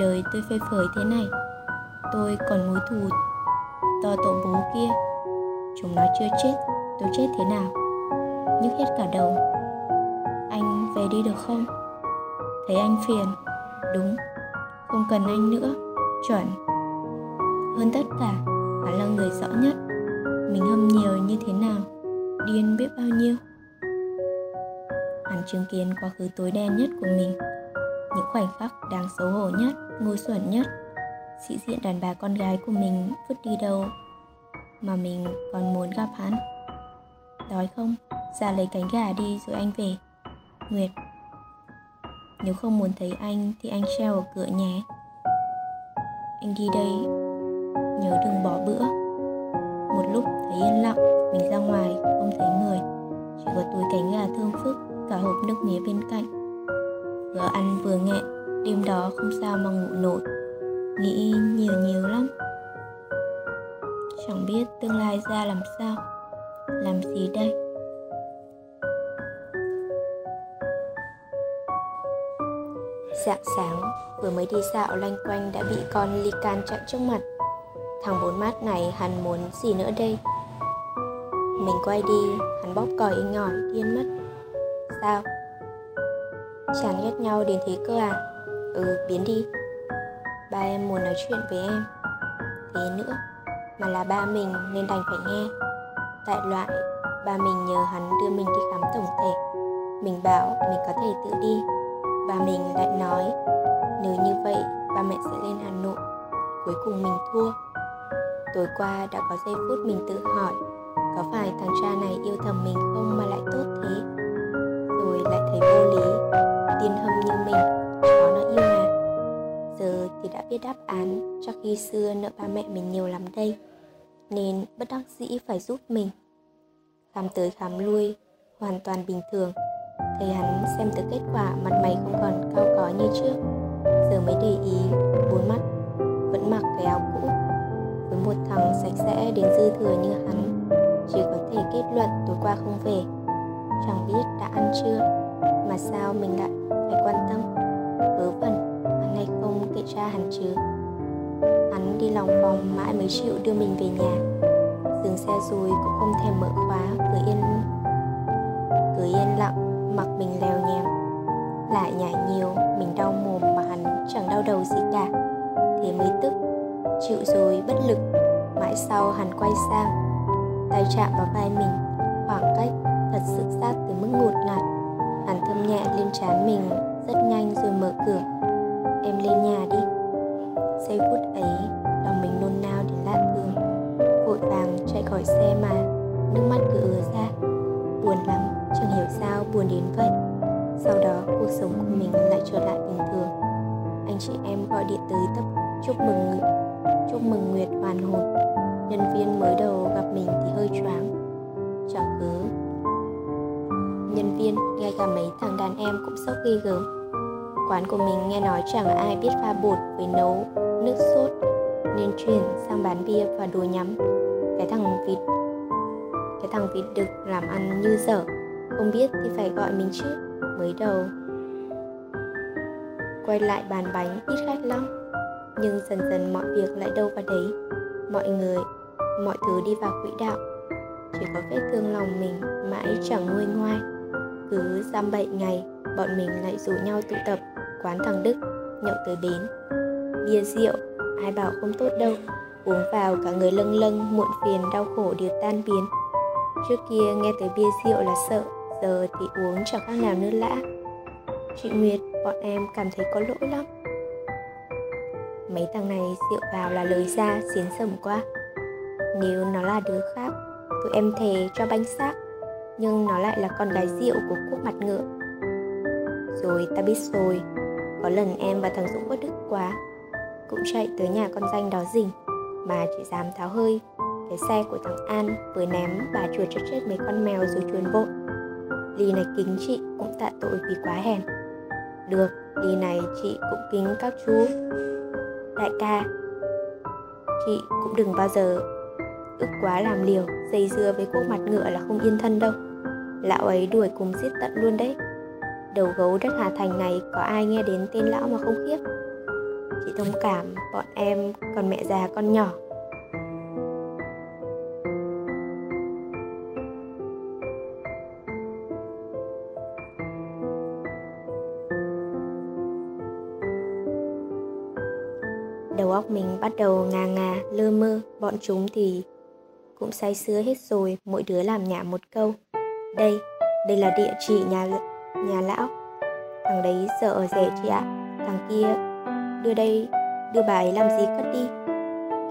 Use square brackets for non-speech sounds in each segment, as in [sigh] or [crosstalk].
đời tôi phơi phới thế này. Tôi còn mối thù to tổ bố kia. Chúng nó chưa chết, tôi chết thế nào? Nhức hết cả đầu. Anh về đi được không? Thấy anh phiền. Đúng, không cần anh nữa. Chuẩn. Hơn tất cả, hắn là người rõ nhất. Mình hâm nhiều như thế nào? Điên biết bao nhiêu? Hắn chứng kiến quá khứ tối đen nhất của mình. Những khoảnh khắc đáng xấu hổ nhất, ngu xuẩn nhất. Sĩ diện đàn bà con gái của mình vứt đi đâu Mà mình còn muốn gặp hắn? Đói không? Ra lấy cánh gà đi rồi anh về. Nguyệt, Nếu không muốn thấy anh thì anh treo ở cửa nhé. Anh đi đây, Nhớ đừng bỏ bữa. Một lúc thấy yên lặng, Mình ra ngoài, không thấy người. Chỉ có túi cánh gà thương phức, Cả hộp nước mía bên cạnh. Vừa ăn vừa nghẹn đêm đó không sao mà ngủ nổi. Nghĩ nhiều nhiều lắm. Chẳng biết tương lai ra làm sao. Làm gì đây? Dạng sáng, vừa mới đi dạo lanh quanh đã bị con Lican chặn trước mặt. Thằng bốn mát này hắn muốn gì nữa đây? Mình quay đi, hắn bóp còi inh ỏi, điên mất. Sao, Chán ghét nhau đến thế cơ à? Ừ biến đi. Ba em muốn nói chuyện với em. Thế nữa, Mà là ba mình nên đành phải nghe. Tại loại, Ba mình nhờ hắn đưa mình đi khám tổng thể. Mình bảo mình có thể tự đi. Ba mình lại nói, Nếu như vậy, ba mẹ sẽ lên Hà Nội. Cuối cùng mình thua. Tối qua đã có giây phút mình tự hỏi, Có phải thằng cha này yêu thầm mình không mà lại tốt biết đáp án, cho khi xưa nợ ba mẹ mình nhiều lắm đây, nên bất đắc dĩ phải giúp mình. Khám tới khám lui, hoàn toàn bình thường. Thấy hắn xem từ kết quả mặt mày không còn cao có như trước. Giờ mới để ý, bốn mắt vẫn mặc cái áo cũ. Với một thằng sạch sẽ đến dư thừa như hắn, chỉ có thể kết luận tối qua không về. Chẳng biết đã ăn chưa, mà sao mình lại phải quan tâm? Vớ vẩn hay ra hắn chứ hắn đi lòng vòng mãi mới chịu đưa mình về nhà. Dừng xe rồi cũng không thèm mở khóa, cứ yên cứ yên lặng, mặc mình leo nhèm lại nhảy nhiều, mình đau mồm mà hắn chẳng đau đầu gì cả. Thế mới tức, chịu rồi bất lực. Mãi sau hắn quay sang, tay chạm vào vai mình. Khoảng cách thật sự sát tới mức ngột ngạt. Hắn thâm nhẹ lên trán mình, rất nhanh rồi mở cửa em lên nhà đi. Giây phút ấy, lòng mình nôn nao đến lạ thường. Vội vàng chạy khỏi xe mà nước mắt cứ ứa ra. Buồn lắm, chẳng hiểu sao buồn đến vậy. Sau đó, cuộc sống của mình lại trở lại bình thường. Anh chị em gọi điện tới tấp chúc mừng chúc mừng nguyệt hoàn hồn. Nhân viên mới đầu gặp mình thì hơi choáng. Chẳng cớ. Nhân viên ngay cả mấy thằng đàn em cũng sốc ghê gớm quán của mình nghe nói chẳng ai biết pha bột với nấu nước sốt, nên chuyển sang bán bia và đồ nhắm. Cái thằng vịt, cái thằng vịt đực làm ăn như dở. Không biết thì phải gọi mình trước mới đầu, quay lại bàn bánh ít khách lắm, nhưng dần dần mọi việc lại đâu vào đấy. Mọi người, mọi thứ đi vào quỹ đạo. Chỉ có vết thương lòng mình mãi chẳng nguôi ngoai. Cứ dăm bảy ngày, bọn mình lại rủ nhau tụ tập quán thằng đức, nhậu tới bến. Bia rượu, ai bảo không tốt đâu. Uống vào cả người lâng lâng, muộn phiền, đau khổ đều tan biến. Trước kia nghe tới bia rượu là sợ, giờ thì uống chẳng khác nào nữa lã. Chị nguyệt, bọn em cảm thấy có lỗi lắm. Mấy thằng này rượu vào là lời ra xiến sầm quá. Nếu nó là đứa khác, tụi em thề cho bánh xác. Nhưng nó lại là con gái rượu của quốc mặt ngựa. Rồi ta biết rồi có lần em và thằng dũng bất đức quá, cũng chạy tới nhà con danh đó rình mà chỉ dám tháo hơi. Cái xe của thằng an vừa ném bà chuột cho chết mấy con mèo rồi chuồn vội. Ly này kính chị cũng tạ tội vì quá hèn. Được, ly này chị cũng kính các chú. Đại ca, chị cũng đừng bao giờ ức quá làm liều, dây dưa với quốc mặt ngựa là không yên thân đâu. Lão ấy đuổi cùng giết tận luôn đấy đầu gấu đất hà thành này, có ai nghe đến tên lão mà không khiếp? Chị thông cảm, bọn em còn mẹ già con nhỏ. Đầu óc mình bắt đầu ngà ngà, lơ mơ. Bọn chúng thì cũng say sưa hết rồi. Mỗi đứa làm nhả một câu. Đây đây là địa chỉ nhà nhà lão. Thằng đấy giờ ở rể chị ạ. Thằng kia đưa đây đưa bà ấy làm gì cất đi.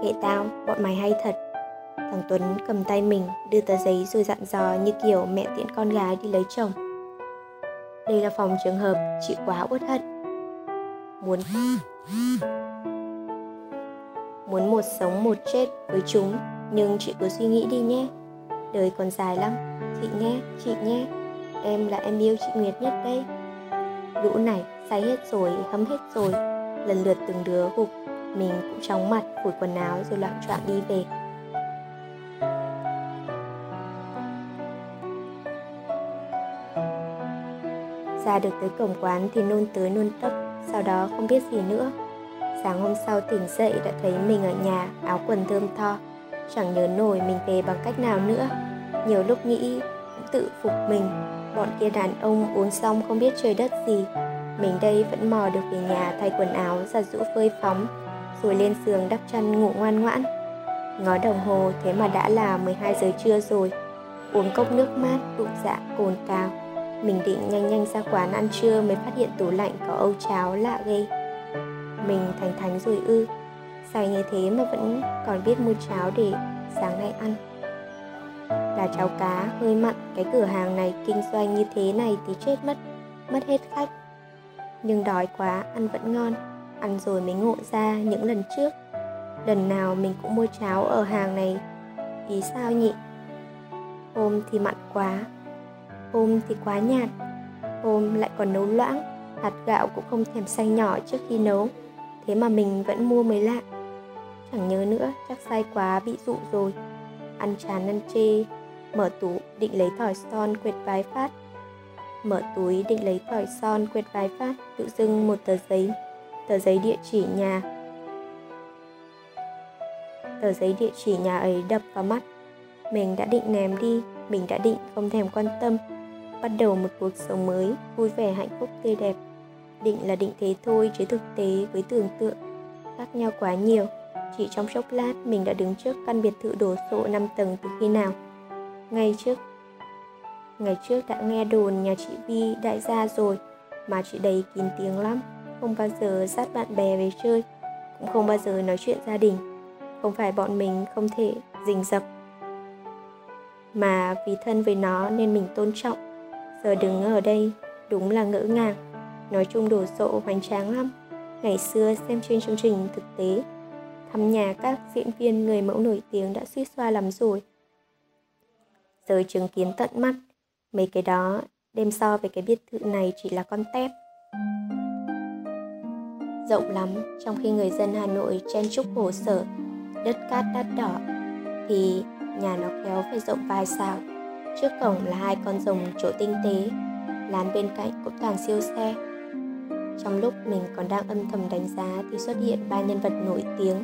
Kệ tao bọn mày hay thật. Thằng tuấn cầm tay mình đưa tờ giấy rồi dặn dò như kiểu mẹ tiễn con gái đi lấy chồng. Đây là phòng trường hợp chị quá uất hận. Muốn [laughs] muốn một sống một chết với chúng nhưng chị cứ suy nghĩ đi nhé. Đời còn dài lắm. Chị nhé chị nhé em là em yêu chị nguyệt nhất đây lũ này, say hết rồi, hấm hết rồi. Lần lượt từng đứa gục, mình cũng chóng mặt, phủi quần áo rồi loạn choạng đi về. Ra được tới cổng quán thì nôn tới nôn tấp, sau đó không biết gì nữa. Sáng hôm sau tỉnh dậy đã thấy mình ở nhà, áo quần thơm tho. Chẳng nhớ nổi mình về bằng cách nào nữa. Nhiều lúc nghĩ, cũng tự phục mình bọn kia đàn ông uống xong không biết trời đất gì. Mình đây vẫn mò được về nhà, thay quần áo, giặt rũ phơi phóng, rồi lên giường đắp chăn ngủ ngoan ngoãn. Ngó đồng hồ, thế mà đã là 12 giờ trưa rồi. Uống cốc nước mát bụng dạ cồn cào. Mình định nhanh nhanh ra quán ăn trưa mới phát hiện tủ lạnh có âu cháo lạ ghê. Mình thành thánh rồi ư. Say như thế mà vẫn còn biết mua cháo để sáng nay ăn là cháo cá hơi mặn, cái cửa hàng này kinh doanh như thế này thì chết mất mất hết khách nhưng đói quá, ăn vẫn ngon. Ăn rồi mới ngộ ra những lần trước. Lần nào mình cũng mua cháo ở hàng này. Ý sao nhỉ? Hôm thì mặn quá. Hôm thì quá nhạt. Hôm lại còn nấu loãng. Hạt gạo cũng không thèm xay nhỏ trước khi nấu. Thế mà mình vẫn mua mới lạ. Chẳng nhớ nữa, chắc say quá, bị dụ rồi ăn chán năn chê mở tủ định lấy thỏi son quệt vài phát. Mở túi định lấy thỏi son quệt vài phát, tự dưng một tờ giấy tờ giấy địa chỉ nhà. Tờ giấy địa chỉ nhà ấy đập vào mắt. Mình đã định ném đi, mình đã định không thèm quan tâm. Bắt đầu một cuộc sống mới, vui vẻ, hạnh phúc, tươi đẹp. Định là định thế thôi, chứ thực tế với tưởng tượng khác nhau quá nhiều chỉ trong chốc lát, mình đã đứng trước căn biệt thự đổ sộ 5 tầng từ khi nào? Ngay trước, ngày trước đã nghe đồn nhà chị Vi đại gia rồi, mà chị đầy kín tiếng lắm. Không bao giờ dắt bạn bè về chơi, cũng không bao giờ nói chuyện gia đình. Không phải bọn mình không thể rình rập, mà vì thân với nó nên mình tôn trọng. Giờ đứng ở đây đúng là ngỡ ngàng. Nói chung đồ sộ hoành tráng lắm. Ngày xưa xem trên chương trình thực tế thăm nhà các diễn viên người mẫu nổi tiếng đã suy xoa lắm rồi. Giờ chứng kiến tận mắt, mấy cái đó đem so với cái biệt thự này chỉ là con tép. Rộng lắm, trong khi người dân hà nội chen chúc hồ sở, đất cát đắt đỏ, thì nhà nó khéo phải rộng vài xào trước cổng là hai con rồng chỗ tinh tế, lán bên cạnh cũng toàn siêu xe. Trong lúc mình còn đang âm thầm đánh giá thì xuất hiện ba nhân vật nổi tiếng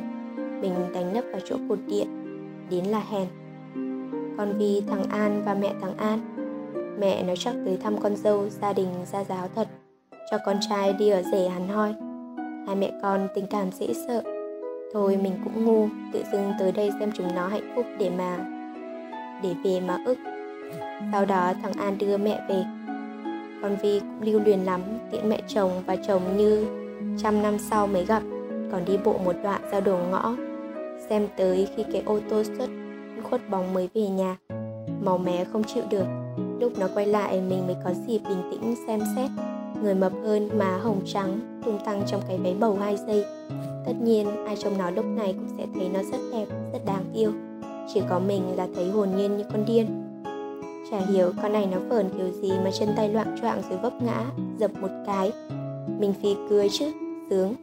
mình đánh nấp vào chỗ cột điện, đến là hèn. Còn vì thằng An và mẹ thằng An, mẹ nó chắc tới thăm con dâu, gia đình, gia giáo thật, cho con trai đi ở rể hẳn hoi. Hai mẹ con tình cảm dễ sợ. Thôi mình cũng ngu, tự dưng tới đây xem chúng nó hạnh phúc để mà, để về mà ức. Sau đó thằng an đưa mẹ về. Con vi cũng lưu luyến lắm tiện mẹ chồng và chồng như trăm năm sau mới gặp, còn đi bộ một đoạn ra đầu ngõ xem tới khi cái ô tô xuất khuất bóng mới về nhà. Màu mé không chịu được. Lúc nó quay lại mình mới có dịp bình tĩnh xem xét. Người mập hơn má hồng trắng tung tăng trong cái váy bầu hai giây. Tất nhiên ai trông nó lúc này cũng sẽ thấy nó rất đẹp, rất đáng yêu. Chỉ có mình là thấy hồn nhiên như con điên. Chả hiểu con này nó phởn kiểu gì mà chân tay loạn choạng rồi vấp ngã, dập một cái. Mình phì cười chứ, sướng.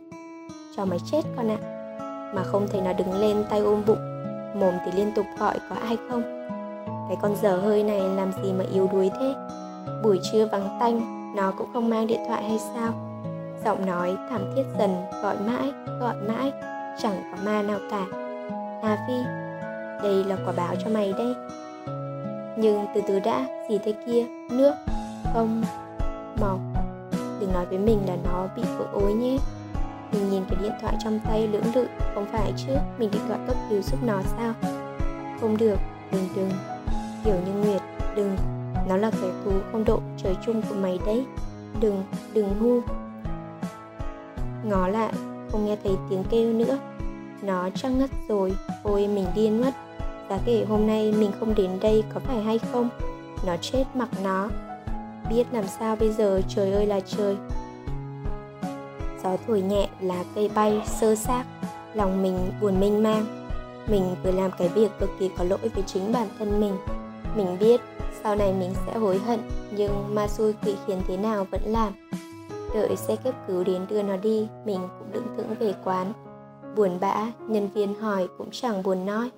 Cho mày chết con ạ. à. Mà không thấy nó đứng lên tay ôm bụng. Mồm thì liên tục gọi có ai không? Cái con dở hơi này làm gì mà yếu đuối thế? Buổi trưa vắng tanh Nó cũng không mang điện thoại hay sao? Giọng nói thảm thiết dần Gọi mãi, gọi mãi Chẳng có ma nào cả. Hà Phi Đây là quả báo cho mày đây Nhưng từ từ đã Gì thế kia, nước Không, mọc. Đừng nói với mình là nó bị vỡ ối nhé mình nhìn cái điện thoại trong tay lưỡng lự, Không phải chứ? Mình định gọi cấp cứu giúp nó sao? Không được, Đừng đừng. Hiểu như Nguyệt, Đừng. Nó là kẻ thù không độ trời chung của mày đấy. Đừng Đừng hu Ngó lại, Không nghe thấy tiếng kêu nữa. Nó chắc ngất rồi. Ôi mình điên mất. Giá kể hôm nay mình không đến đây có phải hay không? Nó chết mặc nó. Biết làm sao bây giờ? Trời ơi là trời gió thổi nhẹ lá cây bay sơ xác. Lòng mình buồn mênh mang. Mình vừa làm cái việc cực kỳ có lỗi với chính bản thân mình. Mình biết sau này mình sẽ hối hận, nhưng ma xui quỷ khiến thế nào vẫn làm. Đợi xe cấp cứu đến đưa nó đi, mình cũng lững thững về quán. Buồn bã, nhân viên hỏi cũng chẳng buồn nói.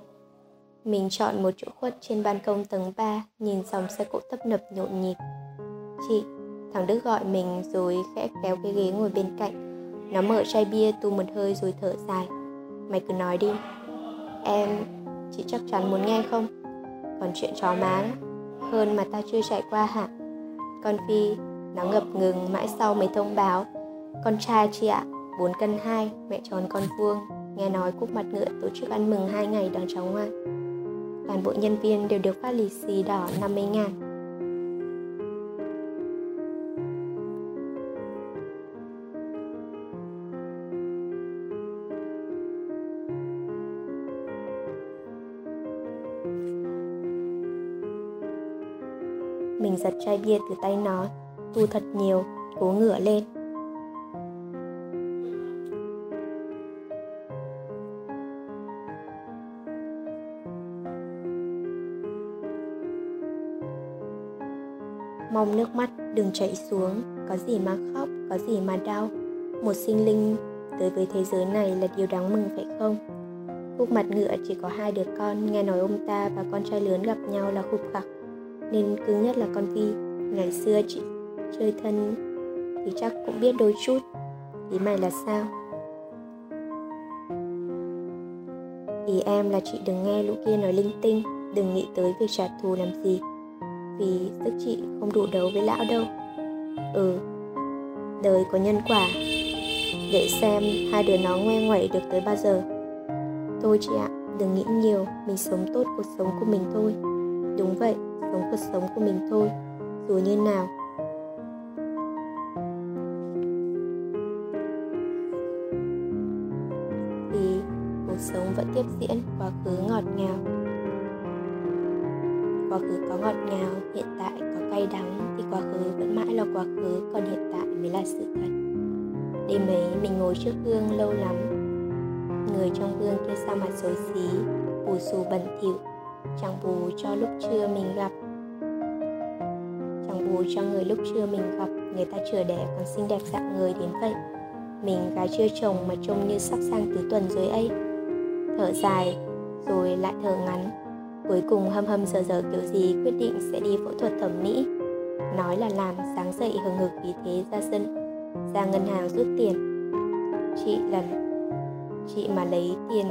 Mình chọn một chỗ khuất trên ban công tầng 3 nhìn dòng xe cộ tấp nập nhộn nhịp. Chị, thằng đức gọi mình rồi khẽ kéo cái ghế ngồi bên cạnh nó mở chai bia tu một hơi rồi thở dài. Mày cứ nói đi. Em, chị chắc chắn muốn nghe không? Còn chuyện chó má đó, hơn mà ta chưa trải qua hả? Con Phi, nó ngập ngừng mãi sau mới thông báo. Con trai chị ạ, 4 cân 2, mẹ tròn con vuông. Nghe nói cúc mặt ngựa tổ chức ăn mừng 2 ngày đón cháu ngoan. Toàn bộ nhân viên đều được phát lì xì đỏ 50 ngàn. Mình giật chai bia từ tay nó Tu thật nhiều Cố ngửa lên Mong nước mắt đừng chảy xuống Có gì mà khóc, có gì mà đau Một sinh linh tới với thế giới này là điều đáng mừng phải không? Khúc mặt ngựa chỉ có hai đứa con Nghe nói ông ta và con trai lớn gặp nhau là khúc khặc nên cứng nhất là con Vi. Ngày xưa chị chơi thân thì chắc cũng biết đôi chút. Ý mày là sao? Ý em là chị đừng nghe lũ kia nói linh tinh, đừng nghĩ tới việc trả thù làm gì. Vì sức chị không đủ đấu với lão đâu. Ừ, đời có nhân quả. Để xem hai đứa nó ngoe ngoẩy được tới bao giờ. Thôi chị ạ, đừng nghĩ nhiều, mình sống tốt cuộc sống của mình thôi. Đúng vậy, sống cuộc sống của mình thôi, dù như nào. Thì cuộc sống vẫn tiếp diễn quá khứ ngọt ngào. Quá khứ có ngọt ngào, hiện tại có cay đắng, thì quá khứ vẫn mãi là quá khứ, còn hiện tại mới là sự thật. Đêm ấy, mình ngồi trước gương lâu lắm. Người trong gương kia sao mà xấu xí, bù xù bẩn thỉu chẳng bù cho lúc chưa mình gặp. Chẳng bù cho người lúc chưa mình gặp. Người ta chưa đẻ còn xinh đẹp dạng người đến vậy. Mình gái chưa chồng mà trông như sắp sang tứ tuần rồi ấy. Thở dài, rồi lại thở ngắn. Cuối cùng hâm hâm giờ giờ kiểu gì quyết định sẽ đi phẫu thuật thẩm mỹ. Nói là làm, sáng dậy hừng hực vì thế ra sân, ra ngân hàng rút tiền. Chị là chị mà lấy tiền,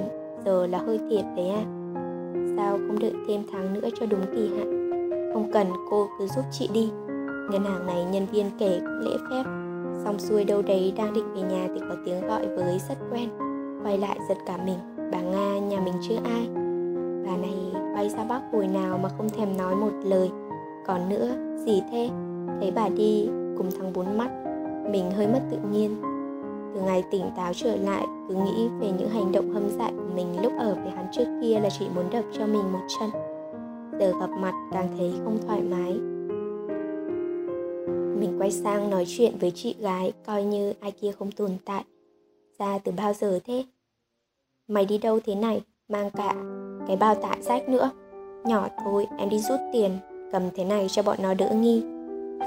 giờ là hơi thiệt đấy à sao không đợi thêm tháng nữa cho đúng kỳ hạn. Không cần cô cứ giúp chị đi. Ngân hàng này nhân viên kể cũng lễ phép. Xong xuôi đâu đấy đang định về nhà thì có tiếng gọi với rất quen. Quay lại giật cả mình. Bà nga, nhà mình chưa ai. Bà này bay ra bắc hồi nào mà không thèm nói một lời. Còn nữa, gì thế? Thấy bà đi cùng thằng bốn mắt, mình hơi mất tự nhiên. Từ ngày tỉnh táo trở lại, cứ nghĩ về những hành động hâm dại của mình lúc ở với hắn trước kia là chỉ muốn đập cho mình một chân giờ gặp mặt càng thấy không thoải mái Mình quay sang nói chuyện với chị gái coi như ai kia không tồn tại. Ra từ bao giờ thế? Mày đi đâu thế này? Mang cả cái bao tải rách nữa. Nhỏ thôi, em đi rút tiền, cầm thế này cho bọn nó đỡ nghi.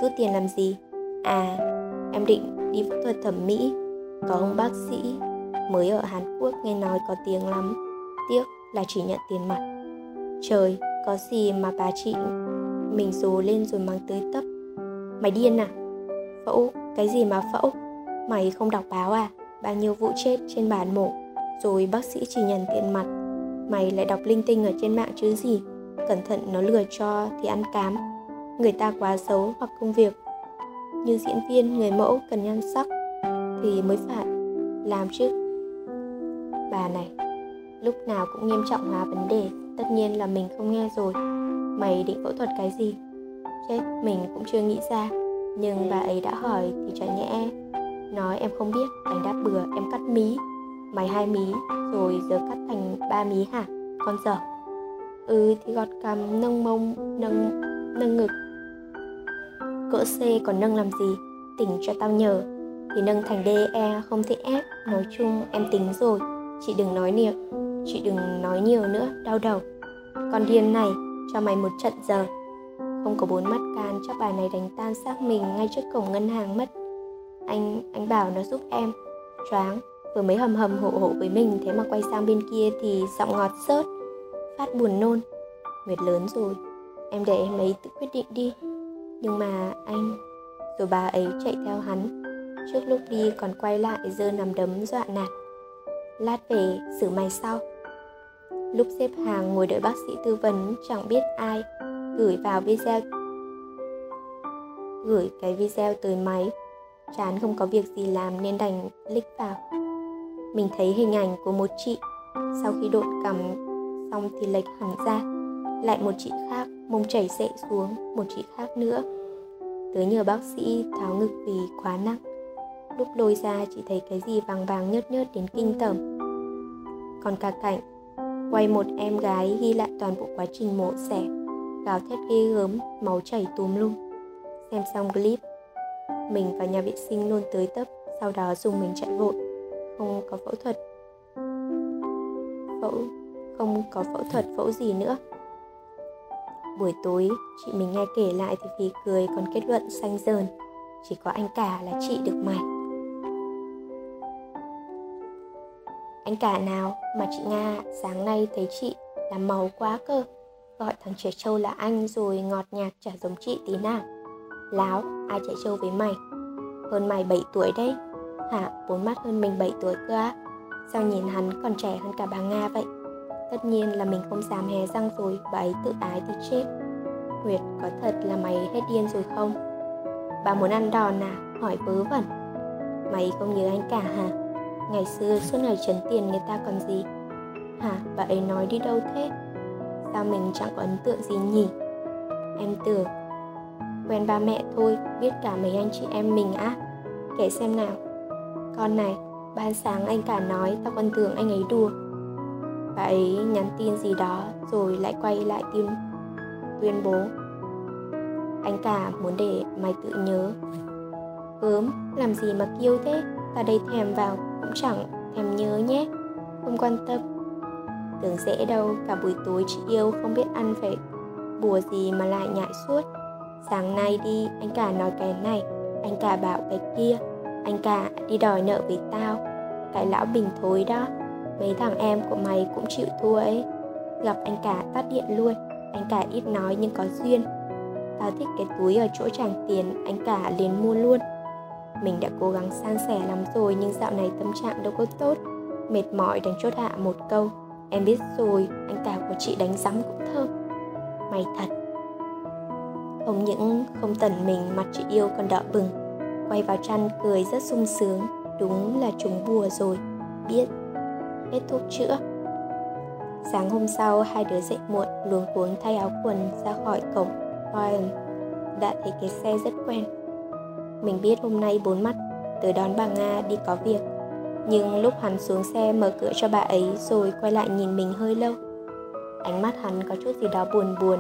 Rút tiền làm gì? À, em định đi phẫu thuật thẩm mỹ. Có ông bác sĩ mới ở Hàn Quốc nghe nói có tiếng lắm. Tiếc là chỉ nhận tiền mặt. Trời, có gì mà bà chị mình rồ lên rồi mang tới tấp. Mày điên à? Phẫu, cái gì mà phẫu? Mày không đọc báo à? Bao nhiêu vụ chết trên bàn mổ, rồi bác sĩ chỉ nhận tiền mặt. Mày lại đọc linh tinh ở trên mạng chứ gì? Cẩn thận nó lừa cho thì ăn cám. Người ta quá xấu hoặc công việc như diễn viên, người mẫu cần nhan sắc thì mới phải làm chứ. Bà này, lúc nào cũng nghiêm trọng hóa vấn đề, tất nhiên là mình không nghe rồi. Mày định phẫu thuật cái gì? Chết, mình cũng chưa nghĩ ra. Nhưng bà ấy đã hỏi thì chả nhẽ Nói em không biết, đánh đáp bừa em cắt mí Mày hai mí, rồi giờ cắt thành ba mí hả? Con dở Ừ thì gọt cằm, nâng mông, nâng, nâng ngực Cỡ C còn nâng làm gì? Tỉnh cho tao nhờ Thì nâng thành D, E không thể ép Nói chung em tính rồi Chị đừng nói nhiều Chị đừng nói nhiều nữa, đau đầu. Con điên này, cho mày một trận giờ. Không có bốn mắt can chắc bài này đánh tan xác mình ngay trước cổng ngân hàng mất. Anh, anh bảo nó giúp em. Choáng, vừa mới hầm hầm hộ hộ với mình Thế mà quay sang bên kia thì giọng ngọt sớt Phát buồn nôn. Nguyệt lớn rồi, em để em ấy tự quyết định đi. Nhưng mà anh Rồi bà ấy chạy theo hắn. Trước lúc đi còn quay lại giơ nằm đấm dọa nạt. Lát về, xử mày sau. Lúc xếp hàng ngồi đợi bác sĩ tư vấn, chẳng biết ai gửi vào video. Gửi cái video tới máy. Chán không có việc gì làm nên đành click vào. Mình thấy hình ảnh của một chị. Sau khi đột cằm xong thì lệch hẳn ra. Lại một chị khác, mông chảy xệ xuống, một chị khác nữa. Tới nhờ bác sĩ tháo ngực vì quá nặng lúc lôi ra, chỉ thấy cái gì vàng vàng nhớt nhớt đến kinh tởm. Còn cả cảnh, quay một em gái ghi lại toàn bộ quá trình mổ xẻ, gào thét ghê gớm, máu chảy tùm lum. Xem xong clip, mình vào nhà vệ sinh luôn tới tấp, sau đó dùng mình chạy vội. Không có phẫu thuật. Phẫu, không có phẫu thuật, phẫu gì nữa. Buổi tối, chị mình nghe kể lại thì phì cười, còn kết luận xanh dờn. Chỉ có anh cả là chị được mày. Anh cả nào mà chị nga sáng nay thấy chị làm màu quá cơ. Gọi thằng trẻ trâu là anh rồi ngọt nhạt chả giống chị tí nào. Láo, ai trẻ trâu với mày? Hơn mày 7 tuổi đấy. Hả, bốn mắt hơn mình 7 tuổi cơ á. Sao nhìn hắn còn trẻ hơn cả bà nga vậy? Tất nhiên là mình không dám hé răng rồi, bà ấy tự ái thì chết. Nguyệt, có thật là mày hết điên rồi không? Bà muốn ăn đòn à? Hỏi vớ vẩn. Mày không nhớ anh cả hả? Ngày xưa, suốt ngày trấn tiền người ta còn gì? Hả, bà ấy nói đi đâu thế? Sao mình chẳng có ấn tượng gì nhỉ? Em tưởng, quen ba mẹ thôi, biết cả mấy anh chị em mình á. Kể xem nào. Con này, ban sáng anh cả nói tao còn tưởng anh ấy đùa. Bà ấy nhắn tin gì đó rồi lại quay lại tin tuyên bố. Anh cả muốn để mày tự nhớ. Gớm làm gì mà kêu thế? Ta đây thèm vào cũng chẳng thèm nhớ nhé. Không quan tâm. Tưởng dễ đâu, cả buổi tối chị yêu không biết ăn phải bùa gì mà lại nhại suốt. Sáng nay đi, anh cả nói cái này, anh cả bảo cái kia, anh cả đi đòi nợ với tao. Cái lão bình thối đó, mấy thằng em của mày cũng chịu thua ấy. Gặp anh cả tắt điện luôn, anh cả ít nói nhưng có duyên. Tao thích cái túi ở chỗ tràng tiền, anh cả liền mua luôn mình đã cố gắng san sẻ lắm rồi nhưng dạo này tâm trạng đâu có tốt. Mệt mỏi đành chốt hạ một câu. Em biết rồi, anh cả của chị đánh rắm cũng thơm. Mày thật. Không những không tẩn mình mặt chị yêu còn đỏ bừng. Quay vào chăn cười rất sung sướng. Đúng là trúng bùa rồi. Biết. Hết thuốc chữa. Sáng hôm sau hai đứa dậy muộn luống cuống thay áo quần ra khỏi cổng. Ryan đã thấy cái xe rất quen. Mình biết hôm nay bốn mắt tới đón bà Nga đi có việc. Nhưng lúc hắn xuống xe mở cửa cho bà ấy rồi quay lại nhìn mình hơi lâu, ánh mắt hắn có chút gì đó buồn buồn,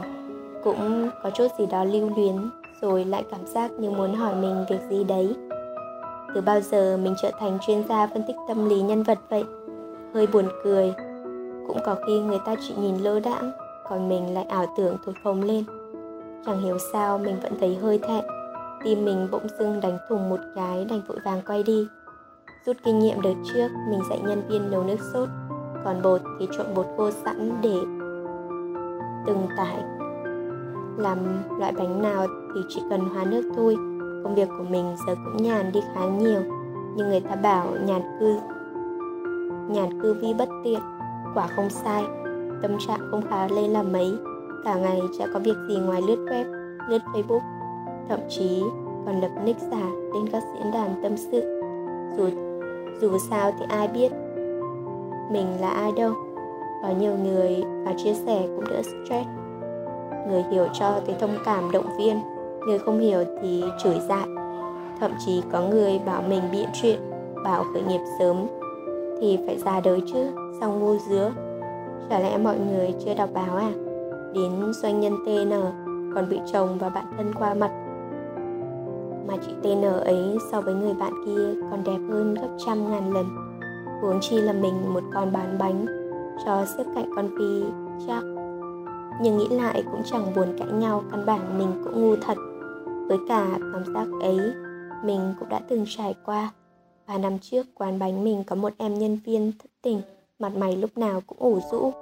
cũng có chút gì đó lưu luyến, rồi lại cảm giác như muốn hỏi mình việc gì đấy. Từ bao giờ mình trở thành chuyên gia phân tích tâm lý nhân vật vậy? Hơi buồn cười. Cũng có khi người ta chỉ nhìn lơ đãng, còn mình lại ảo tưởng thổi phồng lên. Chẳng hiểu sao mình vẫn thấy hơi thẹn tim mình bỗng dưng đánh thùng một cái, đành vội vàng quay đi. Rút kinh nghiệm đợt trước, mình dạy nhân viên nấu nước sốt, còn bột thì trộn bột khô sẵn để từng tải. Làm loại bánh nào thì chỉ cần hóa nước thôi, công việc của mình giờ cũng nhàn đi khá nhiều. Nhưng người ta bảo nhàn cư nhàn cư vi bất tiện, quả không sai, tâm trạng không khá lên là mấy. Cả ngày chả có việc gì ngoài lướt web, lướt facebook thậm chí còn lập nick giả lên các diễn đàn tâm sự. Dù dù sao thì ai biết mình là ai đâu. Có nhiều người và chia sẻ cũng đỡ stress. Người hiểu cho thì thông cảm động viên, người không hiểu thì chửi dại. Thậm chí có người bảo mình biện chuyện, bảo khởi nghiệp sớm thì phải ra đời chứ sao ngu dứa. Chả lẽ mọi người chưa đọc báo à? Đến doanh nhân tn còn bị chồng và bạn thân qua mặt mà chị tn ấy so với người bạn kia còn đẹp hơn gấp trăm ngàn lần. Huống chi là mình một con bán bánh, cho xếp cạnh con phi, chắc. Nhưng nghĩ lại cũng chẳng buồn cãi nhau, căn bản mình cũng ngu thật. Với cả cảm giác ấy, mình cũng đã từng trải qua. Và năm trước, quán bánh mình có một em nhân viên thất tình, mặt mày lúc nào cũng ủ rũ.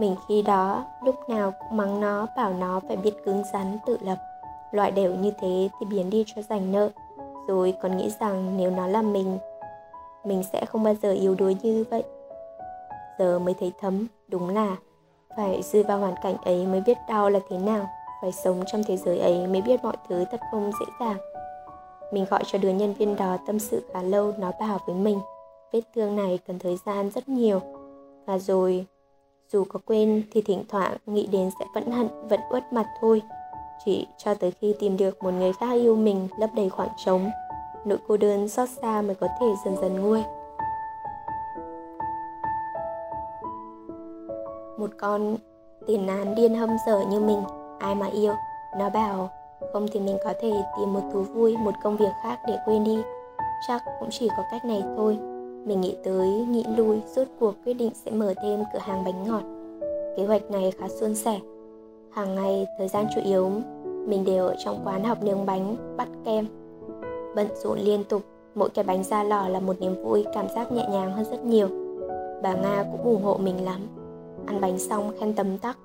Mình khi đó, lúc nào cũng mắng nó, bảo nó phải biết cứng rắn, tự lập loại đều như thế thì biến đi cho giành nợ. Rồi còn nghĩ rằng nếu nó là mình mình sẽ không bao giờ yếu đuối như vậy. Giờ mới thấy thấm, đúng là phải rơi vào hoàn cảnh ấy mới biết đau là thế nào. Phải sống trong thế giới ấy mới biết mọi thứ thật không dễ dàng. Mình gọi cho đứa nhân viên đó tâm sự khá lâu nó bảo với mình. Vết thương này cần thời gian rất nhiều. Và rồi, dù có quên thì thỉnh thoảng nghĩ đến sẽ vẫn hận, vẫn uất mặt thôi chỉ cho tới khi tìm được một người khác yêu mình lấp đầy khoảng trống, nỗi cô đơn xót xa mới có thể dần dần nguôi. Một con tiền án điên hâm dở như mình, ai mà yêu. Nó bảo, không thì mình có thể tìm một thú vui, một công việc khác để quên đi. Chắc cũng chỉ có cách này thôi. Mình nghĩ tới, nghĩ lui, rốt cuộc quyết định sẽ mở thêm cửa hàng bánh ngọt. Kế hoạch này khá suôn sẻ hàng ngày, thời gian chủ yếu mình đều ở trong quán học nướng bánh, bắt kem. Bận rộn liên tục, mỗi cái bánh ra lò là một niềm vui, cảm giác nhẹ nhàng hơn rất nhiều. Bà nga cũng ủng hộ mình lắm. Ăn bánh xong, khen tấm tắc.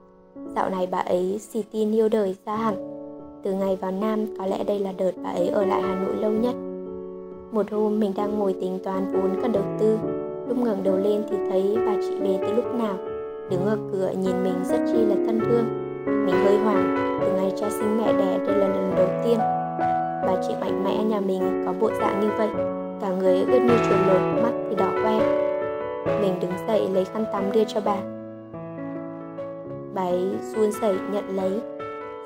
Dạo này bà ấy xì tin yêu đời ra hẳn. Từ ngày vào nam, có lẽ đây là đợt bà ấy ở lại hà nội lâu nhất. Một hôm, mình đang ngồi tính toán vốn cần đầu tư. Lúc ngẩng đầu lên thì thấy bà chị về từ lúc nào. Đứng ở cửa, nhìn mình rất chi là thân thương mình hơi hoảng. Từ ngày cha sinh mẹ đẻ đây là lần đầu tiên. Bà chị mạnh mẽ nhà mình có bộ dạng như vậy. Cả người ướt như chuồn lột, mắt thì đỏ hoe. mình đứng dậy lấy khăn tắm đưa cho bà. Bà ấy run rẩy nhận lấy.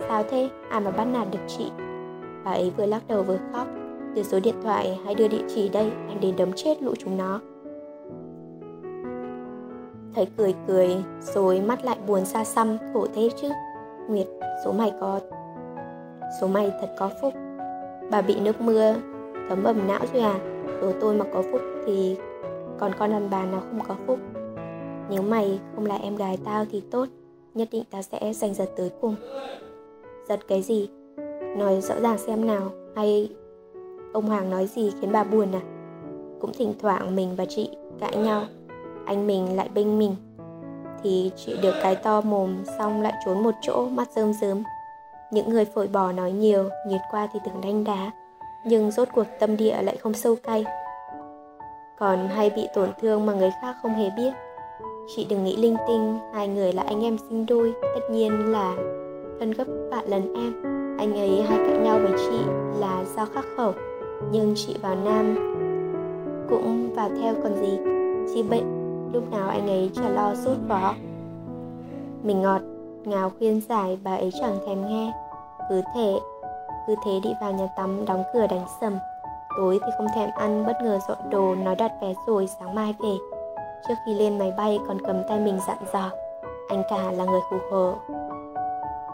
Sao thế? Ai mà bắt nạt được chị? Bà ấy vừa lắc đầu vừa khóc. Đưa số điện thoại hay đưa địa chỉ đây em đến đấm chết lũ chúng nó. Thấy cười cười, rồi mắt lại buồn xa xăm, khổ thế chứ nguyệt. Số mày có, số mày thật có phúc. Bà bị nước mưa, thấm ẩm não rồi à? Số tôi mà có phúc thì còn con đàn bà nào không có phúc? Nếu mày không là em gái tao thì tốt, nhất định tao sẽ giành giật tới cùng. Giật cái gì? Nói rõ ràng xem nào. Hay ông hoàng nói gì khiến bà buồn à? Cũng thỉnh thoảng mình và chị cãi nhau, anh mình lại bênh mình thì chị được cái to mồm, xong lại trốn một chỗ, mắt rơm rớm. Những người phổi bò nói nhiều nhiệt qua thì tưởng đánh đá. Nhưng rốt cuộc tâm địa lại không sâu cay. Còn hay bị tổn thương mà người khác không hề biết. Chị đừng nghĩ linh tinh, hai người là anh em sinh đôi. Tất nhiên là thân gấp vạn lần em. Anh ấy hay cãi nhau với chị là do khắc khẩu. Nhưng chị vào nam cũng vào theo còn gì. Chị bệnh lúc nào anh ấy chả lo sốt vó. Mình ngọt ngào khuyên giải bà ấy chẳng thèm nghe. Cứ thế cứ thế đi vào nhà tắm đóng cửa đánh sầm. Tối thì không thèm ăn bất ngờ dọn đồ nói đặt vé rồi sáng mai về. Trước khi lên máy bay còn cầm tay mình dặn dò. Anh cả là người khù khờ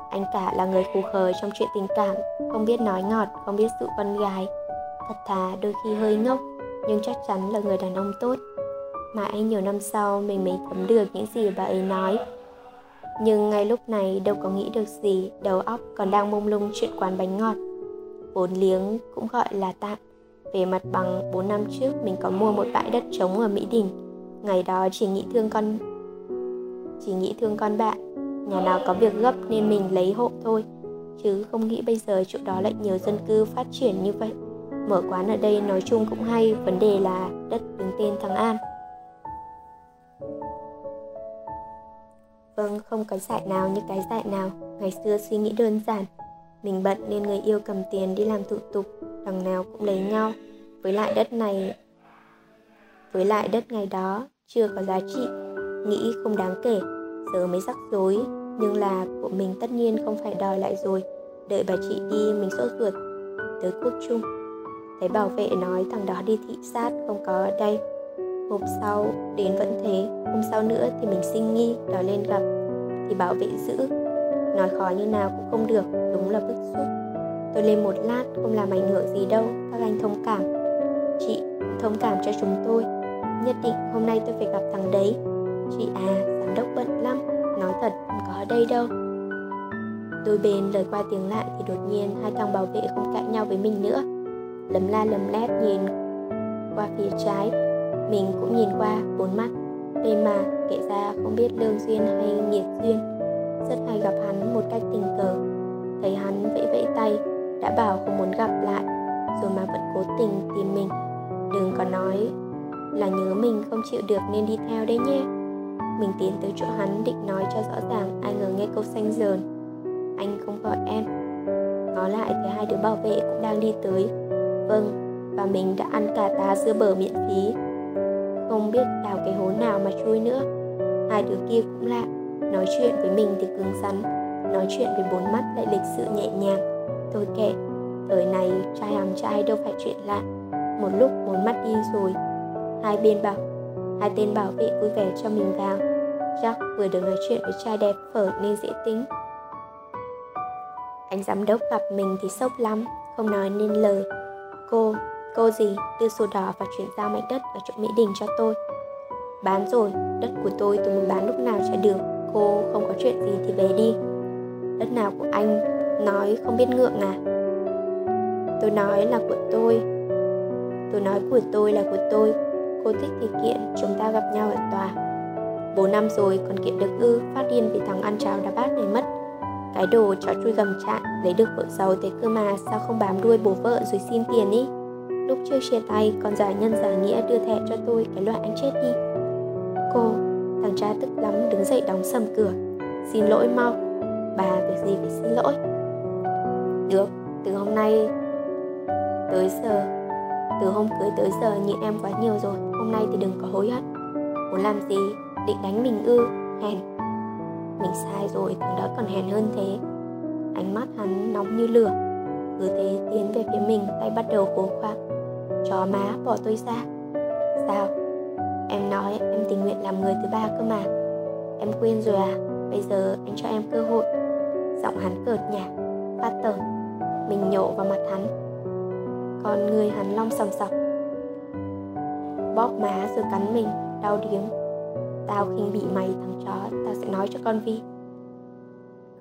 Anh cả là người khù khờ trong chuyện tình cảm, không biết nói ngọt, không biết sự con gái. Thật thà đôi khi hơi ngốc, nhưng chắc chắn là người đàn ông tốt. Mà anh nhiều năm sau mình mới thấm được những gì bà ấy nói. Nhưng ngay lúc này đâu có nghĩ được gì, đầu óc còn đang mông lung chuyện quán bánh ngọt. Vốn liếng cũng gọi là tạm. Về mặt bằng 4 năm trước mình có mua một bãi đất trống ở Mỹ Đình. Ngày đó chỉ nghĩ thương con chỉ nghĩ thương con bạn nhà nào có việc gấp nên mình lấy hộ thôi chứ không nghĩ bây giờ chỗ đó lại nhiều dân cư phát triển như vậy mở quán ở đây nói chung cũng hay vấn đề là đất đứng tên thằng an vâng không có dại nào như cái dại nào. Ngày xưa suy nghĩ đơn giản. Mình bận nên người yêu cầm tiền đi làm thủ tục, đằng nào cũng lấy nhau. Với lại đất này, với lại đất ngày đó chưa có giá trị. Nghĩ không đáng kể, giờ mới rắc rối. Nhưng là của mình tất nhiên không phải đòi lại rồi. Đợi bà chị đi, mình sốt ruột. Tới quốc trung thấy bảo vệ nói thằng đó đi thị sát, không có ở đây hôm sau, đến vẫn thế, hôm sau nữa thì mình sinh nghi, đòi lên gặp, thì bảo vệ giữ. Nói khó như nào cũng không được, đúng là bức xúc. Tôi lên một lát, không làm ảnh hưởng gì đâu, các anh thông cảm. Chị, thông cảm cho chúng tôi. Nhất định hôm nay tôi phải gặp thằng đấy. Chị à giám đốc bận lắm, nói thật không có ở đây đâu. Đôi bên lời qua tiếng lại thì đột nhiên hai thằng bảo vệ không cãi nhau với mình nữa. Lấm la lấm lét nhìn qua phía trái mình cũng nhìn qua bốn mắt. Đây mà kể ra không biết lương duyên hay nghiệt duyên. Rất hay gặp hắn một cách tình cờ. Thấy hắn vẫy vẫy tay, đã bảo không muốn gặp lại, rồi mà vẫn cố tình tìm mình. Đừng có nói là nhớ mình không chịu được nên đi theo đấy nhé. Mình tiến tới chỗ hắn định nói cho rõ ràng ai ngờ nghe câu xanh dờn. Anh không gọi em. Ngó lại thấy hai đứa bảo vệ cũng đang đi tới. Vâng và mình đã ăn cả tá dưa bờ miễn phí không biết đào cái hố nào mà chui nữa. Hai đứa kia cũng lạ. Nói chuyện với mình thì cứng rắn. Nói chuyện với bốn mắt lại lịch sự nhẹ nhàng. Tôi kệ thời này trai hàm trai đâu phải chuyện lạ. Một lúc bốn mắt đi rồi, hai bên bảo, hai tên bảo vệ vui vẻ cho mình vào. Chắc vừa được nói chuyện với trai đẹp phở nên dễ tính. Anh giám đốc gặp mình thì sốc lắm, không nói nên lời. Cô cô gì? Đưa sổ đỏ và chuyển giao mảnh đất ở chỗ mỹ đình cho tôi. Bán rồi, đất của tôi tôi muốn bán lúc nào sẽ được. Cô không có chuyện gì thì về đi. Đất nào của anh? Nói không biết ngượng à? Tôi nói là của tôi. Tôi nói của tôi là của tôi. Cô thích thì kiện, chúng ta gặp nhau ở tòa. Bốn năm rồi còn kiện được ư? Phát điên vì thằng ăn cháo đá bát này mất. Cái đồ chó chui gầm trạng lấy được vợ giàu thế cơ mà sao không bám đuôi bố vợ rồi xin tiền ý? Lúc chưa chia tay còn giả nhân giả nghĩa đưa thẻ cho tôi cái loại anh chết đi. Cô, thằng cha tức lắm, đứng dậy đóng sầm cửa. Xin lỗi, mau. Bà việc gì phải xin lỗi? Được, từ hôm nay tới giờ, từ hôm cưới tới giờ nhịn em quá nhiều rồi, hôm nay thì đừng có hối hận. Muốn làm gì? Định đánh mình ư? Hèn. Mình sai rồi, thằng đó còn hèn hơn thế. Ánh mắt hắn nóng như lửa. Cứ thế tiến về phía mình, tay bắt đầu cố khoác chó má bỏ tôi ra sao? Em nói em tình nguyện làm người thứ ba cơ mà. Em quên rồi à? Bây giờ anh cho em cơ hội. Giọng hắn cợt nhả phát tởm mình nhộ vào mặt hắn. Còn người hắn long sòng sọc. Bóp má rồi cắn mình, đau điếng. Tao khinh bị mày, thằng chó, tao sẽ nói cho con vi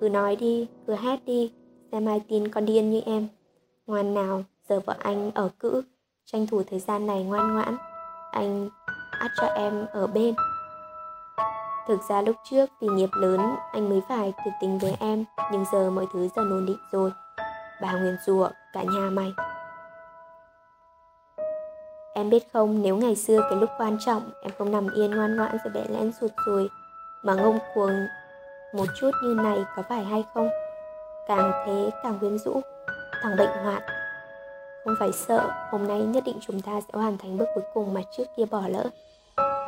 cứ nói đi, cứ hét đi, xem ai tin con điên như em. Ngoan nào, giờ vợ anh ở cữ tranh thủ thời gian này ngoan ngoãn anh ắt cho em ở bên thực ra lúc trước vì nghiệp lớn anh mới phải tuyệt tình với em nhưng giờ mọi thứ dần ổn định rồi bà nguyền rủa cả nhà mày Em biết không, nếu ngày xưa cái lúc quan trọng em không nằm yên ngoan ngoãn rồi bẽ lẽn sụt rồi, mà ngông cuồng một chút như này có phải hay không? Càng thế càng quyến rũ, thằng bệnh hoạn. Không phải sợ, hôm nay nhất định chúng ta sẽ hoàn thành bước cuối cùng mà trước kia bỏ lỡ.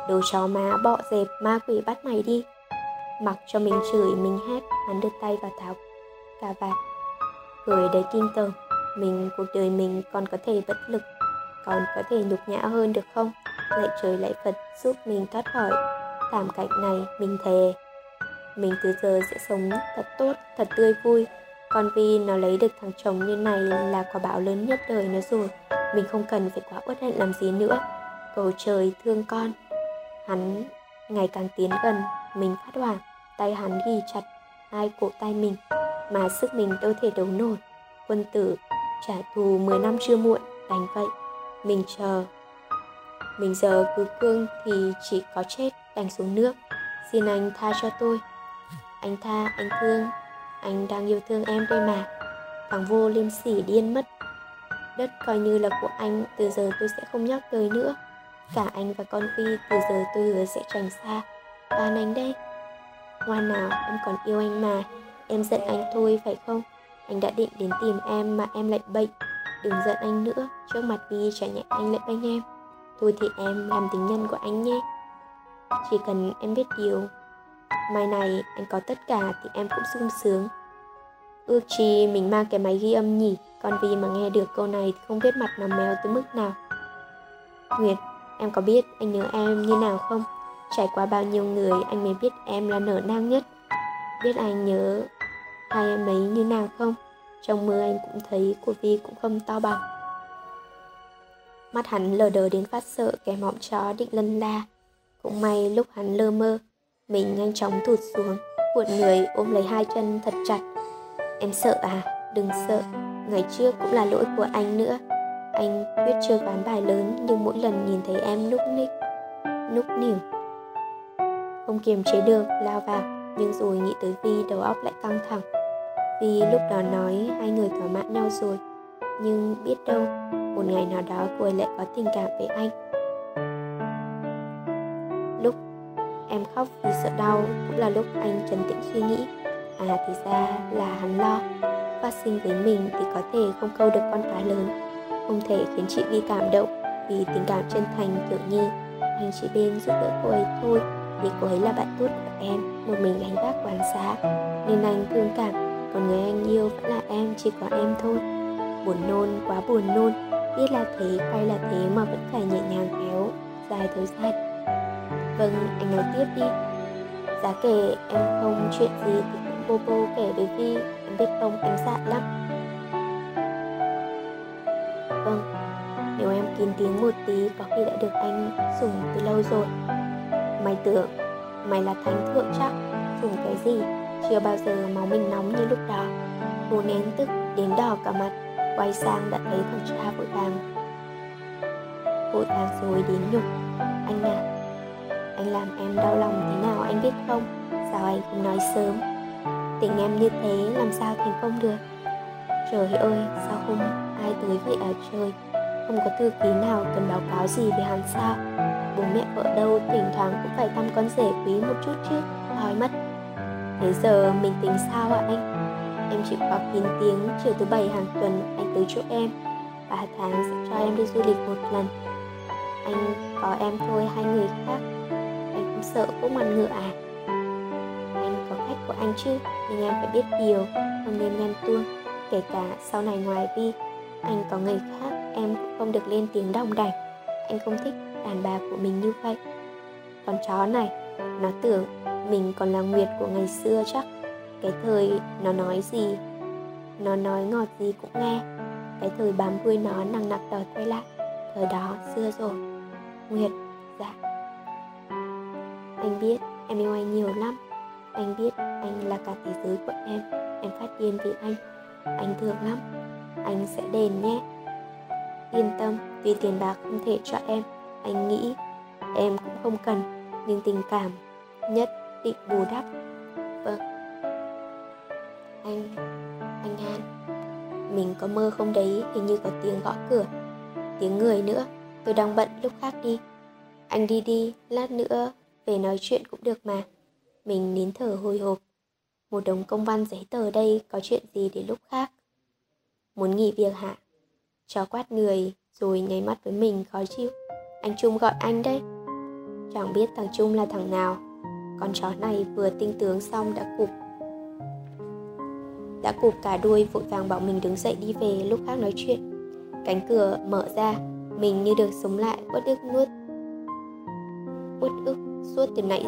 Đồ chó má bọ dẹp ma quỷ bắt mày đi. Mặc cho mình chửi, mình hét, hắn đưa tay vào tháo cà vạt. Cười đầy kinh tởm, mình cuộc đời mình còn có thể bất lực còn có thể nhục nhã hơn được không lại trời lại phật giúp mình thoát khỏi thảm cảnh này mình thề Mình từ giờ sẽ sống thật tốt, thật tươi vui con vi nó lấy được thằng chồng như này là quả bão lớn nhất đời nó rồi. Mình không cần phải quá uất hận làm gì nữa. Cầu trời thương con. Hắn ngày càng tiến gần, mình phát hoảng, tay hắn ghi chặt hai cổ tay mình, mà sức mình đâu thể đấu nổi. Quân tử trả thù 10 năm chưa muộn, đành vậy. Mình chờ. Mình giờ cứ cương thì chỉ có chết đành xuống nước. Xin anh tha cho tôi. Anh tha, anh thương, anh đang yêu thương em đây mà. Thằng vô liêm sỉ điên mất. Đất coi như là của anh, từ giờ tôi sẽ không nhắc tới nữa. Cả anh và con Phi từ giờ tôi hứa sẽ tránh xa. Toàn anh đây. Ngoan nào, em còn yêu anh mà. Em giận anh thôi phải không? Anh đã định đến tìm em mà em lại bệnh. Đừng giận anh nữa, trước mặt Vi chả nhẹ anh lại bênh em. Thôi thì em làm tình nhân của anh nhé. Chỉ cần em biết điều Mai này anh có tất cả thì em cũng sung sướng. Ước chi mình mang cái máy ghi âm nhỉ Còn vì mà nghe được câu này thì không biết mặt nó méo tới mức nào. Nguyệt, em có biết anh nhớ em như nào không? Trải qua bao nhiêu người anh mới biết em là nở nang nhất. Biết anh nhớ hai em ấy như nào không? Trong mưa anh cũng thấy của Vi cũng không to bằng. Mắt hắn lờ đờ đến phát sợ kẻ mọng chó định lân la. Cũng may lúc hắn lơ mơ, mình nhanh chóng thụt xuống, cuộn người ôm lấy hai chân thật chặt. Em sợ à? Đừng sợ, ngày trước cũng là lỗi của anh nữa. Anh quyết chơi ván bài lớn nhưng mỗi lần nhìn thấy em núp ních, núp nỉu. Không kiềm chế được, lao vào, nhưng rồi nghĩ tới Vi đầu óc lại căng thẳng. Vì lúc đó nói hai người thỏa mãn nhau rồi, nhưng biết đâu, một ngày nào đó cô ấy lại có tình cảm với anh Em khóc vì sợ đau cũng là lúc anh trấn tĩnh suy nghĩ. À thì ra là hắn lo. Phát sinh với mình thì có thể không câu được con cá lớn Không thể khiến chị Vi cảm động Vì tình cảm chân thành kiểu như. Anh chỉ bên giúp đỡ cô ấy thôi Vì cô ấy là bạn tốt của em Một mình gánh vác quán xá. Nên anh thương cảm Còn người anh yêu vẫn là em, chỉ có em thôi. Buồn nôn, quá buồn nôn Biết là thế, hay là thế mà vẫn phải nhẹ nhàng kéo Dài thời gian. Vâng, anh nói tiếp đi. Giá kể em không chuyện gì thì cũng bô bô kể với Vi Em biết không, em dạ lắm. Vâng, nếu em kín tiếng một tí có khi đã được anh dùng từ lâu rồi. Mày tưởng mày là thánh thượng chắc. Dùng cái gì? Chưa bao giờ máu mình nóng như lúc đó. Cô nén tức đến đỏ cả mặt. Quay sang đã thấy thằng cha vội vàng. Vội vàng rồi đến nhục. Anh à anh làm em đau lòng thế nào anh biết không? Sao anh không nói sớm? Tình em như thế, làm sao thành công được? Trời ơi, sao không ai tới vậy à trời? Không có thư ký nào cần báo cáo gì về hắn sao? Bố mẹ vợ đâu, thỉnh thoảng cũng phải thăm con rể quý một chút chứ Hỏi mất Thế giờ mình tính sao ạ anh? Em chịu khó kín tiếng, chiều thứ bảy hàng tuần anh tới chỗ em. Ba tháng sẽ cho em đi du lịch một lần. Anh có em thôi, hai người khác sợ cũng ngoan ngựa à? Anh có khách của anh chứ? Nhưng em phải biết điều, không nên nhanh tuông. Kể cả sau này ngoài vi anh có người khác, em cũng không được lên tiếng đồng đảnh anh không thích đàn bà của mình như vậy. Con chó này, nó tưởng mình còn là nguyệt của ngày xưa chắc. Cái thời nó nói gì, nó nói ngọt gì cũng nghe. Cái thời bám đuôi nó nặng nặc đòi quay lại. Thời đó xưa rồi. Nguyệt dạ anh biết em yêu anh nhiều lắm. Anh biết anh là cả thế giới của em. Em phát điên vì anh. Anh thương lắm. Anh sẽ đền nhé. Yên tâm, tuy tiền bạc không thể cho em. Anh nghĩ em cũng không cần Nhưng tình cảm nhất định bù đắp. Vâng. Anh, anh an Mình có mơ không đấy? Hình như có tiếng gõ cửa Tiếng người nữa. Tôi đang bận lúc khác đi. Anh đi đi, lát nữa về nói chuyện cũng được mà. Mình nín thở hồi hộp. Một đống công văn giấy tờ đây có chuyện gì để lúc khác. Muốn nghỉ việc hả? Chó quát người rồi nháy mắt với mình khó chịu. Anh Trung gọi anh đấy. Chẳng biết thằng Trung là thằng nào. Con chó này vừa tinh tướng xong đã cụp. Đã cụp cả đuôi vội vàng bảo mình đứng dậy đi về lúc khác nói chuyện. Cánh cửa mở ra, mình như được sống lại uất ức nuốt uất ức suốt từ nãy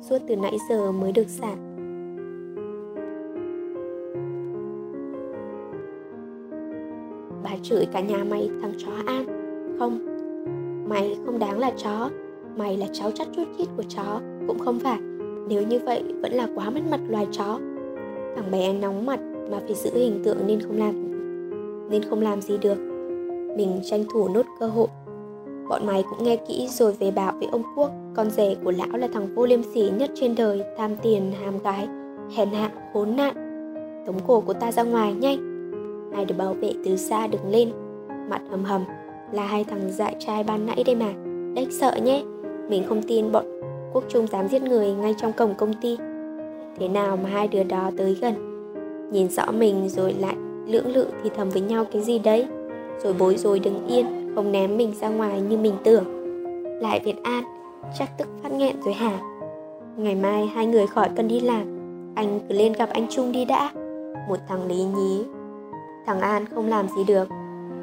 suốt từ nãy giờ mới được xả. Bà chửi cả nhà mày thằng chó An. Không, mày không đáng là chó, mày là cháu chắt chút chít của chó, cũng không phải. Nếu như vậy vẫn là quá mất mặt loài chó. Thằng bé nóng mặt mà phải giữ hình tượng nên không làm nên không làm gì được. Mình tranh thủ nốt cơ hội Bọn mày cũng nghe kỹ rồi về bảo với ông Quốc Con rể của lão là thằng vô liêm sỉ nhất trên đời Tham tiền, hàm gái, hèn hạ, khốn nạn. Tống cổ của ta ra ngoài nhanh. Hai được bảo vệ từ xa đứng lên. Mặt hầm hầm Là hai thằng dại trai ban nãy đây mà. Đếch sợ nhé Mình không tin bọn Quốc Trung dám giết người ngay trong cổng công ty. Thế nào mà hai đứa đó tới gần? Nhìn rõ mình rồi lại lưỡng lự thì thầm với nhau cái gì đấy? Rồi bối rối đứng yên không ném mình ra ngoài như mình tưởng. Lại việt an, chắc tức phát nghẹn rồi hả? Ngày mai hai người khỏi cần đi làm, anh cứ lên gặp anh trung đi đã. Một thằng lý nhí. Thằng an không làm gì được.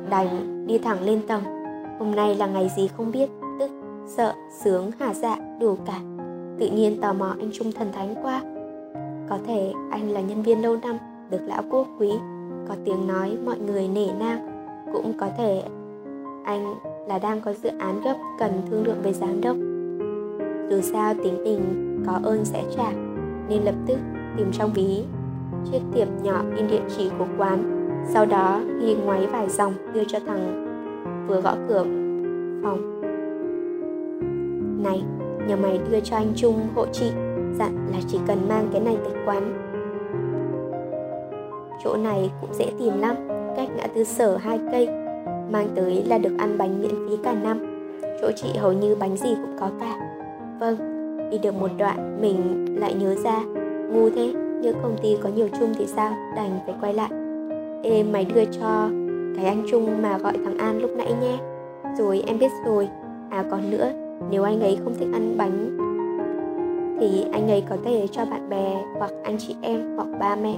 Đành đi thẳng lên tầng. Hôm nay là ngày gì không biết, tức, sợ, sướng, hả dạ đủ cả. Tự nhiên tò mò anh trung thần thánh quá. Có thể anh là nhân viên lâu năm, được lão quốc quý. Có tiếng nói mọi người nể nang. Cũng có thể anh là đang có dự án gấp cần thương lượng với giám đốc. Dù sao tính tình có ơn sẽ trả, nên lập tức tìm trong ví. Chiếc tiệp nhỏ in địa chỉ của quán, sau đó ghi ngoáy vài dòng đưa cho thằng. Vừa gõ cửa phòng. Này, nhờ mày đưa cho anh trung hộ chị, dặn là chỉ cần mang cái này tới quán. Chỗ này cũng dễ tìm lắm, cách ngã tư sở hai cây mang tới là được ăn bánh miễn phí cả năm. Chỗ chị hầu như bánh gì cũng có cả. Vâng đi được một đoạn mình lại nhớ ra. Ngu thế nếu công ty có nhiều chung thì sao? Đành phải quay lại. Ê, mày đưa cho cái anh trung mà gọi thằng an lúc nãy nhé. Rồi, em biết rồi. À còn nữa, nếu anh ấy không thích ăn bánh thì anh ấy có thể cho bạn bè hoặc anh chị em hoặc ba mẹ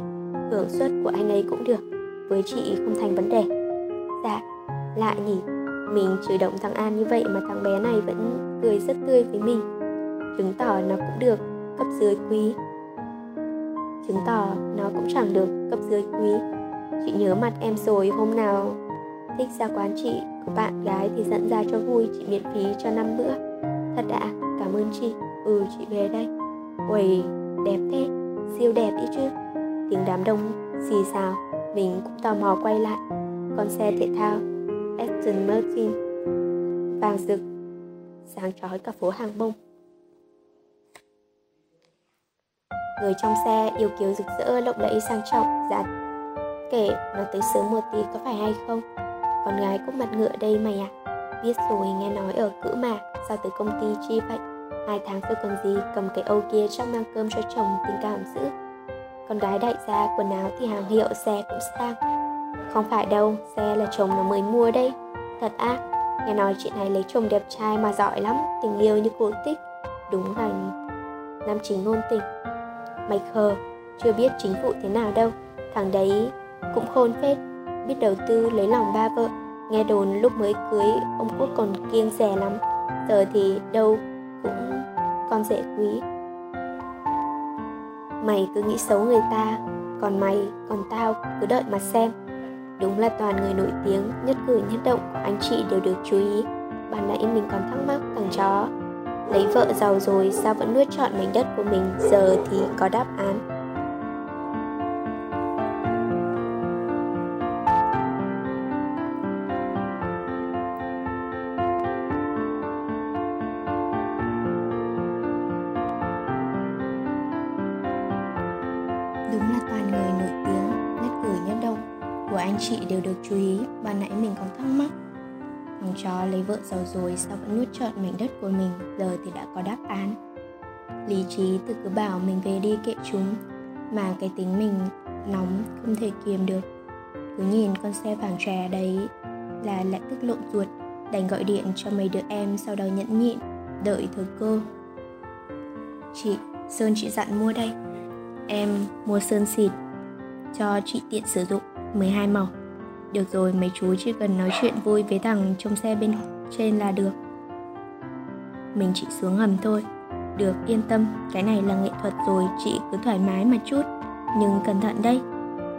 hưởng suất của anh ấy cũng được. Với chị không thành vấn đề. Dạ. Lạ nhỉ, mình chửi động thằng An như vậy mà thằng bé này vẫn cười rất tươi với mình. Chứng tỏ nó cũng được cấp dưới quý. Chứng tỏ nó cũng chẳng được cấp dưới quý. Chị nhớ mặt em rồi hôm nào thích ra quán chị của bạn gái thì dẫn ra cho vui chị miễn phí cho năm bữa. Thật ạ, cảm ơn chị. Ừ, chị về đây. uầy đẹp thế, siêu đẹp ý chứ. Tiếng đám đông xì xào, mình cũng tò mò quay lại. Con xe thể thao Aston Martin. Vàng rực, sáng chói cả phố hàng bông. Người trong xe yêu kiều rực rỡ lộng lẫy sang trọng dạ kể nó tới sớm một tí có phải hay không? Con gái cũng mặt ngựa đây mày à biết rồi, nghe nói ở cữ mà, sao tới công ty chi vậy? Hai tháng rồi còn gì cầm cái âu kia chắc mang cơm cho chồng, tình cảm dữ. Con gái đại gia quần áo thì hàng hiệu, xe cũng sang không phải đâu, xe là chồng nó mới mua đây. Thật ác, nghe nói chị này lấy chồng đẹp trai mà giỏi lắm Tình yêu như cổ tích. Đúng là nam chính ngôn tình. Mày khờ, chưa biết chính phụ thế nào đâu. Thằng đấy cũng khôn phết Biết đầu tư lấy lòng ba vợ. Nghe đồn lúc mới cưới ông Quốc còn kiêng rẻ lắm. Giờ thì đâu cũng con rể quý. Mày cứ nghĩ xấu người ta Còn mày, còn tao cứ đợi mà xem. Đúng là toàn người nổi tiếng, nhất cử nhất động của anh chị đều được chú ý. Ban nãy mình còn thắc mắc thằng chó. Lấy vợ giàu rồi sao vẫn nuốt trọn mảnh đất của mình? Giờ thì có đáp án. Chị đều được chú ý. Ban nãy mình còn thắc mắc Thằng chó lấy vợ giàu rồi sao vẫn nuốt trọn mảnh đất của mình? Giờ thì đã có đáp án. Lý trí tự cứ bảo mình về đi kệ chúng Mà cái tính mình nóng không thể kiềm được. Cứ nhìn con xe vàng trẻ đấy là lại tức lộn ruột Đành gọi điện cho mấy đứa em sau đó nhẫn nhịn Đợi thời cơ Chị, Sơn chị dặn mua đây. Em mua sơn xịt cho chị tiện sử dụng. 12 màu Được rồi mấy chú chỉ cần nói chuyện vui với thằng trong xe bên trên là được Mình chỉ xuống hầm thôi Được yên tâm, cái này là nghệ thuật rồi, chị cứ thoải mái mà chút. Nhưng cẩn thận đây.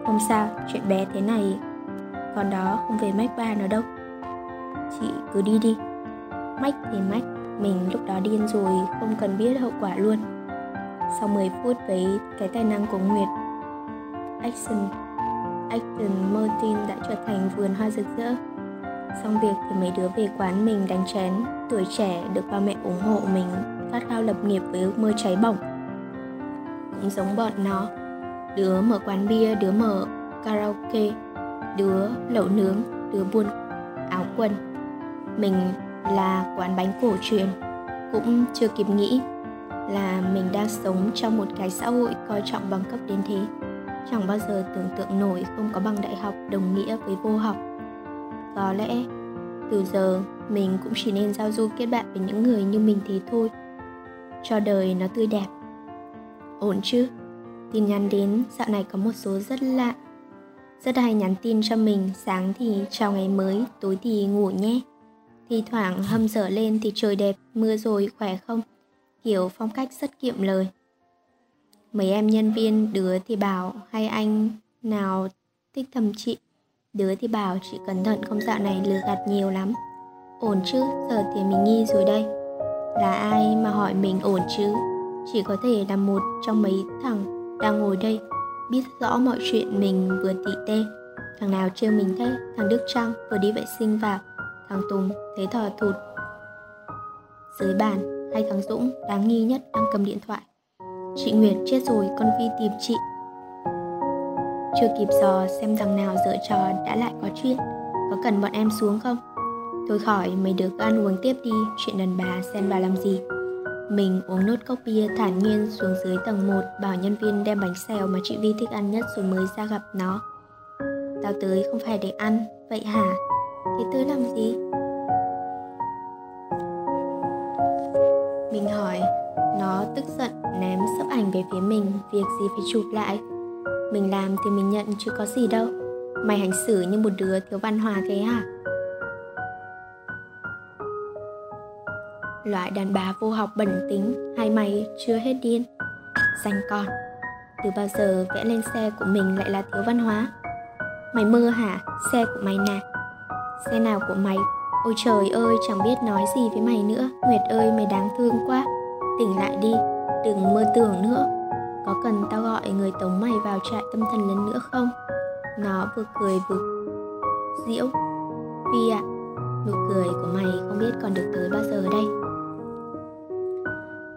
Không sao, chuyện bé thế này, còn đó không về mách ba nó đâu. Chị cứ đi đi. Mách thì mách, mình lúc đó điên rồi, không cần biết hậu quả luôn. Sau 10 phút với cái tài năng của Nguyệt, Action Action Martin đã trở thành vườn hoa rực rỡ. Xong việc thì mấy đứa về quán mình đánh chén, tuổi trẻ được ba mẹ ủng hộ mình khát khao lập nghiệp với ước mơ cháy bỏng. Cũng giống bọn nó, đứa mở quán bia, đứa mở karaoke, đứa lẩu nướng, đứa buôn áo quần. Mình là quán bánh cổ truyền, cũng chưa kịp nghĩ là mình đang sống trong một cái xã hội coi trọng bằng cấp đến thế chẳng bao giờ tưởng tượng nổi không có bằng đại học đồng nghĩa với vô học. Có lẽ, từ giờ, mình cũng chỉ nên giao du kết bạn với những người như mình thế thôi. Cho đời nó tươi đẹp. Ổn chứ? Tin nhắn đến, dạo này có một số rất lạ. Rất hay nhắn tin cho mình, sáng thì chào ngày mới, tối thì ngủ nhé. Thi thoảng hâm dở lên thì trời đẹp, mưa rồi khỏe không? Kiểu phong cách rất kiệm lời mấy em nhân viên, đứa thì bảo, hay anh nào thích thầm chị đứa thì bảo, chị cẩn thận không dạo này lừa gạt nhiều lắm. Ổn chứ? Giờ thì mình nghi rồi đây. Là ai mà hỏi mình ổn chứ? Chỉ có thể là một trong mấy thằng đang ngồi đây, biết rõ mọi chuyện mình vừa tị tê. Thằng nào trêu mình thế? Thằng đức trăng vừa đi vệ sinh vào thằng tùng thấy thò thụt. Dưới bàn hay thằng dũng đáng nghi nhất đang cầm điện thoại. Chị Nguyệt chết rồi, con Vi tìm chị Chưa kịp dò xem thằng nào dở trò đã lại có chuyện, Có cần bọn em xuống không? Thôi khỏi mấy đứa cứ ăn uống tiếp đi, Chuyện đàn bà xen vào làm gì Mình uống nốt cốc bia thản nhiên xuống dưới tầng 1 Bảo nhân viên đem bánh xèo mà chị Vi thích ăn nhất rồi mới ra gặp nó Tao tới không phải để ăn, Vậy hả? Thế tới làm gì? Mình hỏi nó tức giận, ném sấp ảnh về phía mình, việc gì phải chụp lại? Mình làm thì mình nhận chứ có gì đâu. Mày hành xử như một đứa thiếu văn hóa thế à? Loại đàn bà vô học bẩn tính hay mày chưa hết điên. Danh con, từ bao giờ vẽ lên xe của mình lại là thiếu văn hóa? Mày mơ hả? Xe của mày nè. Xe nào của mày? Ôi trời ơi, chẳng biết nói gì với mày nữa. Nguyệt ơi, mày đáng thương quá tỉnh lại đi đừng mơ tưởng nữa. Có cần tao gọi người tống mày vào trại tâm thần lần nữa không? Nó vừa cười vừa diễu phi ạ à, nụ cười của mày không biết còn được tới bao giờ đây.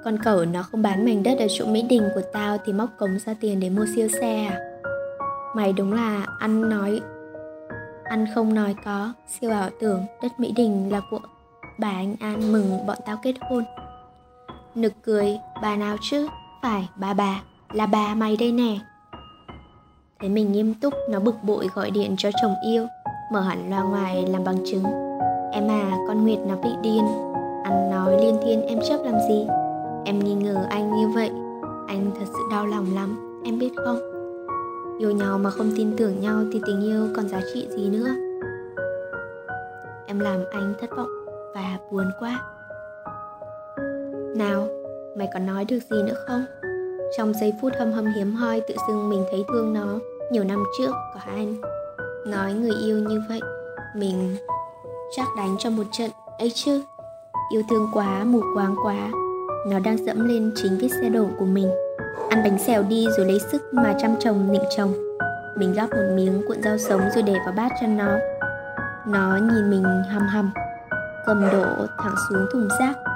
Con cẩu nó không bán mảnh đất ở chỗ Mỹ Đình của tao thì móc cống ra tiền để mua siêu xe à? Mày đúng là ăn nói ăn không nói có. Siêu ảo tưởng đất Mỹ Đình là của bà anh An mừng bọn tao kết hôn. Nực cười, bà nào chứ? Phải, bà bà, là bà mày đây nè. Thấy mình nghiêm túc, nó bực bội gọi điện cho chồng yêu, mở hẳn loa ngoài làm bằng chứng. Em à, con Nguyệt nó bị điên, ăn nói liên thiên em chấp làm gì? Em nghi ngờ anh như vậy, anh thật sự đau lòng lắm, em biết không? Yêu nhau mà không tin tưởng nhau thì tình yêu còn giá trị gì nữa? Em làm anh thất vọng và buồn quá. Nào, mày còn nói được gì nữa không? Trong giây phút hâm hâm hiếm hoi tự dưng mình thấy thương nó Nhiều năm trước có anh. Nói người yêu như vậy Mình chắc đánh cho một trận ấy chứ? Yêu thương quá, mù quáng quá. Nó đang dẫm lên chính vết xe đổ của mình. Ăn bánh xèo đi rồi lấy sức mà chăm chồng nịnh chồng. Mình gắp một miếng cuộn rau sống rồi để vào bát cho nó. Nó nhìn mình hầm hầm Cầm đổ thẳng xuống thùng rác.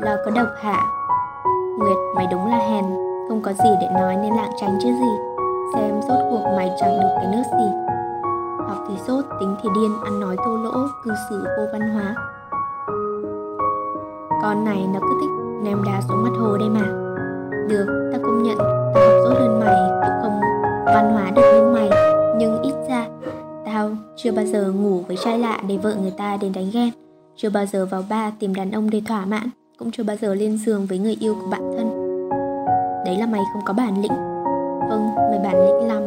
Lo có độc hả? Nguyệt mày đúng là hèn. Không có gì để nói nên lạng tránh chứ gì. Xem rốt cuộc mày chẳng được cái nước gì. Học thì sốt, tính thì điên, ăn nói thô lỗ, cư xử vô văn hóa. Con này nó cứ thích ném đá xuống mặt hồ đây mà. Được, ta công nhận, ta học tốt hơn mày, cũng không văn hóa được như mày. Nhưng ít ra, tao chưa bao giờ ngủ với trai lạ để vợ người ta đến đánh ghen. Chưa bao giờ vào ba tìm đàn ông để thỏa mãn cũng chưa bao giờ lên giường với người yêu của bạn thân. Đấy là mày không có bản lĩnh. Vâng mày bản lĩnh lắm.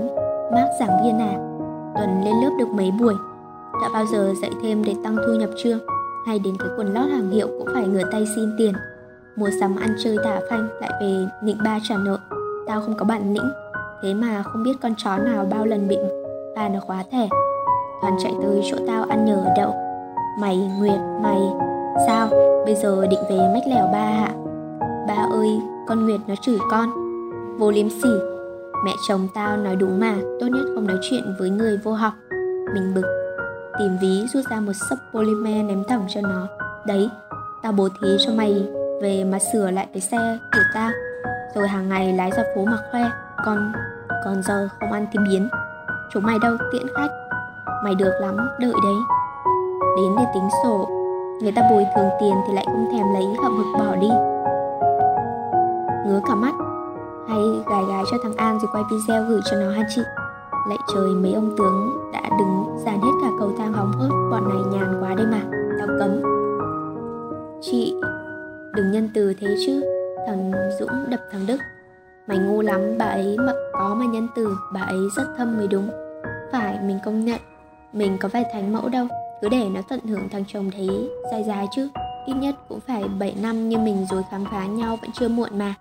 Mác giảng viên à. Tuần lên lớp được mấy buổi? Đã bao giờ dạy thêm để tăng thu nhập chưa? Hay đến cái quần lót hàng hiệu cũng phải ngửa tay xin tiền? Mua sắm, ăn chơi tả phanh, Lại về nịnh ba trả nợ. Tao không có bản lĩnh. Thế mà không biết con chó nào bao lần bị ba nó khóa thẻ. Toàn chạy tới chỗ tao ăn nhờ ở đậu. Mày, Nguyệt, mày. Sao? Bây giờ định về mách lẻo ba hả? Ba ơi, con Nguyệt nó chửi con. Vô liêm sỉ. Mẹ chồng tao nói đúng mà, Tốt nhất không nói chuyện với người vô học. Mình bực. Tìm ví rút ra một sấp polymer ném thẳng cho nó. Đấy, Tao bố thí cho mày về mà sửa lại cái xe của tao. Rồi hàng ngày lái ra phố mà khoe. Còn còn giờ không ăn thì biến. Chúng mày đâu tiễn khách. Mày được lắm, đợi đấy. Đến để tính sổ. Người ta bồi thường tiền thì lại không thèm lấy hậm hực bỏ đi. Ngứa cả mắt. Hay gài gái cho thằng An rồi quay video gửi cho nó ha chị? Lại trời, mấy ông tướng đã đứng dàn hết cả cầu thang hóng hớt. Bọn này nhàn quá đây mà. Tao cấm. Chị, Đừng nhân từ thế chứ. Thằng Dũng đập thằng Đức. Mày ngu lắm, bà ấy mà có mà nhân từ, Bà ấy rất thâm mới đúng. Phải, mình công nhận. Mình có phải thánh mẫu đâu. Cứ để nó tận hưởng thằng chồng thấy dài dài chứ. Ít nhất cũng phải 7 năm như mình rồi khám phá nhau vẫn chưa muộn mà.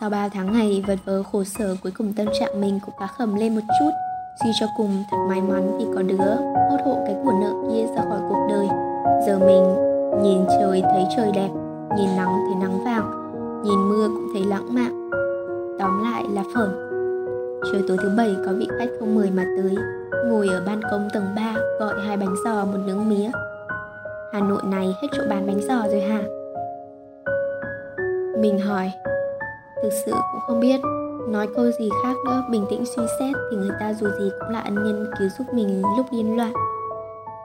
Sau 3 tháng ngày vật vờ khổ sở, cuối cùng tâm trạng mình cũng khá khẩm lên một chút. Suy cho cùng, thật may mắn vì có đứa hốt hộ cái của nợ kia ra khỏi cuộc đời. Giờ mình Nhìn trời thấy trời đẹp, Nhìn nắng thấy nắng vàng, Nhìn mưa cũng thấy lãng mạn. Tóm lại là phởn Chiều tối thứ bảy có vị khách không mời mà tới. Ngồi ở ban công tầng 3 Gọi hai bánh giò một nướng mía. Hà Nội này hết chỗ bán bánh giò rồi hả? Mình hỏi. Thực sự cũng không biết. Nói câu gì khác nữa Bình tĩnh suy xét Thì người ta dù gì cũng là ân nhân cứu giúp mình lúc điên loạn.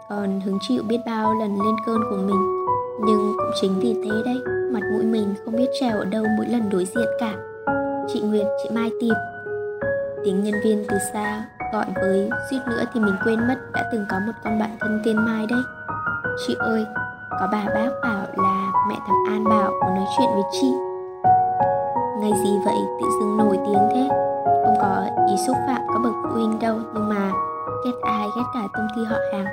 Còn hứng chịu biết bao lần lên cơn của mình nhưng cũng chính vì thế đấy Mặt mũi mình không biết trèo ở đâu mỗi lần đối diện cả. Chị Nguyệt, chị Mai tìm. Tiếng nhân viên từ xa gọi với Suýt nữa thì mình quên mất đã từng có một con bạn thân tên Mai đấy. Chị ơi, có bà bác bảo là mẹ thằng An bảo muốn nói chuyện với chị. Ngày gì vậy? Tự dưng nổi tiếng thế. Không có ý xúc phạm các bậc phụ huynh đâu Nhưng mà ghét ai ghét cả công ty họ hàng.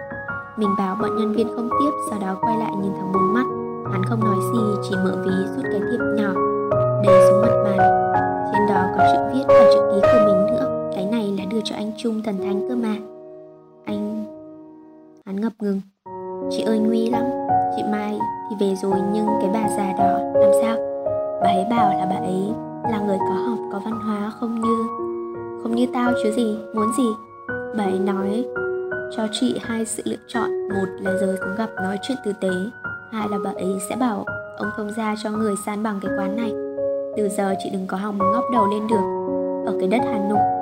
Mình bảo bọn nhân viên không tiếp Sau đó quay lại nhìn thằng bốn mắt. Hắn không nói gì chỉ mở ví rút cái thiệp nhỏ Để xuống mặt bàn. Trên đó có chữ viết và chữ ký của mình nữa. Cái này đưa cho anh Trung thần thánh cơ mà. Anh... Hắn ngập ngừng. Chị ơi nguy lắm. Chị Mai thì về rồi nhưng cái bà già đó làm sao? Bà ấy bảo là bà ấy là người có học có văn hóa không như Không như tao chứ gì, muốn gì? Bà ấy nói cho chị hai sự lựa chọn. Một là giờ cũng gặp nói chuyện tử tế. Hai là bà ấy sẽ bảo ông thông gia cho người san bằng cái quán này. Từ giờ chị đừng có hòng ngóc đầu lên được. Ở cái đất hà nội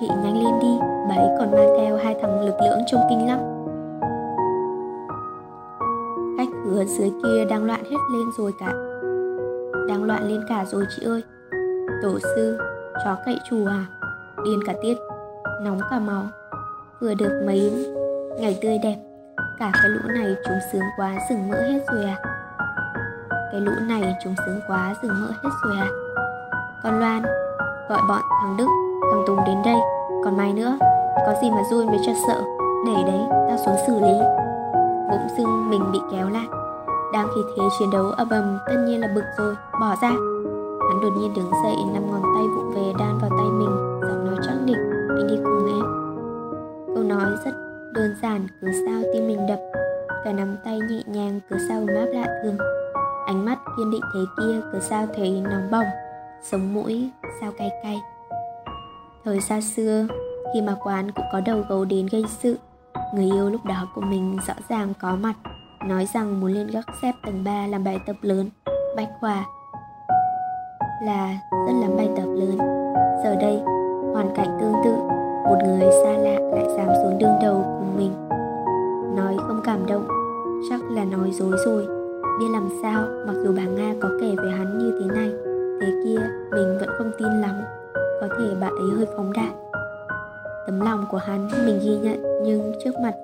chị nhanh lên đi bà ấy còn mang theo hai thằng lực lưỡng trông kinh lắm. Khách hứa dưới kia đang loạn hết lên rồi cả. Đang loạn lên cả rồi chị ơi. Tổ sư chó cậy chùa à? Điên cả tiết. Nóng cả máu, vừa được mấy ngày tươi đẹp cả cái lũ này chúng sướng quá rừng mỡ hết rồi à? Cái lũ này chúng sướng quá rừng mỡ hết rồi à? Con loan gọi bọn thằng đức thằng tùng đến đây. Còn mày nữa, có gì mà run với cho sợ. Để đấy, tao xuống xử lý. Bỗng dưng mình bị kéo lại. Đang khi thế chiến đấu ầm ầm, tất nhiên là bực rồi, bỏ ra. Hắn đột nhiên đứng dậy, năm ngón tay vụ về đan vào tay mình, giọng nói chắc định anh đi cùng em. Câu nói rất đơn giản, cứ sao tim mình đập. Cả nắm tay nhẹ nhàng, cứ sao mát lạ thường Ánh mắt kiên định thế kia, cứ sao thấy nóng bỏng. Sống mũi, sao cay cay. Thời xa xưa, khi mà quán cũng có đầu gấu đến gây sự, Người yêu lúc đó của mình rõ ràng có mặt, Nói rằng muốn lên gác xếp tầng 3 làm bài tập lớn, Bách Khoa. Là rất lắm bài tập lớn. Giờ đây, hoàn cảnh tương tự, một người xa lạ lại dám xuống đương đầu cùng mình. Nói không cảm động, chắc là nói dối rồi. Biết làm sao, mặc dù bà nga có kể về hắn như thế này, thế kia mình vẫn không tin lắm có thể bạn ấy hơi phóng đại tấm lòng của hắn mình ghi nhận, nhưng trước mặt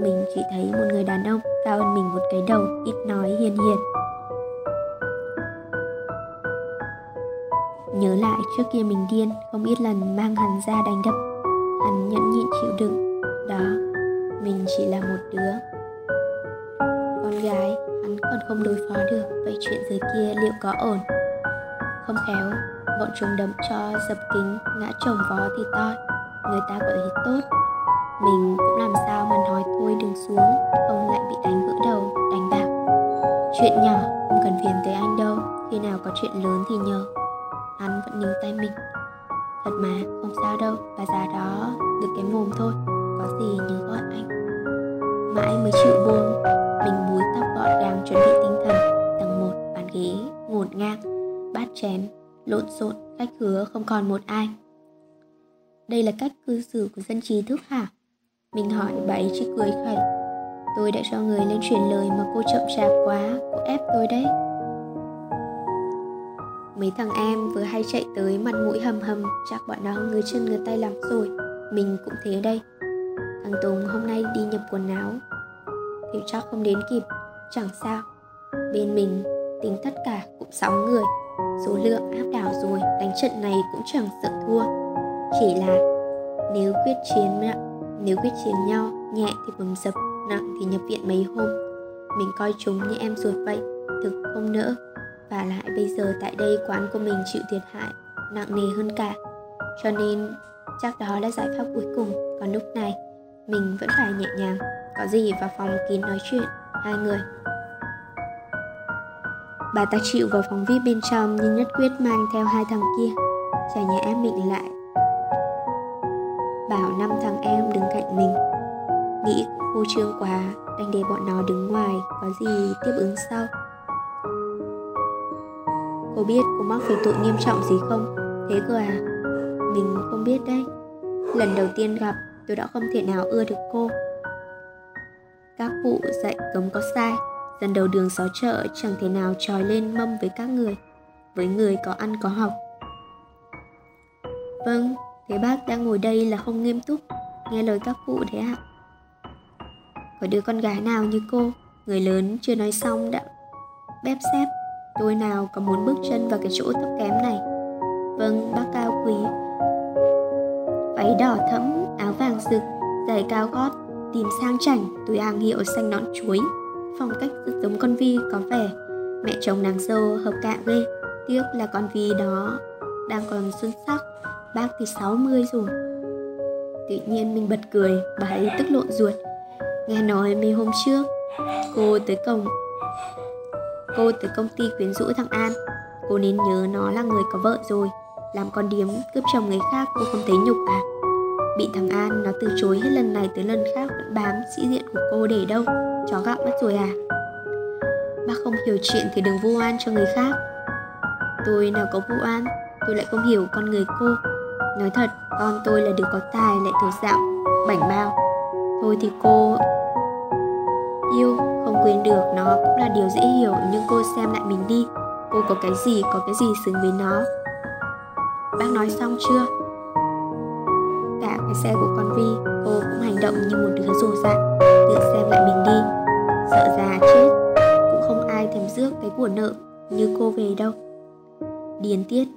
mình chỉ thấy một người đàn ông cao hơn mình một cái đầu, ít nói hiền hiền. Nhớ lại trước kia mình điên, Không ít lần mang hắn ra đánh đập. Hắn nhẫn nhịn chịu đựng. Đó, Mình chỉ là một đứa. Con gái, hắn còn không đối phó được, vậy chuyện dưới kia liệu có ổn? Không khéo. Bọn chúng đấm cho dập kính ngã chồng vó thì to. Người ta gọi hết tốt. Mình cũng làm sao mà nói thôi, đừng xuống. Ông lại bị đánh vỡ đầu, đánh bạc. Chuyện nhỏ, không cần phiền tới anh đâu. Khi nào có chuyện lớn thì nhờ. Hắn vẫn níu tay mình. Thật mà, không sao đâu. Bà già đó được cái mồm thôi. Có gì nhớ gọi anh. Mãi mới chịu buông, mình búi tóc gọn gàng chuẩn bị tinh thần. Tầng một, bàn ghế, ngổn ngang bát chén, lộn xộn khách hứa không còn một ai. Đây là cách cư xử của dân trí thức hả? Mình hỏi bà ấy chỉ cười khẩy. Tôi đã cho người lên chuyển lời mà cô chậm chạp quá, cô ép tôi đấy. Mấy thằng em vừa hay chạy tới mặt mũi hầm hầm, chắc bọn nó người chân người tay lắm rồi. Mình cũng thế đây. Thằng tùng hôm nay đi nhập quần áo. Thì chắc không đến kịp, chẳng sao. Bên mình, tính tất cả cũng sáu người số lượng áp đảo rồi, đánh trận này cũng chẳng sợ thua. Chỉ là nếu quyết chiến nếu quyết chiến nhau, nhẹ thì bầm dập, nặng thì nhập viện mấy hôm. Mình coi chúng như em ruột vậy, thực không nỡ. Và lại bây giờ tại đây quán của mình chịu thiệt hại, nặng nề hơn cả. Cho nên chắc đó là giải pháp cuối cùng. Còn lúc này, mình vẫn phải nhẹ nhàng, có gì vào phòng kín nói chuyện. Hai người bà ta chịu vào phòng vip bên trong nhưng nhất quyết mang theo hai thằng kia. Chả nhẽ mình lại. Bảo năm thằng em đứng cạnh mình. Nghĩ cũng vô trương quá đành để bọn nó đứng ngoài, có gì tiếp ứng sau? Cô biết cô mắc phải tội nghiêm trọng gì không? Thế cơ à? Mình không biết đấy. Lần đầu tiên gặp, tôi đã không thể nào ưa được cô. Các cụ dạy cấm có sai dân đầu đường xó chợ chẳng thể nào tròi lên mâm với các người, với người có ăn có học. Vâng thế bác đang ngồi đây là không nghiêm túc, nghe lời các cụ thế ạ. Có đứa con gái nào như cô, người lớn chưa nói xong đã bép xếp, tôi nào có muốn bước chân vào cái chỗ thấp kém này? Vâng bác cao quý. Váy đỏ thẫm, áo vàng rực, giày cao gót, tìm sang chảnh, túi hàng hiệu xanh nõn chuối phong cách rất giống con vi, có vẻ. Mẹ chồng nàng dâu hợp cạ ghê. Tiếc là con vi đó đang còn xuân sắc. Bác thì 60 rồi. Tự nhiên mình bật cười, bà ấy tức lộn ruột. Nghe nói mấy hôm trước, cô tới cổng, cô tới công ty quyến rũ thằng an. Cô nên nhớ nó là người có vợ rồi. Làm con điếm cướp chồng người khác cô không thấy nhục à? Bị thằng an nó từ chối hết lần này tới lần khác vẫn bám sĩ diện của cô để đâu. Chó gạo mất rồi à? Bác không hiểu chuyện thì đừng vu oan cho người khác. Tôi nào có vu oan tôi lại không hiểu con người cô. Nói thật con tôi là đứa có tài lại thuộc dạo, bảnh bao. Thôi thì cô yêu không quên được nó cũng là điều dễ hiểu nhưng cô xem lại mình đi. Cô có cái gì có cái gì xứng với nó. Bác nói xong chưa? Cái xe của con vi. Cô cũng hành động như một đứa rồ rạng tự xem lại mình đi. Sợ già chết, cũng không ai thèm rước cái của nợ như cô về đâu. Điền tiết,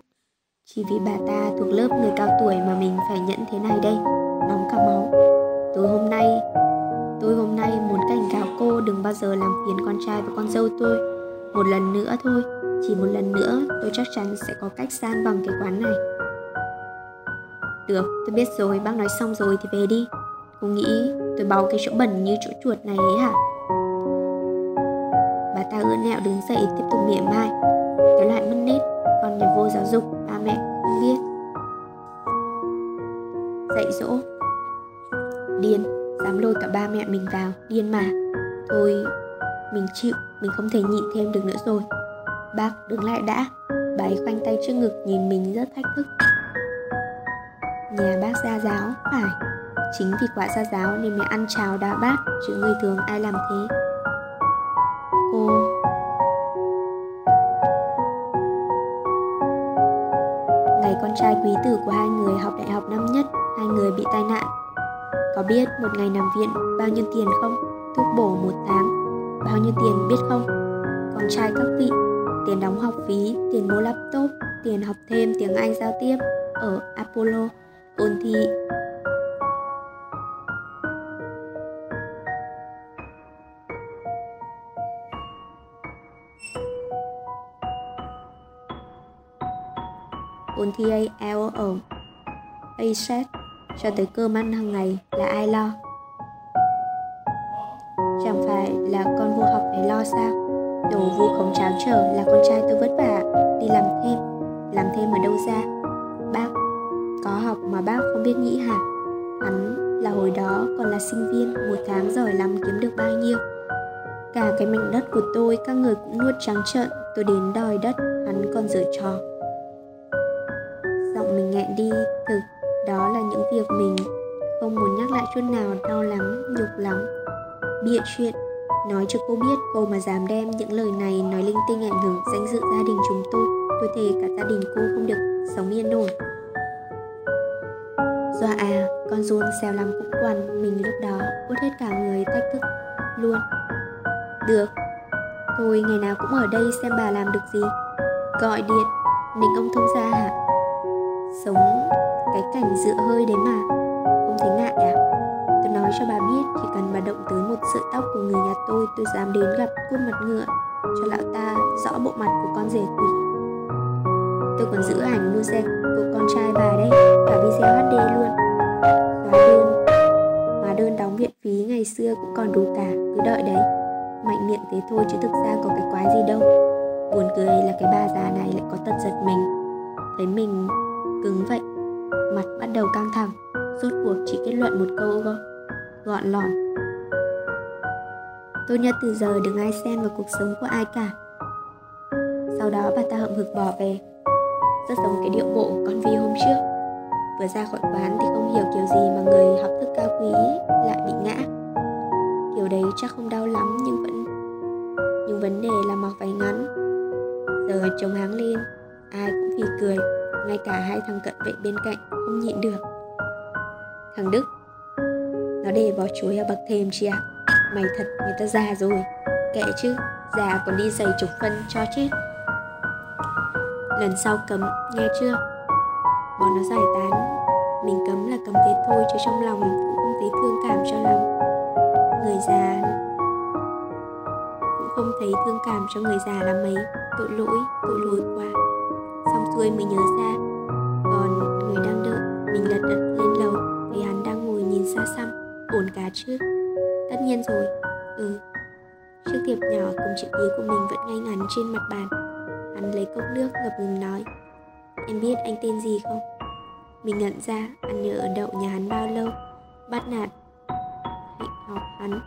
chỉ vì bà ta thuộc lớp người cao tuổi mà mình phải nhận thế này đây, nóng cả máu. Tối hôm nay tôi hôm nay muốn cảnh cáo cô đừng bao giờ làm phiền con trai và con dâu tôi. Một lần nữa thôi, chỉ một lần nữa tôi chắc chắn sẽ có cách san bằng cái quán này được, tôi biết rồi, bác nói xong rồi thì về đi. Cô nghĩ tôi báu cái chỗ bẩn như chỗ chuột này ấy hả? Bà ta ươn nẹo đứng dậy, tiếp tục mỉa mai. Cái loại mất nết còn nhà vô giáo dục, ba mẹ không biết. Dạy dỗ. Điên dám lôi cả ba mẹ mình vào. Điên mà. Thôi, mình chịu, mình không thể nhịn thêm được nữa rồi. Bác đứng lại đã. Bà ấy khoanh tay trước ngực, nhìn mình rất thách thức nhà bác gia giáo, phải. Chính vì quả gia giáo nên mới ăn cháo đá bát, chứ người thường ai làm thế? Cô. Ngày con trai quý tử của hai người học đại học năm nhất, hai người bị tai nạn. Có biết một ngày nằm viện, bao nhiêu tiền không? Thuốc bổ một tháng, bao nhiêu tiền biết không? Con trai các vị, tiền đóng học phí, tiền mua laptop, tiền học thêm tiếng anh giao tiếp ở apollo ôn thị ôn thi ai ở. Ai sát, cho tới cơm ăn hàng ngày, là ai lo? Chẳng phải là con vua học này lo sao? Đồ vua khống cháo trở là con trai tôi vất vả, đi làm thêm. Làm thêm ở đâu ra? Bác có học mà bác không biết nghĩ hả? Hắn là hồi đó còn là sinh viên, Một tháng giỏi lắm kiếm được bao nhiêu Cả cái mảnh đất của tôi, Các người cũng nuốt trắng trợn, Tôi đến đòi đất, Hắn còn giở trò Giọng mình nghẹn đi, Thực đó là những việc mình Không muốn nhắc lại chút nào, đau lắm, Nhục lắm Bịa chuyện, Nói cho cô biết, cô mà dám đem những lời này nói linh tinh ảnh hưởng danh dự gia đình chúng tôi Tôi thề cả gia đình cô không được sống yên ổn. Do à, con run xèo lắm cũng quằn Mình lúc đó út hết cả người thách thức luôn. Được. Tôi ngày nào cũng ở đây xem bà làm được gì. Gọi điện. Định ông thông gia hả? Sống cái cảnh dựa hơi đấy mà. Không thấy ngại à? Tôi nói cho bà biết chỉ cần bà động tới một sợi tóc của người nhà tôi Tôi dám đến gặp khuôn mặt ngựa Cho lão ta rõ bộ mặt của con rể quỷ. Tôi còn giữ ảnh mua xe của con trai bà đấy, Cả video HD luôn. Hóa đơn Hóa đơn đóng viện phí ngày xưa cũng còn đủ cả, Cứ đợi đấy. Mạnh miệng thế thôi chứ thực ra có cái quái gì đâu. Buồn cười là cái bà già này lại có tật giật mình. Thấy mình cứng vậy, Mặt bắt đầu căng thẳng. Rốt cuộc chỉ kết luận một câu thôi. Gọn lỏn. Tốt nhất từ giờ đừng ai xen vào cuộc sống của ai cả. Sau đó bà ta hậm hực bỏ về. Rất giống cái điệu bộ của con Vi hôm trước. Vừa ra khỏi quán thì không hiểu kiểu gì mà người học thức cao quý lại bị ngã. Kiểu đấy chắc không đau lắm nhưng vẫn, Nhưng vấn đề là mặc váy ngắn. Giờ chồng háng lên, Ai cũng phì cười, Ngay cả hai thằng cận vệ bên cạnh không nhịn được. Thằng Đức, Nó để bỏ chuối ở bậc thềm chị ạ. Mày thật, người ta già rồi. Kệ chứ, Già còn đi giày chục phân cho chết. Lần sau cấm nghe chưa? Bọn nó giải tán. Mình cấm là cấm thế thôi Chứ trong lòng cũng không thấy thương cảm cho lắm. Người già. Cũng không thấy thương cảm cho người già là mấy Tội lỗi, tội lỗi quá. Xong xuôi mới nhớ ra. Còn người đang đợi Mình lật đật lên lầu Thấy hắn đang ngồi nhìn xa xăm. Ổn cả chứ? Tất nhiên rồi. Ừ. Chiếc thiệp nhỏ cùng chữ ký của mình vẫn ngay ngắn trên mặt bàn. Hắn lấy cốc nước ngập ngừng nói. Em biết anh tên gì không? Mình nhận ra anh nhờ ở đậu nhà hắn bao lâu. Bắt nạt. Hạnh học hắn.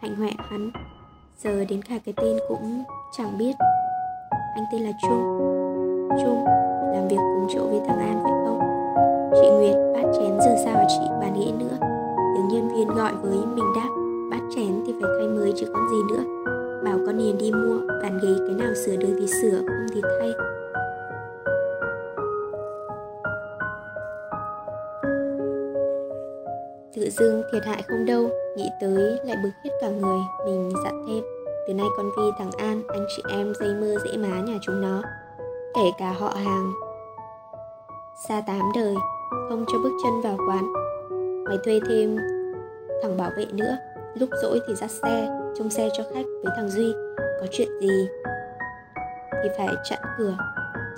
Hạnh hoẹ hắn. Giờ đến cả cái tên cũng chẳng biết. Anh tên là Trung. Trung, Làm việc cùng chỗ với thằng An phải không? Chị Nguyệt bát chén giờ sao chị? Bà nghĩ nữa. Tiếng nhân viên gọi với mình đáp. Bát chén thì phải thay mới chứ còn gì nữa. Bảo con Hiền đi mua Bàn ghế cái nào sửa được thì sửa, Không thì thay. Tự dưng thiệt hại không đâu, Nghĩ tới lại bực hết cả người, Mình dặn thêm, Từ nay con Vi thằng An, Anh chị em dây mơ dễ má nhà chúng nó, Kể cả họ hàng. Xa tám đời, Không cho bước chân vào quán. Mày thuê thêm thằng bảo vệ nữa, Lúc rỗi thì dắt xe. Trông xe cho khách với thằng Duy. Có chuyện gì Thì phải chặn cửa.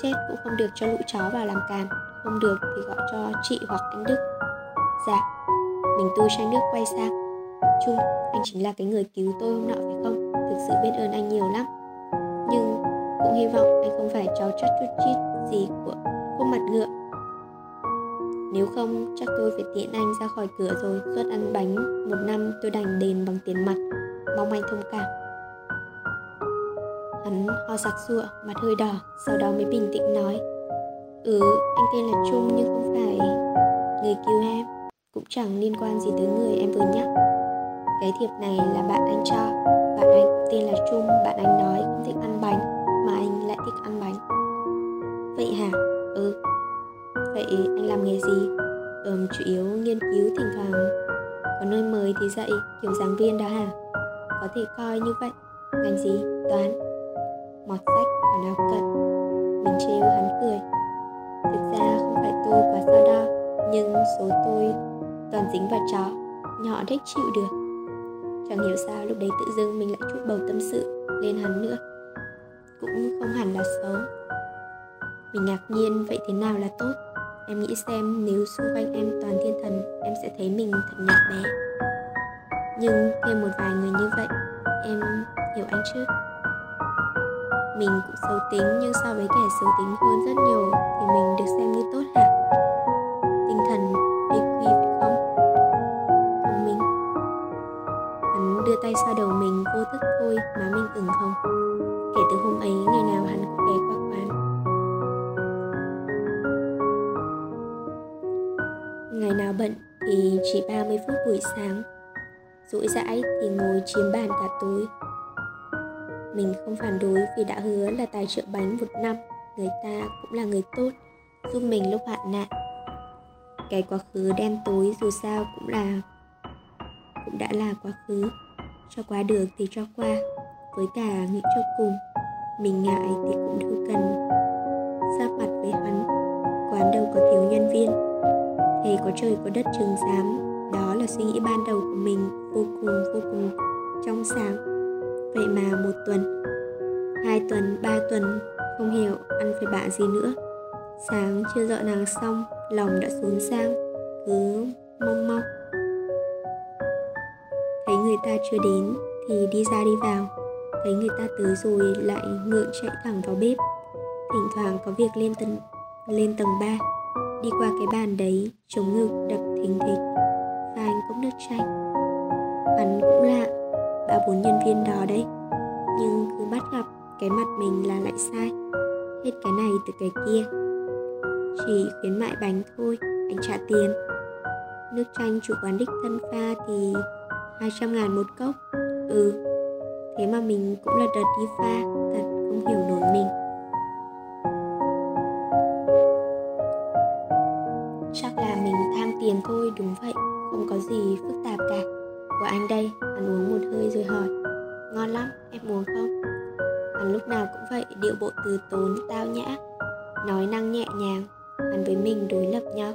Chết cũng không được cho lũ chó vào làm càn. Không được thì gọi cho chị hoặc anh Đức. Dạ Mình tôi chai nước quay sang. Trung, anh chính là cái người cứu tôi hôm nọ phải không? Thực sự biết ơn anh nhiều lắm. Nhưng cũng hy vọng anh không phải cháu chắt chút chít gì của khuôn mặt ngựa. Nếu không chắc tôi phải tiện anh ra khỏi cửa rồi Suốt ăn bánh. Một năm tôi đành đền bằng tiền mặt. Mong anh thông cảm. Hắn ho sặc sụa Mặt hơi đỏ Sau đó mới bình tĩnh nói. Ừ anh tên là Trung nhưng không phải Người cứu em Cũng chẳng liên quan gì tới người em vừa nhắc. Cái thiệp này là bạn anh cho. Bạn anh cũng tên là Trung Bạn anh nói không thích ăn bánh Mà anh lại thích ăn bánh. Vậy hả? Ừ. Vậy anh làm nghề gì? Ừm, chủ yếu nghiên cứu thỉnh thoảng. Có nơi mời thì dạy kiểu giảng viên đó hả? Có thể coi như vậy. Ngành gì? Toán. Mọt sách còn nào cận. Mình trêu hắn cười. Thực ra không phải tôi quá so đo, Nhưng số tôi toàn dính vào chó Nhỏ thích chịu được. Chẳng hiểu sao lúc đấy tự dưng mình lại chút bầu tâm sự lên hắn nữa. Cũng không hẳn là xấu Mình ngạc nhiên vậy thế nào là tốt? Em nghĩ xem nếu xung quanh em toàn thiên thần, Em sẽ thấy mình thật nhỏ bé. Nhưng thêm một vài người như vậy, Em hiểu anh chứ? Mình cũng xấu tính, Nhưng so với kẻ xấu tính hơn rất nhiều Thì mình được xem như tốt hả? Tinh thần quy phải không? Thông minh. Hắn đưa tay xoa đầu mình, vô thức thôi Mà mình ửng không Kể từ hôm ấy, ngày nào hắn cũng ghé qua quán Ngày nào bận thì chỉ 30 phút buổi sáng. Rỗi rãi thì ngồi chiếm bàn cả tối Mình không phản đối vì đã hứa là tài trợ bánh một năm, Người ta cũng là người tốt, Giúp mình lúc hoạn nạn. Cái quá khứ đen tối dù sao cũng là, Cũng đã là quá khứ. Cho qua được thì cho qua, Với cả nghĩ cho cùng, Mình ngại thì cũng đâu cần. Giáp mặt với hắn, Quán đâu có thiếu nhân viên. Thầy có trời có đất trường giám Đó là suy nghĩ ban đầu của mình. Vô cùng vô cùng trong sáng. Vậy mà một tuần Hai tuần, ba tuần Không hiểu ăn phải bạ gì nữa. Sáng chưa dọn hàng xong Lòng đã xuống sang Cứ mong mong. Thấy người ta chưa đến Thì đi ra đi vào. Thấy người ta tới rồi lại ngượng chạy thẳng vào bếp. Thỉnh thoảng có việc lên tầng lên tầng 3 Đi qua cái bàn đấy Chống ngực đập thình thịch. Bốn nhân viên đó đấy. Nhưng cứ bắt gặp cái mặt mình là lại sai. Hết cái này từ cái kia. Chỉ khuyến mại bánh thôi Anh trả tiền. Nước chanh chủ quán đích thân pha thì 200 ngàn một cốc. Ừ Thế mà mình cũng là đợt đi pha, Thật không hiểu nổi mình. Chắc là mình tham tiền thôi, đúng vậy. Không có gì phức tạp cả. Của anh đây. Hắn uống một hơi rồi hỏi, Ngon lắm, em uống không? Hắn lúc nào cũng vậy, điệu bộ từ tốn tao nhã, Nói năng nhẹ nhàng, Hắn với mình đối lập nhau.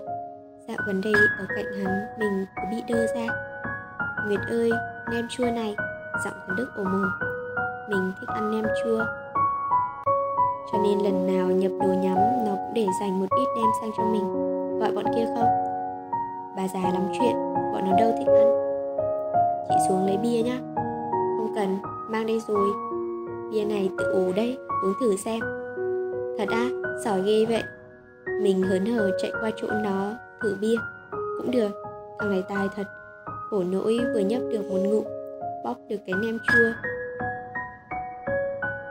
Dạo gần đây, ở cạnh hắn, Mình có bị đơ ra. Nguyệt ơi, nem chua này, Giọng của Đức ồ mồm Mình thích ăn nem chua. Cho nên lần nào nhập đồ nhắm, Nó cũng để dành một ít đem sang cho mình. Gọi bọn kia không? Bà già lắm chuyện, Bọn nó đâu thích ăn xuống lấy bia nhá. Không cần, Mang đây rồi. Bia này tự ủ đây Uống thử xem. Thật á, Giỏi ghê vậy. Mình hớn hở chạy qua chỗ nó, Thử bia. Cũng được, Thằng này tài thật. Khổ nỗi vừa nhấp được một ngụm Bóc được cái nem chua.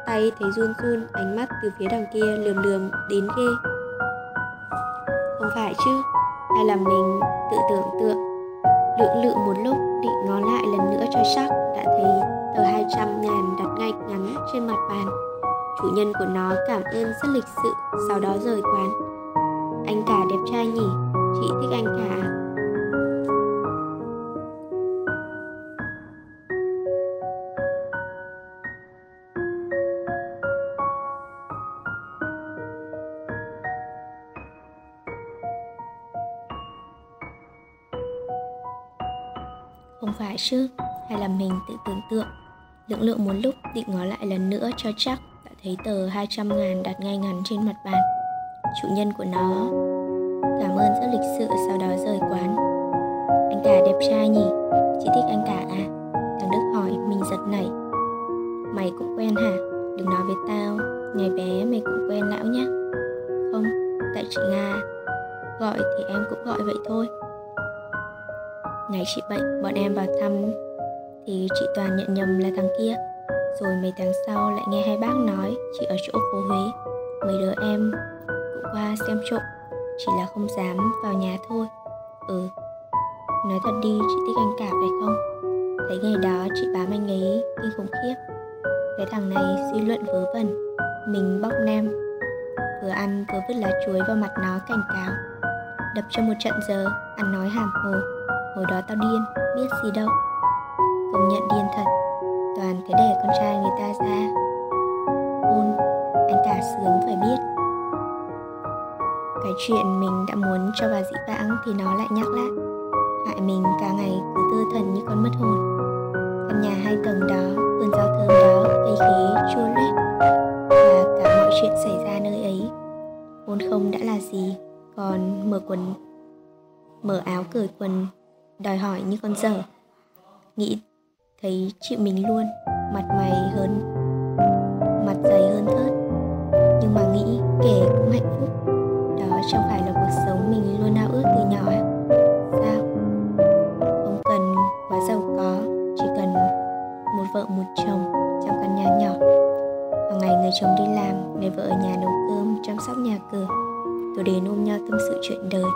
Tay thấy run run, Ánh mắt từ phía đằng kia lườm lườm đến ghê. Không phải chứ, Hay là mình tự tưởng tượng. Lưỡng lự một lúc định ngó lại lần nữa cho chắc, Đã thấy tờ 200 ngàn đặt ngay ngắn trên mặt bàn. Chủ nhân của nó cảm ơn rất lịch sự, Sau đó rời quán. Anh cả đẹp trai nhỉ? Chị thích anh cả à? Không chứ, hay là mình tự tưởng tượng? Lượng lượng một lúc định ngó lại lần nữa cho chắc Đã thấy tờ 200 ngàn đặt ngay ngắn trên mặt bàn. Chủ nhân của nó. Cảm ơn rất lịch sự sau đó rời quán. Anh cả đẹp trai nhỉ? Chị thích anh cả à? Thằng Đức hỏi mình giật nảy. Mày cũng quen hả? Đừng nói với tao. Ngày bé mày cũng quen lão nhá. Không, tại chị Nga. Gọi thì em cũng gọi vậy thôi. Ngày chị bệnh, em vào thăm thì chị Toàn nhận nhầm là thằng kia. Rồi mấy tháng sau lại nghe hai bác nói chị ở chỗ phố Huế. Mấy đứa em cũng qua xem trộm, chỉ là không dám vào nhà thôi. Ừ, nói thật đi chị thích anh cả phải không? Thấy ngày đó chị bám anh ấy kinh khủng khiếp. Cái thằng này suy luận vớ vẩn, mình bóc nem, vừa ăn vừa vứt lá chuối vào mặt nó cảnh cáo. Đập cho một trận giờ, ăn nói hàm hồ Hồi đó tao điên, biết gì đâu. Công nhận điên thật. Toàn cái để con trai người ta ra. Hôn, anh cả sướng phải biết. Cái chuyện mình đã muốn cho bà dĩ vãng thì nó lại nhắc lại. Hại mình cả ngày cứ tơ thần như con mất hồn. Căn nhà hai tầng đó, vườn rau thơm đó, cây khí chua lét Và cả mọi chuyện xảy ra nơi ấy. Hôn không đã là gì còn mở quần mở áo cởi quần đòi hỏi như con dở. Nghĩ thấy chịu mình luôn, mặt mày hơn, mặt dày hơn thớt. Nhưng mà nghĩ kể cũng hạnh phúc. Đó chẳng phải là cuộc sống mình luôn ao ước từ nhỏ. À sao? Không cần quá giàu có, chỉ cần một vợ một chồng trong căn nhà nhỏ. Hàng ngày người chồng đi làm người vợ ở nhà nấu cơm, chăm sóc nhà cửa. Rồi đến ôm nhau tâm sự chuyện đời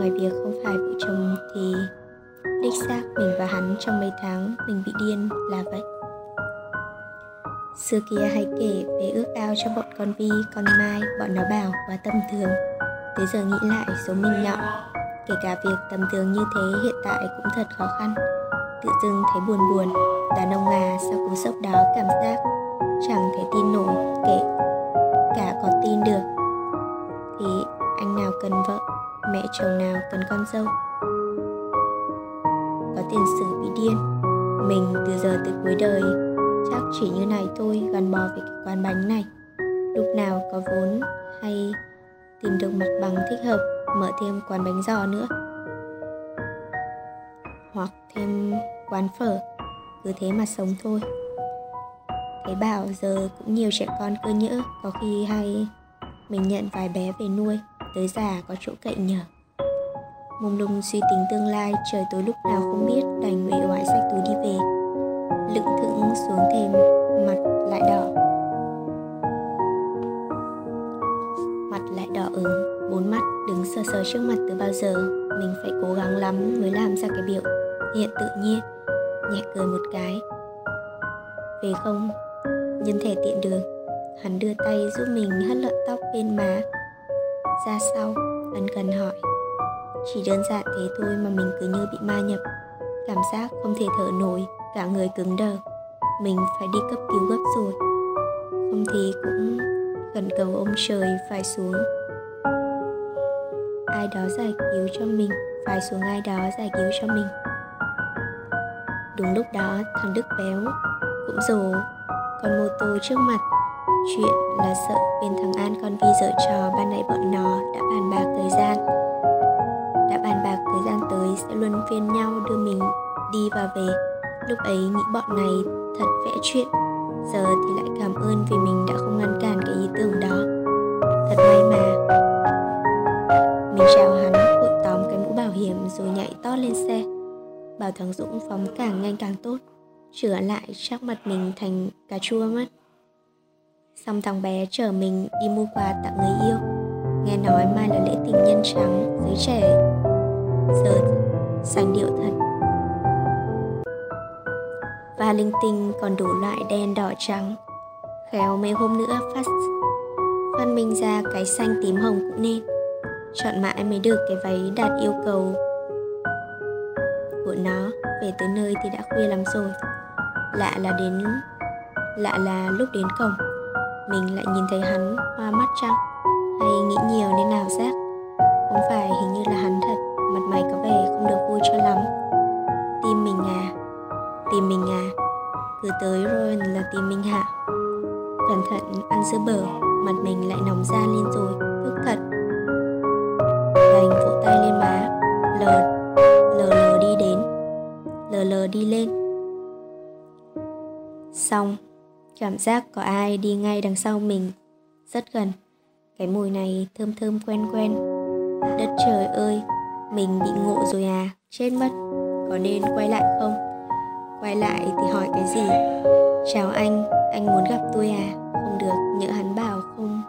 ngoài việc không phải vợ chồng thì đích xác mình và hắn trong mấy tháng mình bị điên là vậy. Xưa kia hay kể về ước ao cho bọn con vi, con mai, bọn nó bảo quá tầm thường. Tới giờ nghĩ lại, số mình nhỏ, kể cả việc tầm thường như thế hiện tại cũng thật khó khăn. Tự dưng thấy buồn buồn, đàn ông à sau cú sốc đó cảm giác chẳng thể tin nổi, kể cả có tin được. Thì anh nào cần vợ? Mẹ chồng nào cần con dâu. Có tiền sử bị điên, mình từ giờ tới cuối đời chắc chỉ như này thôi, gắn bó với cái quán bánh này. Lúc nào có vốn hay tìm được mặt bằng thích hợp, mở thêm quán bánh giò nữa. Hoặc thêm quán phở, cứ thế mà sống thôi. Thấy bảo giờ cũng nhiều trẻ con cơ nhỡ, có khi hay mình nhận vài bé về nuôi tới già có chỗ cậy nhờ mông lung suy tính tương lai, trời tối lúc nào không biết đành uể oải sách túi đi về. Lững thững xuống thềm, mặt lại đỏ. Mặt lại đỏ ửng, bốn mắt đứng sờ sờ trước mặt từ bao giờ, mình phải cố gắng lắm mới làm ra cái biểu. Hiện tự nhiên, nhẹ cười một cái. Về không, nhân thể tiện đường, hắn đưa tay giúp mình hất lợn tóc bên má ra sau, ân cần hỏi. Chỉ đơn giản thế thôi mà mình cứ như bị ma nhập. Cảm giác không thể thở nổi, cả người cứng đờ. Mình phải đi cấp cứu gấp rồi. Không thì cũng cần cầu ông trời phải xuống. Ai đó giải cứu cho mình, phải xuống ai đó giải cứu cho mình. Đúng lúc đó, thằng đức béo, cũng rồ con mô tô trước mặt chuyện là sợ bên thằng an con vi dở trò ban nãy bọn nó đã bàn bạc thời gian. Đã bàn bạc thời gian tới sẽ luân phiên nhau đưa mình đi và về. Lúc ấy nghĩ bọn này thật vẽ chuyện. Giờ thì lại cảm ơn vì mình đã không ngăn cản cái ý tưởng đó. Thật may mà. Mình chào hắn, vội tóm cái mũ bảo hiểm rồi nhảy to lên xe. Bảo thằng dũng phóng càng nhanh càng tốt. Chữa lại chắc mặt mình thành cà chua mất xong thằng bé chở mình đi mua quà tặng người yêu. Nghe nói mai là lễ tình nhân trắng, giới trẻ. Giờ sành điệu thật. Và linh tinh còn đủ loại đen đỏ trắng. Khéo mấy hôm nữa phát phát minh ra cái xanh tím hồng cũng nên. Chọn mãi mới được cái váy đạt yêu cầu của nó. Về tới nơi thì đã khuya lắm rồi. Lạ là đến, lạ là lúc đến cổng mình lại nhìn thấy hắn hoa mắt chăng? Hay nghĩ nhiều nên nào giác? Không phải, hình như là hắn thật. Mặt mày có vẻ không được vui cho lắm. Tim mình à? Tìm mình à? Cứ tới rồi là tìm mình hạ cẩn thận, ăn sữa bở. Mặt mình lại nóng ra lên rồi. Tức thật. Đành vỗ tay lên má. Lờ lờ lờ đi đến. Lờ lờ đi lên. Xong cảm giác có ai đi ngay đằng sau mình. Rất gần. Cái mùi này thơm thơm quen quen. Đất trời ơi, mình bị ngộ rồi à. Chết mất. Có nên quay lại không? Quay lại thì hỏi cái gì? Chào anh anh muốn gặp tôi à? Không được, nhỡ hắn bảo không.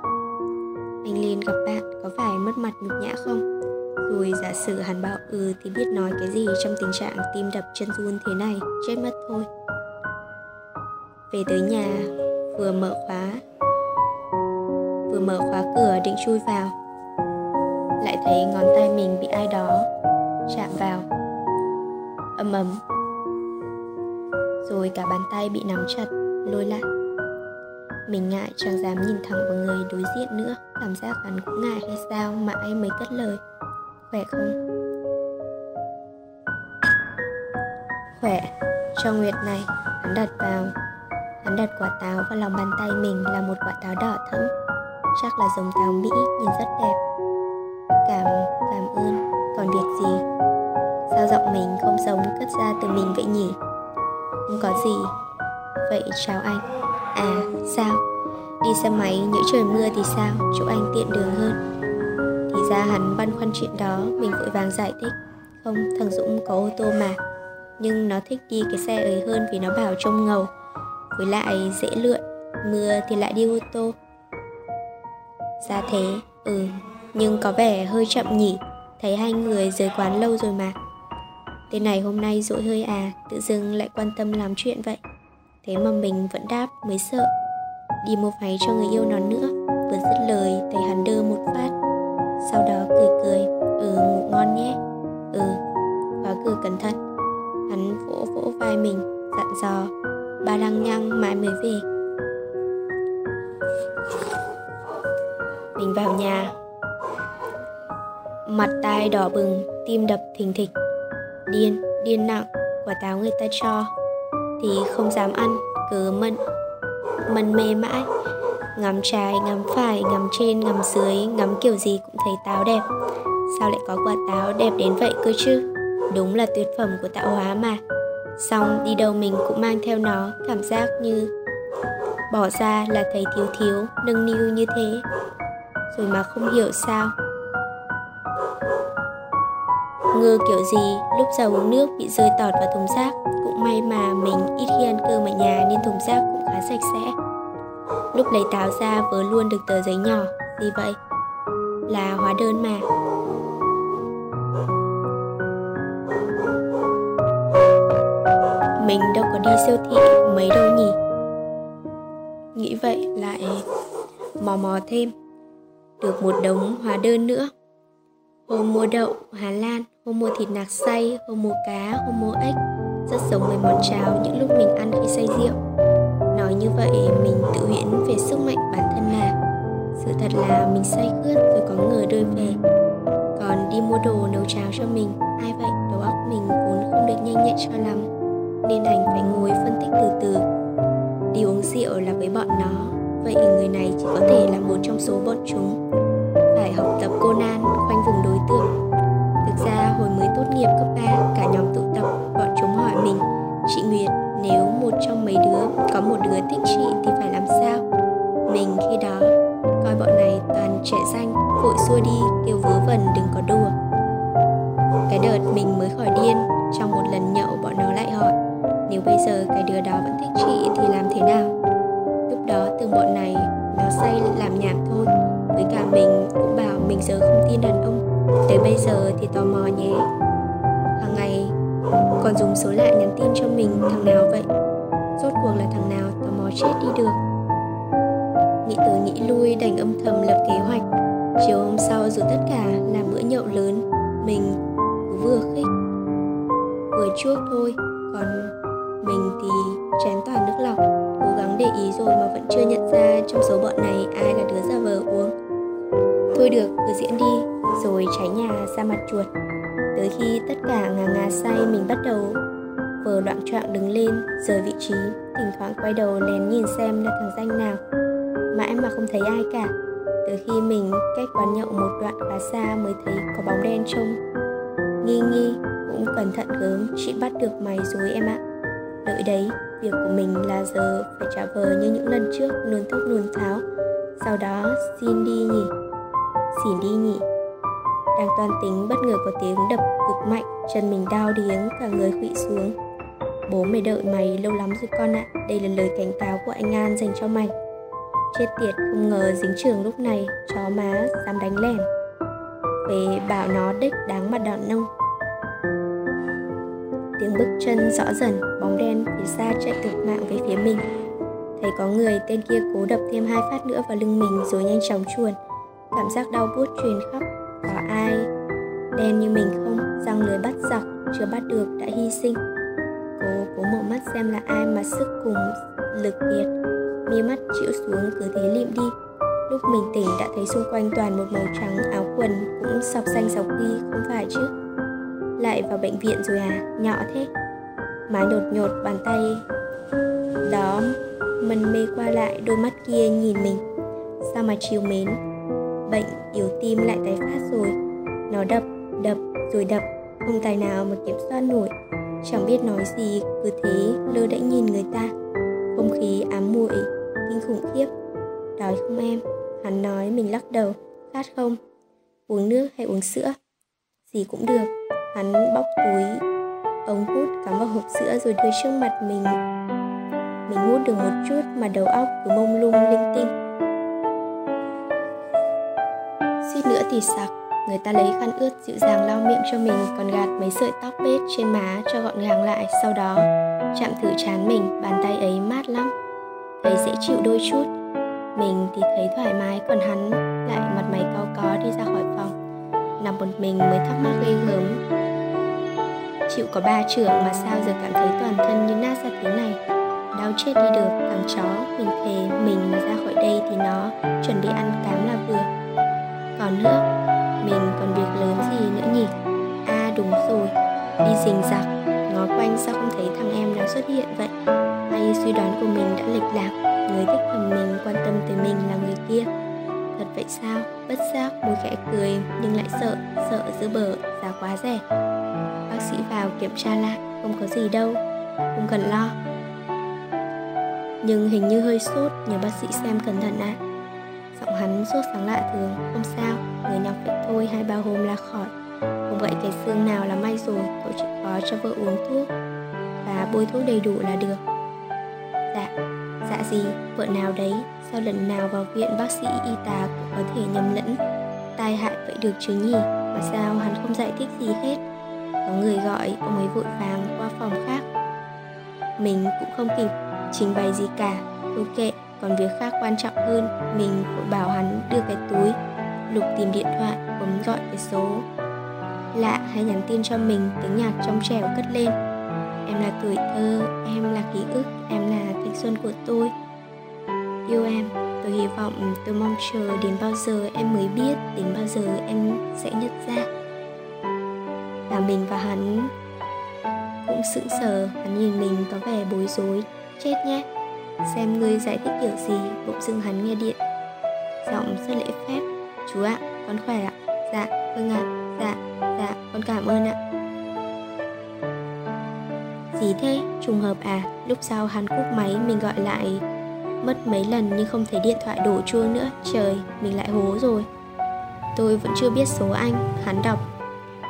Anh lên gặp bạn có phải mất mặt nhục nhã không? Rồi giả sử hắn bảo ừ thì biết nói cái gì trong tình trạng tim đập chân run thế này, chết mất thôi về tới nhà, vừa mở khóa, vừa mở khóa cửa định chui vào. Lại thấy ngón tay mình bị ai đó chạm vào. Ầm ầm. Rồi cả bàn tay bị nắm chặt, lôi lại. Mình ngại chẳng dám nhìn thẳng vào người đối diện nữa, cảm giác hắn cũng ngại hay sao mà anh mới cất lời. Khỏe không? Khỏe. Cho nguyệt này, hắn đặt vào. Hắn đặt quả táo vào lòng bàn tay mình là một quả táo đỏ thẫm chắc là giống táo Mỹ nhìn rất đẹp. Cảm, cảm ơn, còn việc gì? Sao giọng mình không giống cất ra từ mình vậy nhỉ? Không có gì. Vậy chào anh. À, sao? Đi xe máy những trời mưa thì sao? Chỗ anh tiện đường hơn. Thì ra hắn băn khoăn chuyện đó, mình vội vàng giải thích. Không, thằng Dũng có ô tô mà. Nhưng nó thích đi cái xe ấy hơn vì nó bảo trông ngầu. Với lại dễ lượn, mưa thì lại đi ô tô. Ra thế, ừ, nhưng có vẻ hơi chậm nhỉ. Thấy hai người rời quán lâu rồi mà. Tên này hôm nay dỗi hơi à, tự dưng lại quan tâm làm chuyện vậy. Thế mà mình vẫn đáp mới sợ. Đi mua váy cho người yêu nó nữa. Vừa dứt lời thấy hắn đơ một phát. Sau đó cười cười, ừ ngủ ngon nhé. Ừ, khóa cửa cẩn thận. Hắn vỗ vỗ vai mình, dặn dò bà lăng nhăng mãi mới về. Mình vào nhà, mặt tai đỏ bừng, tim đập thình thịch. Điên điên nặng quả táo người ta cho. Thì không dám ăn cứ mân mân mê mãi. Ngắm trái ngắm phải ngắm trên ngắm dưới ngắm kiểu gì cũng thấy táo đẹp. Sao lại có quả táo đẹp đến vậy cơ chứ? Đúng là tuyệt phẩm của tạo hóa mà xong, đi đâu mình cũng mang theo nó, cảm giác như bỏ ra là thấy thiếu thiếu, nâng niu như thế. Rồi mà không hiểu sao. Ngơ kiểu gì, lúc giờ uống nước bị rơi tọt vào thùng rác. Cũng may mà mình ít khi ăn cơm ở nhà nên thùng rác cũng khá sạch sẽ. Lúc lấy táo ra vớ luôn được tờ giấy nhỏ gì vậy là hóa đơn mà. Mình đâu có đi siêu thị mấy đâu nhỉ? Nghĩ vậy lại mò mò thêm. Được một đống hóa đơn nữa. Hôm mua đậu hà lan, hôm mua thịt nạc xay, hôm mua cá, hôm mua ếch. Rất giống với món cháo những lúc mình ăn khi say rượu. Nói như vậy mình tự huyễn về sức mạnh bản thân mà. Sự thật là mình say khướt rồi có người đưa về còn đi mua đồ nấu cháo cho mình, ai vậy? Đầu óc mình vốn không được nhanh nhẹn cho lắm nên anh phải ngồi phân tích từ từ đi uống rượu là với bọn nó vậy người này chỉ có thể là một trong số bọn chúng phải học tập Conan khoanh vùng đối tượng Thực ra hồi mới tốt nghiệp cấp 3, cả nhóm tụ tập, bọn chúng hỏi mình, chị Nguyệt, nếu một trong mấy đứa có một đứa thích chị thì phải làm sao? Mình khi đó coi bọn này toàn trẻ danh, vội xua đi, kêu vớ vẩn đừng có đùa. Cái đợt mình mới khỏi điên, trong một lần nhậu bọn nó lại hỏi, nếu bây giờ cái đứa đó vẫn thích chị thì làm thế nào? Lúc đó từng bọn này nó say làm nhảm thôi, với cả mình cũng bảo mình giờ không tin đàn ông. Tới bây giờ thì tò mò nhé. Hàng ngày còn dùng số lạ nhắn tin cho mình thằng nào vậy? Rốt cuộc là thằng nào tò mò chết đi được? Nghĩ tới nghĩ lui đành âm thầm lập kế hoạch. Chiều hôm sau dù tất cả là bữa nhậu lớn Mình cứ vừa khích. Vừa chuốc thôi Còn mình thì chén toàn nước lọc. Cố gắng để ý rồi mà vẫn chưa nhận ra Trong số bọn này ai là đứa ra vờ uống Thôi được, cứ diễn đi rồi cháy nhà ra mặt chuột. Tới khi tất cả ngà ngà say mình bắt đầu vờ loạn choạng đứng lên rời vị trí thỉnh thoảng quay đầu lén nhìn xem là thằng danh nào. Mãi mà không thấy ai cả. Từ khi mình cách quán nhậu một đoạn khá xa mới thấy có bóng đen trông. Nghi nghi cũng cẩn thận gớm chị bắt được mày rồi em ạ đợi đấy, việc của mình là giờ phải trả vờ như những lần trước nôn thốc nôn tháo. Sau đó, xin đi nhỉ. Xin đi nhỉ. Đang toan tính bất ngờ có tiếng đập cực mạnh, chân mình đau điếng, cả người khụy xuống. Bố mày đợi mày lâu lắm rồi con ạ, đây là lời cảnh cáo của anh an dành cho mày. Chết tiệt, không ngờ dính trường lúc này, chó má dám đánh lẻn về bảo nó đích đáng mặt đòn nông tiếng bước chân rõ dần, bóng đen phía xa chạy thực mạng về phía mình. Thấy có người tên kia cố đập thêm hai phát nữa vào lưng mình rồi nhanh chóng chuồn. Cảm giác đau buốt truyền khắp, có ai đen như mình không? Răng lưới bắt giặc chưa bắt được đã hy sinh. Cố cố mở mắt xem là ai mà sức cùng lực kiệt. Mi mắt chịu xuống cứ thế liệm đi. Lúc mình tỉnh đã thấy xung quanh toàn một màu trắng, áo quần cũng sọc xanh sọc ghi, không phải chứ? Lại vào bệnh viện rồi à? Nhỏ thế. Mái đột nhột bàn tay. Đó, mân mê qua lại đôi mắt kia nhìn mình. Sao mà chiều mến? Bệnh, yếu tim lại tái phát rồi. Nó đập đập, rồi đập. Không tài nào mà kiểm soát nổi. Chẳng biết nói gì, cứ thế lơ đễnh nhìn người ta. Không khí ám muội, kinh khủng khiếp. Đói không em? Hắn nói mình lắc đầu. Khát không? Uống nước hay uống sữa? Gì cũng được hắn bóc túi, ống hút cắm vào hộp sữa rồi đưa trước mặt mình. Mình hút được một chút mà đầu óc cứ mông lung linh tinh. Suýt nữa thì sặc, người ta lấy khăn ướt dịu dàng lau miệng cho mình, còn gạt mấy sợi tóc bết trên má cho gọn gàng lại. Sau đó, chạm thử chán mình, bàn tay ấy mát lắm, thấy dễ chịu đôi chút. Mình thì thấy thoải mái, còn hắn lại mặt mày cau có đi ra khỏi phòng nằm một mình mới thắc mắc ghê gớm. Chịu có ba trưởng mà sao giờ cảm thấy toàn thân như nát ra thế này? Đau chết đi được, thằng chó, mình thề mình mà ra khỏi đây thì nó chuẩn bị ăn cám là vừa. Còn nữa, mình còn việc lớn gì nữa nhỉ? À đúng rồi, đi rình rặc, ngó quanh sao không thấy thằng em nào xuất hiện vậy? Hay suy đoán của mình đã lệch lạc, người thích thầm mình quan tâm tới mình là người kia vậy sao? Bất giác môi khẽ cười, nhưng lại sợ sợ giữ bờ, giá quá rẻ. Bác sĩ vào kiểm tra lại, không có gì đâu, không cần lo. Nhưng hình như hơi sốt, nhờ bác sĩ xem cẩn thận ạ. À. giọng hắn sốt sáng lạ thường, không sao, người nhọc vậy thôi, hai ba hôm là khỏi. Không vậy cái xương nào là may rồi, cậu chỉ có cho vợ uống thuốc. Và bôi thuốc đầy đủ là được. Dạ dạ gì, vợ nào đấy? Sao lần nào vào viện bác sĩ y tá cũng có thể nhầm lẫn? Tai hại vậy được chứ nhỉ? Mà sao hắn không giải thích gì hết? Có người gọi ông ấy vội vàng qua phòng khác. Mình cũng không kịp trình bày gì cả. Thôi kệ, còn việc khác quan trọng hơn. Mình vội bảo hắn đưa cái túi, lục tìm điện thoại, bấm gọi cái số. Lạ hay nhắn tin cho mình, tiếng nhạc trong trẻo cất lên. Em là tuổi thơ, em là ký ức, em là thanh xuân của tôi yêu em. Tôi hy vọng tôi mong chờ đến bao giờ em mới biết, đến bao giờ em sẽ nhận ra. Cả mình và hắn cũng sững sờ, hắn nhìn mình có vẻ bối rối, chết nhé. Xem ngươi giải thích kiểu gì bỗng dưng hắn nghe điện. Giọng rất lễ phép. Chú ạ, con khỏe ạ. Dạ vâng ạ. Dạ dạ con cảm ơn ạ. Gì thế? Trùng hợp à? Lúc sau hắn cúp máy, mình gọi lại mất mấy lần nhưng không thấy điện thoại đổ chuông nữa. Trời, mình lại hố rồi. Tôi vẫn chưa biết số anh, hắn đọc.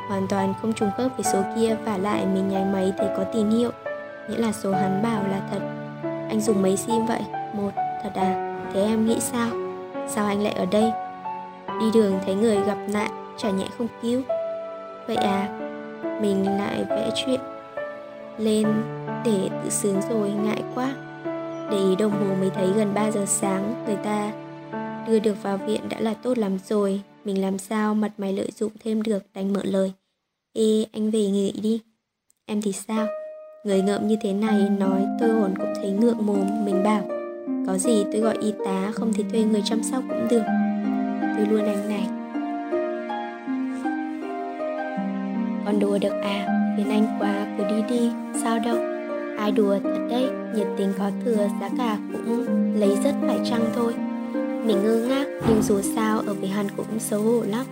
Hoàn toàn không trùng khớp với số kia, và lại mình nháy máy thấy có tín hiệu. Nghĩa là số hắn bảo là thật. Anh dùng mấy sim vậy? Một, thật à? Thế em nghĩ sao? Sao anh lại ở đây? Đi đường thấy người gặp nạn, chả nhẹ không cứu. Vậy à? Mình lại vẽ chuyện lên để tự sướng rồi, ngại quá để ý đồng hồ mới thấy gần 3 giờ sáng, người ta đưa được vào viện đã là tốt lắm rồi. Mình làm sao mặt mày lợi dụng thêm được, đành mở lời. Ê, anh về nghỉ đi. Em thì sao? Người ngợm như thế này nói, tôi hồn cũng thấy ngượng mồm. Mình bảo, có gì tôi gọi y tá, không thì thuê người chăm sóc cũng được. Tôi luôn anh này. Con đùa được à? Phiền anh quá, cứ đi đi, sao đâu? Ai đùa thật đấy, nhiệt tình có thừa, giá cả cũng lấy rất phải chăng thôi. Mình ngơ ngác, nhưng dù sao, ở với hắn cũng xấu hổ lắm.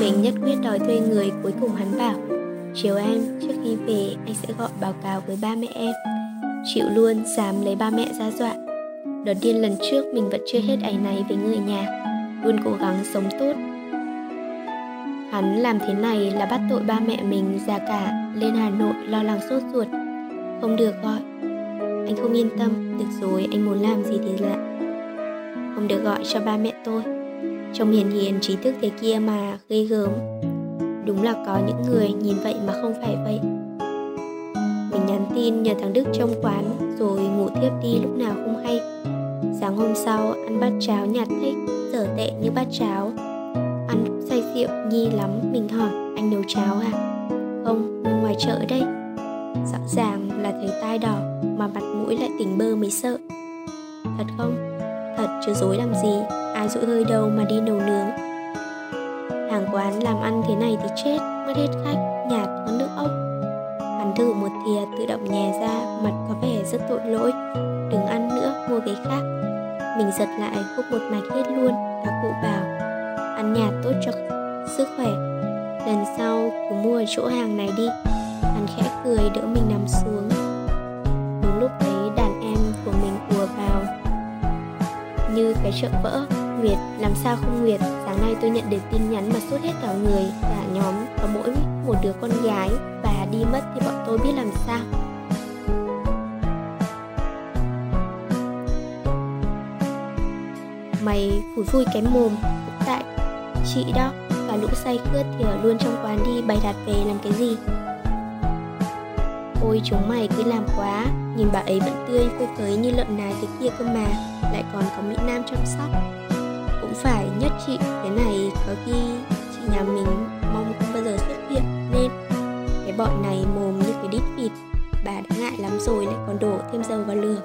Mình nhất quyết đòi thuê người, cuối cùng hắn bảo chiều em trước khi về, anh sẽ gọi báo cáo với ba mẹ em. Chịu luôn, dám lấy ba mẹ ra dọa. Đợt điên lần trước, mình vẫn chưa hết áy náy với người nhà, luôn cố gắng sống tốt. Hắn làm thế này là bắt tội ba mẹ mình, già cả, lên hà nội, lo lắng sốt ruột không được gọi. Anh không yên tâm, được rồi, anh muốn làm gì thì làm. Không được gọi cho ba mẹ tôi. Trông hiền hiền, trí thức thế kia mà ghê gớm. Đúng là có những người nhìn vậy mà không phải vậy. Mình nhắn tin nhờ thằng đức trong quán, rồi ngủ thiếp đi lúc nào không hay. Sáng hôm sau, ăn bát cháo nhạt thích dở tệ như bát cháo. Ăn say rượu nhi lắm, mình hỏi, anh nấu cháo à? Không ngoài chợ đây rõ ràng là thấy tai đỏ mà mặt mũi lại tỉnh bơ mới sợ. Thật không? Thật chứ dối làm gì? Ai dỗi hơi đâu mà đi nấu nướng. Hàng quán làm ăn thế này thì chết, mất hết khách, nhạt có nước ốc. Hắn thử một thìa tự động nhè ra, mặt có vẻ rất tội lỗi. Đừng ăn nữa, mua cái khác. Mình giật lại, hút một mạch hết luôn, Các cụ bảo. Ăn nhạt tốt cho sức khỏe. Lần sau cứ mua ở chỗ hàng này đi cười đỡ mình nằm xuống. Đúng lúc ấy đàn em của mình ùa vào. Như cái chợ vỡ Nguyệt, làm sao không Nguyệt? Sáng nay tôi nhận được tin nhắn mà sốt hết cả người Cả nhóm có mỗi một đứa con gái. Và đi mất thì bọn tôi biết làm sao. Mày phủi phui cái mồm Cũng tại chị đó. Và lũ say khướt thì ở luôn trong quán đi bày đặt về làm cái gì? Ôi chúng mày, cứ làm quá. Nhìn bà ấy vẫn tươi phơi phới như lợn nái thế kia cơ mà. Lại còn có Mỹ Nam chăm sóc. Cũng phải nhất chị, Thế này có khi chị nhà mình mong không bao giờ xuất hiện Nên. Cái bọn này mồm như cái đít vịt, Bà đã ngại lắm rồi, lại còn đổ thêm dầu vào lửa.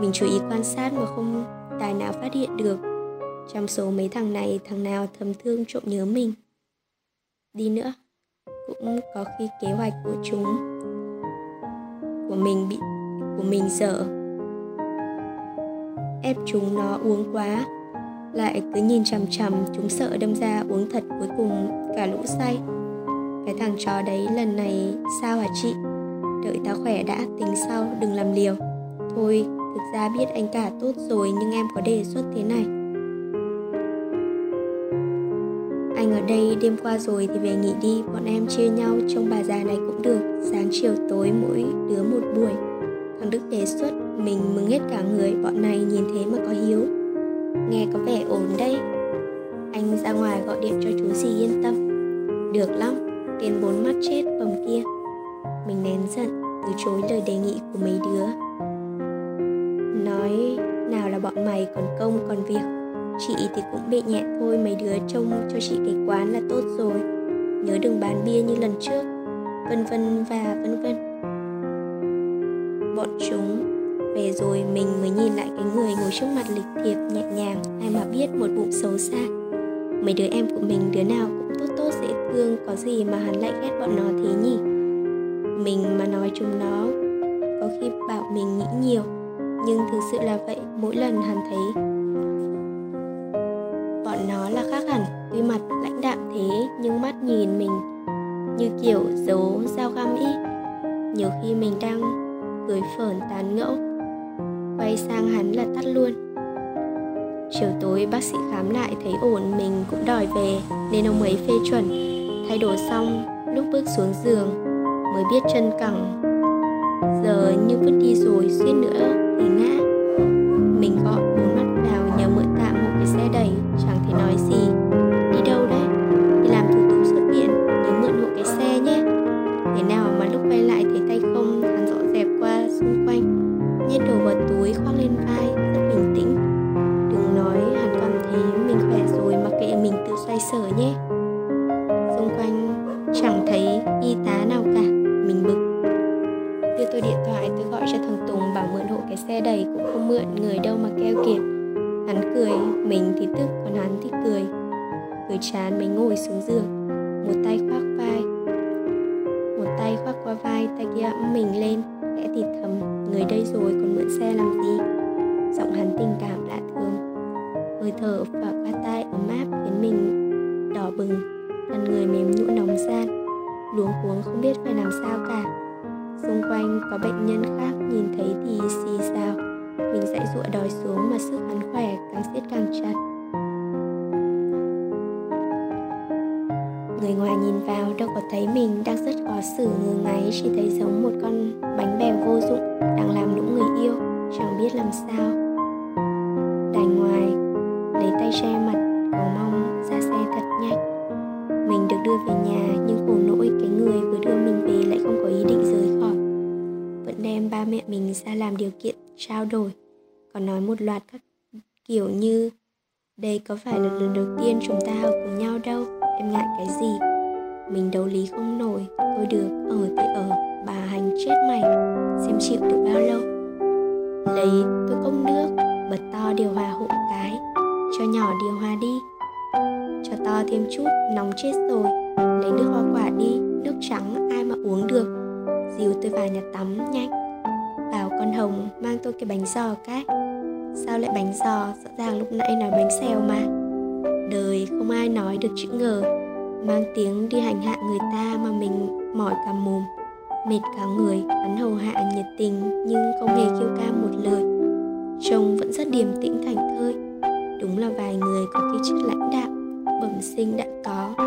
Mình chú ý quan sát mà không tài nào phát hiện được. Trong số mấy thằng này, thằng nào thầm thương trộm nhớ mình. Đi nữa, cũng có khi kế hoạch của chúng của mình bị của mình dở ép chúng nó uống quá, lại cứ nhìn chằm chằm, chúng sợ đâm ra uống thật cuối cùng cả lũ say. Cái thằng chó đấy lần này sao hả chị? Đợi tao khỏe đã, tính sau, đừng làm liều. Thôi, thực ra biết anh cả tốt rồi, nhưng em có đề xuất thế này. Đây, đêm qua rồi thì về nghỉ đi. Bọn em chia nhau trong bà già này cũng được. Sáng chiều tối mỗi đứa một buổi. Thằng Đức đề xuất Mình mừng hết cả người. Bọn này nhìn thế mà có hiếu. Nghe có vẻ ổn đây Anh ra ngoài gọi điện cho chú gì yên tâm. Được lắm Tiền bốn mắt chết bầm kia. Mình nén giận, Từ chối lời đề nghị của mấy đứa. Nói, nào là bọn mày còn công còn việc. Chị thì cũng bị nhẹ thôi, mấy đứa trông cho chị cái quán là tốt rồi. Nhớ đừng bán bia như lần trước. Vân vân và vân vân. Bọn chúng về rồi mình mới nhìn lại cái người ngồi trước mặt lịch thiệp nhẹ nhàng, Ai mà biết một bụng xấu xa. Mấy đứa em của mình, đứa nào cũng tốt tốt dễ thương, Có gì mà hắn lại ghét bọn nó thế nhỉ? Mình mà nói chúng nó, Có khi bảo mình nghĩ nhiều. Nhưng thực sự là vậy, Mỗi lần hắn thấy như kiểu giấu dao găm ý. Nhiều khi mình đang cười phởn tán ngẫu, quay sang hắn là tắt luôn. Chiều tối bác sĩ khám lại thấy ổn, mình cũng đòi về, nên ông ấy phê chuẩn. Thay đồ xong, lúc bước xuống giường, mới biết chân cẳng. Giờ như vứt đi rồi, suýt nữa thì ngã. Mình gọi nói một loạt các kiểu như đây có phải là lần đầu tiên chúng ta học cùng nhau đâu, Em ngại cái gì? Mình đấu lý không nổi, thôi được, ở thì ở, Bà hành chết mày, Xem chịu được bao lâu. Lấy tôi cốc nước, Bật to điều hòa hộ cái, Cho nhỏ điều hòa đi. Cho to thêm chút, Nóng chết rồi. Lấy nước hoa quả đi, Nước trắng, ai mà uống được. Dìu tôi vào nhà tắm nhanh. Bảo con Hồng mang tôi cái bánh giò cái. Sao lại bánh giò? Rõ ràng lúc nãy nói bánh xèo mà. Đời, không ai nói được chữ ngờ. Mang tiếng đi hành hạ người ta Mà mình mỏi cả mồm. Mệt cả người, Hắn hầu hạ nhiệt tình Nhưng không hề kêu ca một lời. Trông vẫn rất điềm tĩnh thảnh thơi. Đúng là vài người có cái chức lãnh đạo Bẩm sinh đã có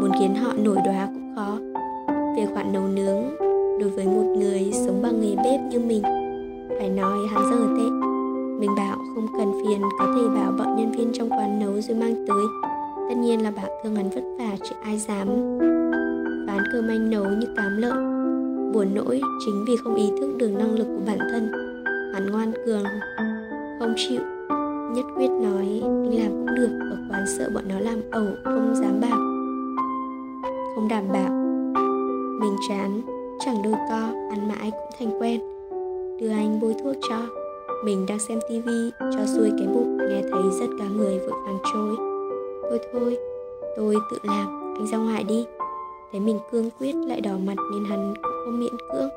Muốn khiến họ nổi đoá cũng khó. Về khoản nấu nướng, Đối với một người sống bằng nghề bếp như mình, Phải nói hắn dở tệ. Mình bảo không cần phiền, Có thể bảo bọn nhân viên trong quán nấu rồi mang tới. Tất nhiên là bảo thương hắn vất vả chứ ai dám. Bán cơm anh nấu như cám lợn. Buồn nỗi chính vì không ý thức được năng lực của bản thân. Hắn ngoan cường, Không chịu. Nhất quyết nói, anh làm cũng được, Ở quán sợ bọn nó làm ẩu, Không dám bảo. Không đảm bảo. Mình chán, Chẳng đôi co Ăn mãi cũng thành quen. Đưa anh bôi thuốc cho. Mình đang xem tivi Cho xuôi cái bụng, Nghe thấy rất cả người vội vàng trôi. Thôi thôi, Tôi tự làm, Anh ra ngoài đi. Thấy mình cương quyết lại đỏ mặt Nên hắn cũng không miễn cưỡng.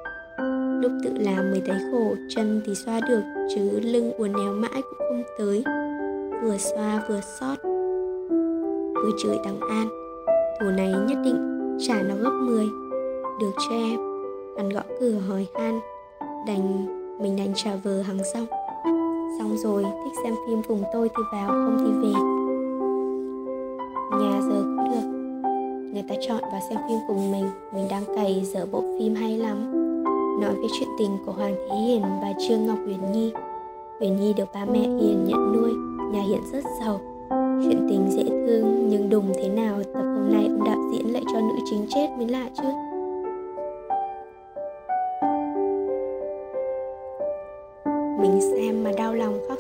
Lúc tự làm mới thấy khổ, Chân thì xoa được, Chứ lưng uốn éo mãi cũng không tới. Vừa xoa vừa xót. Vừa chửi thằng An, Thù này nhất định trả nó gấp 10 Được cho em Hắn gõ cửa hỏi han Đành mình đành trả vờ hàng xong Xong rồi, thích xem phim cùng tôi thì vào, không thì về. Nhà giờ cũng được. Người ta chọn vào xem phim cùng mình. Mình đang cày dở bộ phim hay lắm. Nói về chuyện tình của Hoàng Thế Hiền và Trương Ngọc Huyền Nhi. Huyền Nhi được ba mẹ Hiền nhận nuôi, Nhà hiện rất giàu. Chuyện tình dễ thương, nhưng đùng thế nào, Tập hôm nay ông đạo diễn lại cho nữ chính chết mới lạ chứ.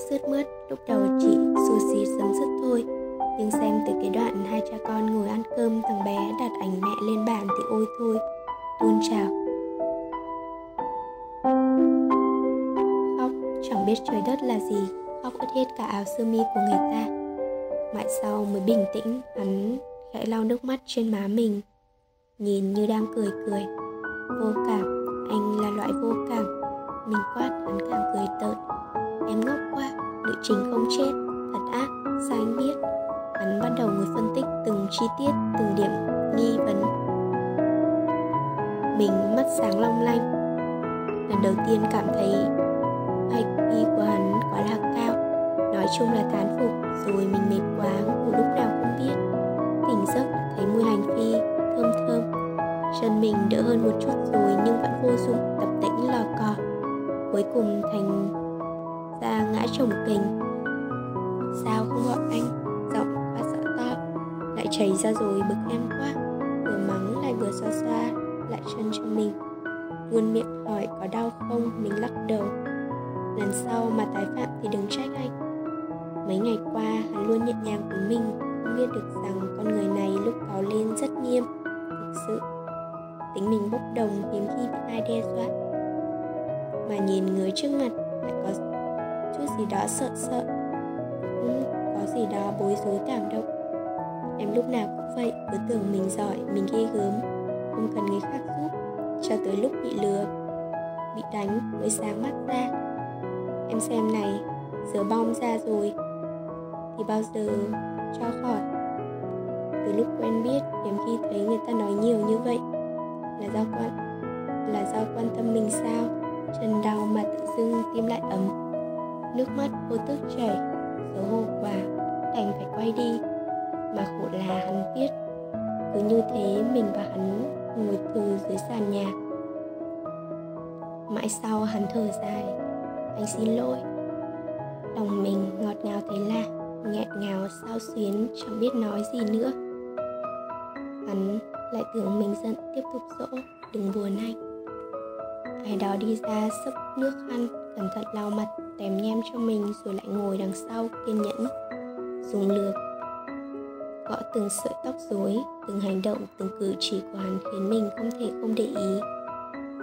Sướt mướt Lúc đầu chỉ xù xì sấm dứt thôi. Nhưng xem từ cái đoạn hai cha con ngồi ăn cơm Thằng bé đặt ảnh mẹ lên bàn thì ôi thôi Tuôn trào Khóc chẳng biết trời đất là gì Khóc ướt hết cả áo sơ mi của người ta. Mãi sau mới bình tĩnh Hắn khẽ lau nước mắt trên má mình Nhìn như đang cười cười. Vô cảm Anh là loại vô cảm. Mình quát hắn càng cười tợn Em ngốc quá Nữ chính không chết. Thật ác, Sao anh biết? Hắn bắt đầu ngồi phân tích từng chi tiết, Từng điểm nghi vấn. Mình mắt sáng long lanh. Lần đầu tiên cảm thấy IQ của hắn quá là cao. Nói chung là thán phục, Rồi mình mệt quá ngủ lúc nào không biết. Tỉnh giấc, thấy mùi hành phi, Thơm thơm. Chân mình đỡ hơn một chút rồi, nhưng vẫn vô dụng, tập tĩnh lò cò. Cuối cùng thành ta ngã trồng kình sao không gọi anh? Giọng bác sợ to. Lại chảy ra rồi bực em quá. Vừa mắng lại vừa xoa xoa lại chân cho mình. Luôn miệng hỏi có đau không? Mình lắc đầu. Lần sau mà tái phạm thì đừng trách anh. Mấy ngày qua, hắn luôn nhẹ nhàng với mình. Không biết được rằng con người này lúc có lên rất nghiêm. Thực sự, tính mình bốc đồng hiếm khi bị ai đe dọa. Mà nhìn người trước mặt, lại có chút gì đó sợ sợ. Cũng có gì đó bối rối, cảm động. Em lúc nào cũng vậy, cứ tưởng mình giỏi, mình ghê gớm. Không cần người khác giúp, cho tới lúc bị lừa, bị đánh mới sáng mắt ra. Em xem này, giờ bom ra rồi. Thì bao giờ cho khỏi? Từ lúc quen biết đến khi thấy người ta nói nhiều như vậy. Là do quan, là do quan tâm mình sao? Chân đau mà tự dưng tim lại ấm nước mắt vô tức chảy xấu hổ quá đành phải quay đi. Mà khổ là hắn biết, cứ như thế mình và hắn ngồi từ dưới sàn nhà. Mãi sau hắn thở dài, anh xin lỗi. Lòng mình ngọt ngào thấy lạ, nghẹn ngào sao xuyến chẳng biết nói gì nữa. Hắn lại tưởng mình giận tiếp tục dỗ, đừng buồn anh. Ai đó đi ra sấp nước khăn cẩn thận lau mặt tèm nhem cho mình rồi lại ngồi đằng sau kiên nhẫn, dùng lược gõ từng sợi tóc rối, từng hành động, từng cử chỉ của hắn khiến mình không thể không để ý.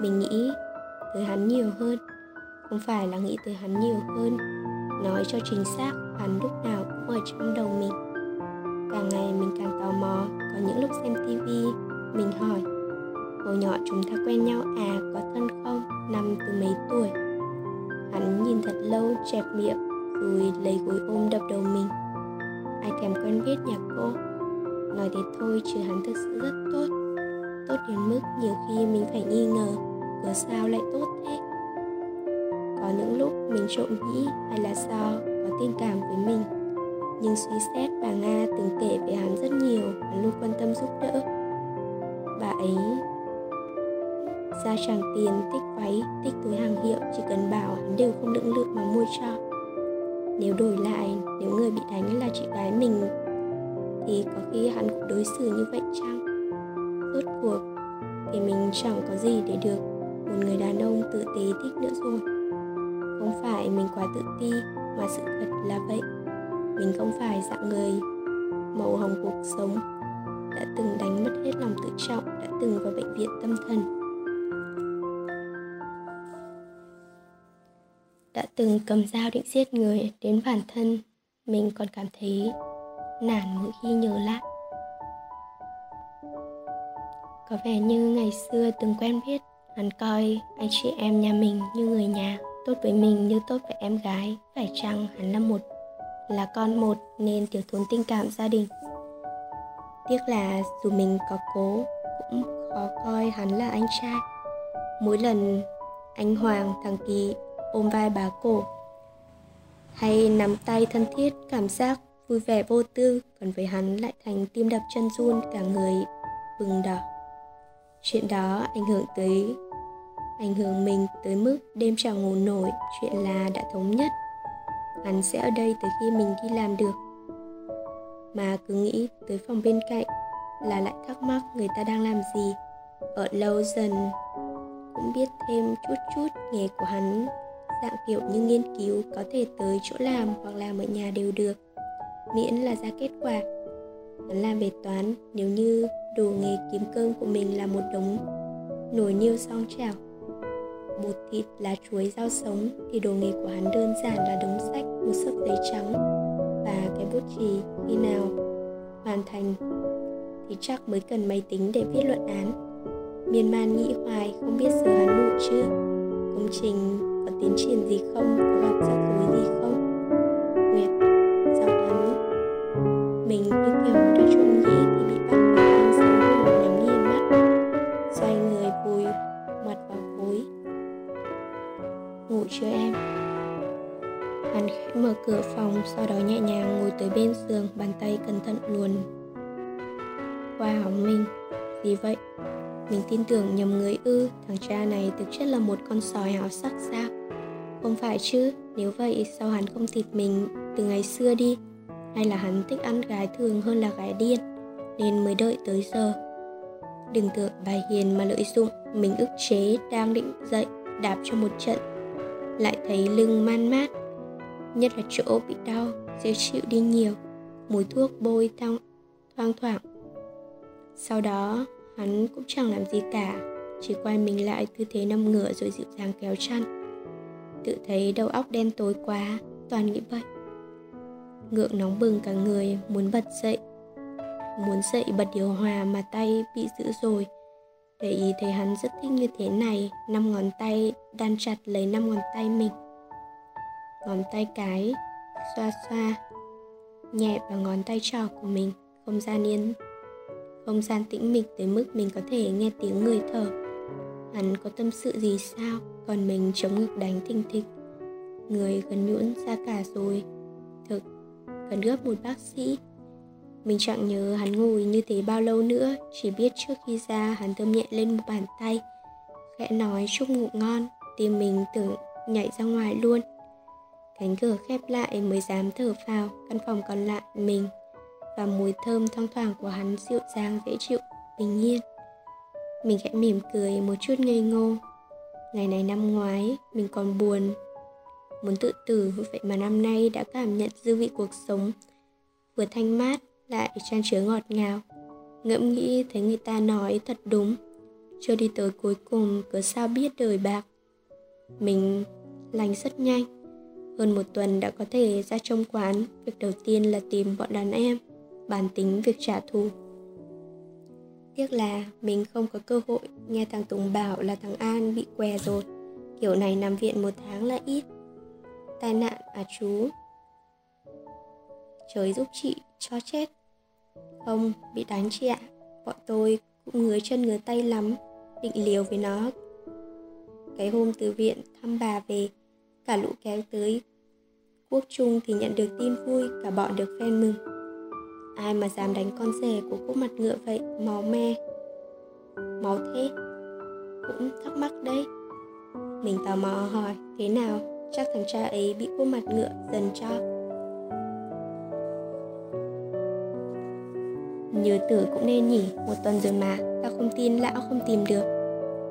Mình nghĩ tới hắn nhiều hơn, không phải là nghĩ tới hắn nhiều hơn. Nói cho chính xác, hắn lúc nào cũng ở trong đầu mình. Càng ngày mình càng tò mò, có những lúc xem tivi mình hỏi, hồi nhỏ chúng ta quen nhau à có thân không? Năm từ mấy tuổi? Hắn nhìn thật lâu, chẹp miệng, rồi lấy gối ôm đập đầu mình. Ai thèm quen biết nhà cô? Nói thế thôi chứ hắn thực sự rất tốt. Tốt đến mức nhiều khi mình phải nghi ngờ, cớ sao lại tốt thế? Có những lúc mình trộm nghĩ hay là do có tình cảm với mình. Nhưng suy xét bà nga từng kể về hắn rất nhiều, hắn luôn quan tâm giúp đỡ. Bà ấy ra chàng tiền thích váy thích túi hàng hiệu, chỉ cần bảo hắn đều không lưỡng lự mà mua cho. Nếu đổi lại, nếu người bị đánh là chị gái mình, thì có khi hắn cũng đối xử như vậy chăng? Rốt cuộc, thì mình chẳng có gì để được. Một người đàn ông tử tế thích nữa rồi. Không phải mình quá tự ti, mà sự thật là vậy. Mình không phải dạng người màu hồng cuộc sống, đã từng đánh mất hết lòng tự trọng, đã từng vào bệnh viện tâm thần. Đã từng cầm dao định giết người đến bản thân, mình còn cảm thấy nản mỗi khi nhớ lại. Có vẻ như ngày xưa từng quen biết, hắn coi anh chị em nhà mình như người nhà, tốt với mình như tốt với em gái. Phải chăng hắn là một, là con một nên thiếu thốn tình cảm gia đình? Tiếc là dù mình có cố, cũng khó coi hắn là anh trai. Mỗi lần anh hoàng thằng kỳ ôm vai bà cổ. Hay nắm tay thân thiết, cảm giác vui vẻ vô tư, còn với hắn lại thành tim đập chân run, cả người bừng đỏ. Chuyện đó ảnh hưởng tới, ảnh hưởng mình tới mức đêm chẳng ngủ nổi, chuyện là đã thống nhất. Hắn sẽ ở đây tới khi mình đi làm được. Mà cứ nghĩ tới phòng bên cạnh là lại thắc mắc người ta đang làm gì. Ở lâu dần, cũng biết thêm chút chút nghề của hắn dạng kiểu như nghiên cứu có thể tới chỗ làm hoặc làm ở nhà đều được, miễn là ra kết quả. Hắn làm về toán, nếu như đồ nghề kiếm cơm của mình là một đống nồi niêu song chảo, bột thịt, lá chuối, rau sống, thì đồ nghề của hắn đơn giản là đống sách, một sấp giấy trắng và cái bút chì khi nào hoàn thành thì chắc mới cần máy tính để viết luận án. Miên man nghĩ hoài, không biết giờ hắn ngủ chưa? Công trình có tiến triển gì không? Có gặp rắc rối gì không? Nguyệt giọng hắn mình như kiểu đã trộm nghĩ thì bị bắt đang sống xấu một nhắm nghiền mắt xoay người vùi mặt vào gối. Ngủ chưa em? Hắn khẽ mở cửa phòng, sau đó nhẹ nhàng ngồi tới bên giường, bàn tay cẩn thận luồn. Qua hóng mình, gì vậy? Mình tin tưởng nhầm người ư. Thằng cha này thực chất là một con sói háo sắc sao không phải chứ? Nếu vậy sao hắn không thịt mình từ ngày xưa đi? Hay là hắn thích ăn gái thường hơn là gái điên? Nên mới đợi tới giờ. Đừng tưởng bà hiền mà lợi dụng mình ức chế đang định dậy đạp cho một trận. Lại thấy lưng man mát nhất là chỗ bị đau dễ chịu đi nhiều. Mùi thuốc bôi thoang, thoang thoảng. Sau đó hắn cũng chẳng làm gì cả. Chỉ quay mình lại tư thế nằm ngửa rồi dịu dàng kéo chăn tự thấy đầu óc đen tối quá, toàn nghĩ vậy. Ngượng nóng bừng cả người, muốn bật dậy. Muốn dậy bật điều hòa mà tay bị giữ rồi. Để ý thấy hắn rất thích như thế này, năm ngón tay, đan chặt lấy năm ngón tay mình. Ngón tay cái, xoa xoa, nhẹ vào ngón tay trỏ của mình, không gian yên, không gian tĩnh mịch tới mức mình có thể nghe tiếng người thở. Hắn có tâm sự gì sao? Còn mình chống ngực đánh thình thịch. Người gần nhũn ra cả rồi. Thực, cần gấp một bác sĩ. Mình chẳng nhớ hắn ngồi như thế bao lâu nữa. Chỉ biết trước khi ra, hắn thơm nhẹ lên một bàn tay. Khẽ nói chúc ngủ ngon. Tim mình tưởng nhảy ra ngoài luôn. Cánh cửa khép lại mới dám thở vào căn phòng còn lại mình. Và mùi thơm thoang thoảng của hắn dịu dàng dễ chịu, bình yên. Mình khẽ mỉm cười một chút ngây ngô ngày này năm ngoái, mình còn buồn. Muốn tự tử, vậy mà năm nay đã cảm nhận dư vị cuộc sống. Vừa thanh mát, lại trang chứa ngọt ngào. Ngẫm nghĩ thấy người ta nói thật đúng. Chưa đi tới cuối cùng, cớ sao biết đời bạc? Mình lành rất nhanh. Hơn một tuần đã có thể ra trong quán. Việc đầu tiên là tìm bọn đàn em, bàn tính việc trả thù tiếc là mình không có cơ hội. Nghe thằng tùng bảo là thằng an bị què rồi. Kiểu này nằm viện một tháng là ít. Tai nạn à chú? Trời giúp chị cho chết. Không, bị đánh chị ạ. Bọn tôi cũng ngứa chân ngứa tay lắm. Định liều với nó. Cái hôm từ viện thăm bà về Cả lũ kéo tới. Quốc Trung thì nhận được tin vui Cả bọn được phen mừng. Ai mà dám đánh con rể của cô mặt ngựa vậy? Máu me. Máu thế. Cũng thắc mắc đấy. Mình tò mò hỏi, Thế nào? Chắc thằng cha ấy bị cô mặt ngựa dần cho. Nhớ tử cũng nên nhỉ, Một tuần rồi mà, Tao không tin, lão không tìm được.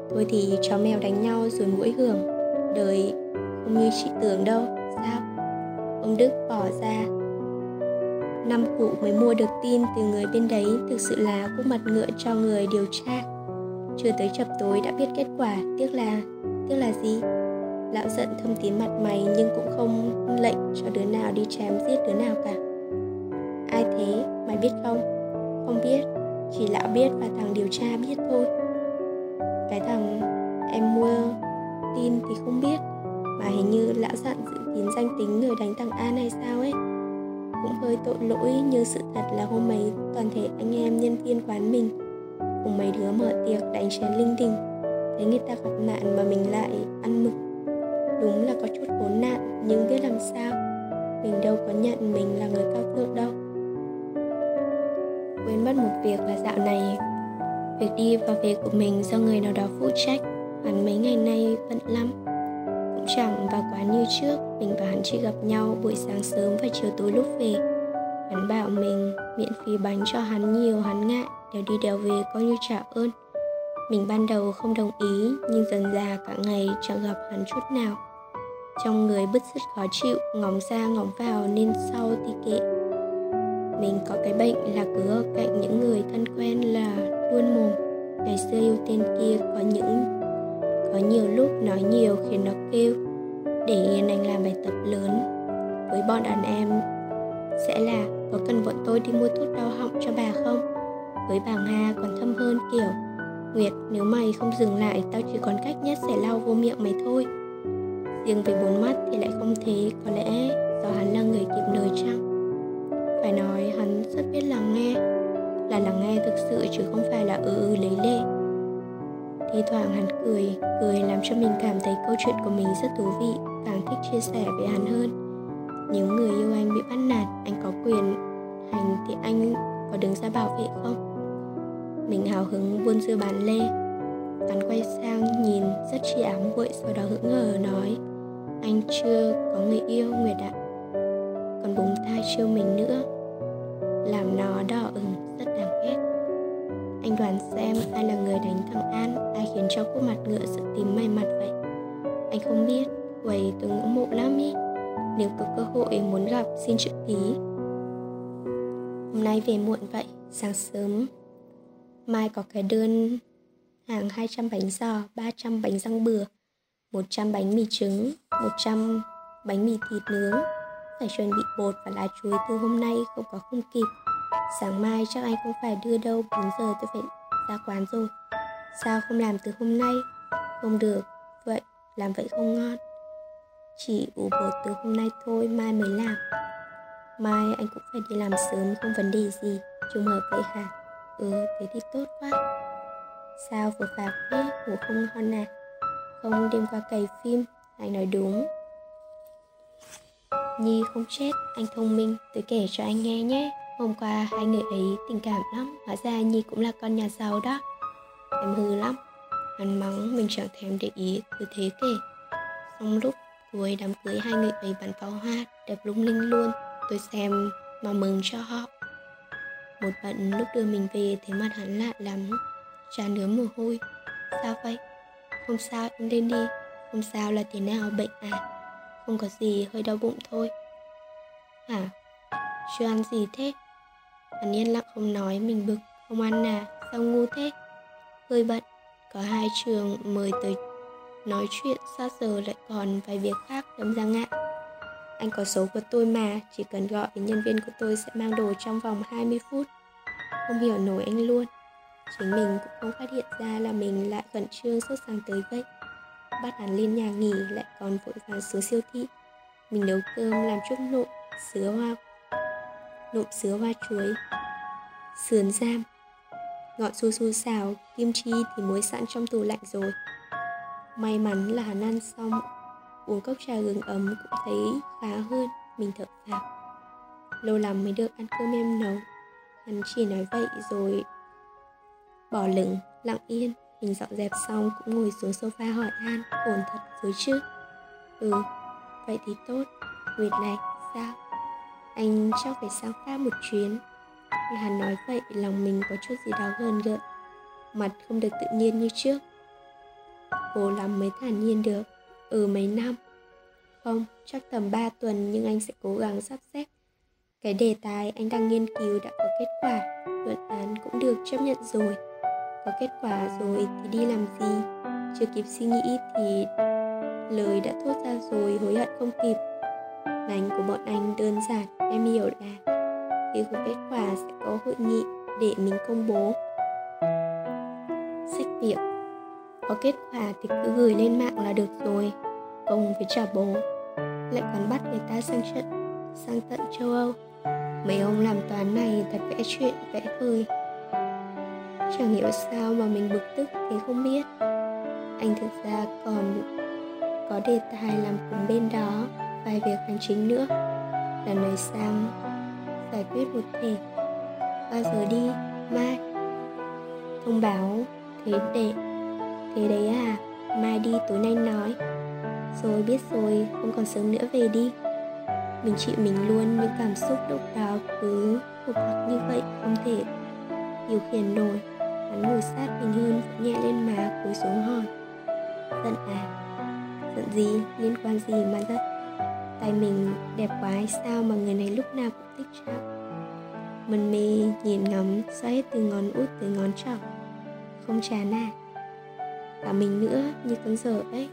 Thôi thì chó mèo đánh nhau rồi mũi hưởng. Đời không như chị tưởng đâu, Sao? Ông Đức bỏ ra. Năm cụ mới mua được tin từ người bên đấy Thực sự là quốc mặt ngựa cho người điều tra. Chưa tới chập tối đã biết kết quả, Tiếc là Tiếc là gì? Lão giận thâm tím mặt mày Nhưng cũng không lệnh cho đứa nào đi chém giết đứa nào cả. Ai thế? Mày biết không? Không biết, Chỉ lão biết và thằng điều tra biết thôi. Cái thằng em mua tin thì không biết, Mà hình như lão dặn giữ kín danh tính người đánh thằng A này sao ấy? Cũng hơi tội lỗi như sự thật là hôm ấy toàn thể anh em nhân viên quán mình Cùng mấy đứa mở tiệc đánh chén linh đình. Thấy người ta gặp nạn mà mình lại ăn mực Đúng là có chút khốn nạn, nhưng biết làm sao? Mình đâu có nhận mình là người cao thượng đâu. Quên mất một việc là dạo này, Việc đi và về của mình do người nào đó phụ trách hẳn mấy ngày nay bận lắm chẳng và quá như trước, Mình và hắn chỉ gặp nhau buổi sáng sớm và chiều tối lúc về. Hắn bảo mình, miễn phí bánh cho hắn nhiều, hắn ngại Đều đi đều về coi như trả ơn. Mình ban đầu không đồng ý, nhưng dần dà cả ngày chẳng gặp hắn chút nào. Trong người bứt rứt khó chịu, ngóng ra ngóng vào nên sau thì kệ. Mình có cái bệnh là cứ ở cạnh những người thân quen là luôn mồm. Ngày xưa yêu tên kia có những có nhiều lúc nói nhiều khiến nó kêu để yên anh làm bài tập lớn với bọn đàn em sẽ là có cần bọn tôi đi mua thuốc đau họng cho bà không với bà nga còn thâm hơn kiểu Nguyệt, nếu mày không dừng lại, tao chỉ còn cách nhất sẽ lau vô miệng mày thôi. Riêng về bốn mắt thì lại không thế, có lẽ do hắn là người kiệm lời chăng? Phải nói hắn rất biết lắng nghe, là lắng nghe thực sự chứ không phải là ừ ừ lấy lệ thì thoảng hắn cười, cười làm cho mình cảm thấy câu chuyện của mình rất thú vị, càng thích chia sẻ với hắn hơn. Nếu người yêu anh bị bắt nạt, anh có quyền hành thì anh có đứng ra bảo vệ không? Mình hào hứng buôn dưa bán lê Hắn quay sang nhìn rất chi ám vội Sau đó hững hờ nói Anh chưa có người yêu Nguyệt ạ Còn búng tai chiêu mình nữa Làm nó đỏ ửng rất đáng ghét anh đoán xem ai là người đánh thằng An Ai khiến cho khuôn mặt ngựa sự tím mày mặt vậy Anh không biết Vậy tôi ngưỡng mộ lắm ý Nếu có cơ hội muốn gặp xin chữ ký Hôm nay về muộn vậy Sáng sớm Mai có cái đơn hàng 200 bánh giò, 300 bánh răng bừa, 100 bánh mì trứng, 100 bánh mì thịt nướng. Phải chuẩn bị bột và lá chuối từ hôm nay không có không kịp. Sáng mai chắc anh không phải đưa đâu, 4 giờ tôi phải ra quán rồi. Sao không làm từ hôm nay? Không được, vậy làm vậy không ngon. Chỉ ủ bột từ hôm nay thôi, mai mới làm. Mai anh cũng phải đi làm sớm không vấn đề gì, trùng hợp vậy hả? Ừ thế thì tốt quá Sao vừa phạt thế ngủ không ngon à Không đêm qua cày phim Anh nói đúng Nhi không chết Anh thông minh tôi kể cho anh nghe nhé Hôm qua hai người ấy tình cảm lắm, Hóa ra Nhi cũng là con nhà giàu đó. Em hư lắm, Hắn mắng mình chẳng thèm để ý Cứ thế kể. Xong lúc cuối đám cưới hai người ấy bắn pháo hoa, Đẹp lung linh luôn. Tôi xem mà mừng cho họ. Một bận lúc đưa mình về thấy mặt hắn lạ lắm Tràn nướng mồ hôi. Sao vậy? Không sao, em lên đi. Không sao là thế nào bệnh à? Không có gì, hơi đau bụng thôi. Hả? Chưa ăn gì thế? Hắn yên lặng không nói mình bực Không ăn à? Sao ngu thế? Hơi bận Có hai trường mời tới nói chuyện sao giờ lại còn vài việc khác đâm ra ngại anh có số của tôi mà, chỉ cần gọi nhân viên của tôi sẽ mang đồ trong vòng 20 phút. Không hiểu nổi anh luôn. Chính mình cũng không phát hiện ra là mình lại khẩn trương sốt sắng tới vậy. Bắt hắn lên nhà nghỉ lại còn vội vàng xuống siêu thị. Mình nấu cơm làm chút nộm, sứa hoa nộm sứa hoa chuối, sườn giam, ngọn su su xào, kim chi thì muối sẵn trong tủ lạnh rồi. May mắn là hắn ăn xong, uống cốc trà gừng ấm cũng thấy khá hơn, mình thở phào. Lâu lắm mới được ăn cơm em nấu, hắn chỉ nói vậy rồi bỏ lửng, lặng yên mình dọn dẹp xong cũng ngồi xuống sofa hỏi han, ổn thật rồi chứ? Ừ vậy thì tốt, nguyệt này sao? Anh chắc phải sang pháp một chuyến. Nghe hắn nói vậy lòng mình có chút gì đó gần gợn. Mặt không được tự nhiên như trước. Cố lắm mới thản nhiên được. Ừ mấy năm. Không, chắc tầm 3 tuần nhưng anh sẽ cố gắng sắp xếp. Cái đề tài anh đang nghiên cứu đã có kết quả. Luận án cũng được chấp nhận rồi. Có kết quả rồi thì đi làm gì? Chưa kịp suy nghĩ thì lời đã thốt ra rồi hối hận không kịp. Ngành của bọn anh đơn giản em hiểu là khi có kết quả sẽ có hội nghị để mình công bố. Sách việc có kết quả thì cứ gửi lên mạng là được rồi. Không với trả bố. Lại còn bắt người ta sang trận, sang tận châu âu. Mấy ông làm toán này thật vẽ chuyện, vẽ vời. Chẳng hiểu sao mà mình bực tức thì không biết. Anh thực ra còn có đề tài làm cùng bên đó, vài việc hành chính nữa lần này sang giải quyết một thể. Bao giờ đi, mai? Thông báo, thế đệ, thế đấy à mai đi, tối nay nói. Rồi biết rồi, không còn sớm nữa về đi. Mình chịu mình luôn, những cảm xúc lúc đó cứ hụt hoặc như vậy không thể điều khiển nổi. Hắn ngồi sát mình hơn, nhẹ lên má, cúi xuống hỏi. Giận à? Giận gì? Liên quan gì mà giận? Tay mình đẹp quá hay sao mà người này lúc nào cũng thích chắc Mân mê nhìn ngắm xoa hết từ ngón út tới ngón trỏ. Không chán à? Cả mình nữa, như con dở ấy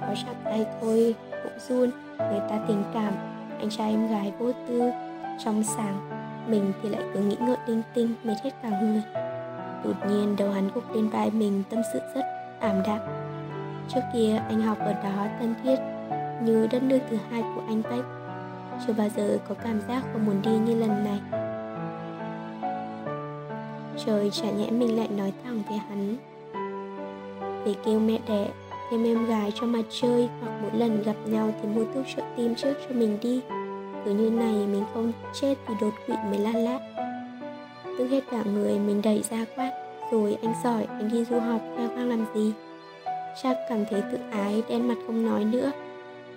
Có chặt tay thôi, cũng run, Người ta tình cảm. Anh trai em gái vô tư, Trong sáng. Mình thì lại cứ nghĩ ngợi linh tinh, Mệt hết cả người. Đột nhiên, đầu hắn gục lên vai mình, Tâm sự rất ảm đạm. Trước kia, anh học ở đó thân thiết, Như đất nước thứ hai của anh vậy chưa bao giờ có cảm giác không muốn đi như lần này. Trời chả nhẽ mình lại nói thẳng với hắn. Để kêu mẹ đẻ, thêm em gái cho mà chơi, hoặc mỗi lần gặp nhau thì mua thuốc trợ tim trước cho mình đi. Cứ như này mình không chết thì đột quỵ mới la lát. Tức hết cả người mình đẩy ra quát, rồi anh giỏi, anh đi du học theo khoang làm gì? Chắc cảm thấy tự ái, đen mặt không nói nữa.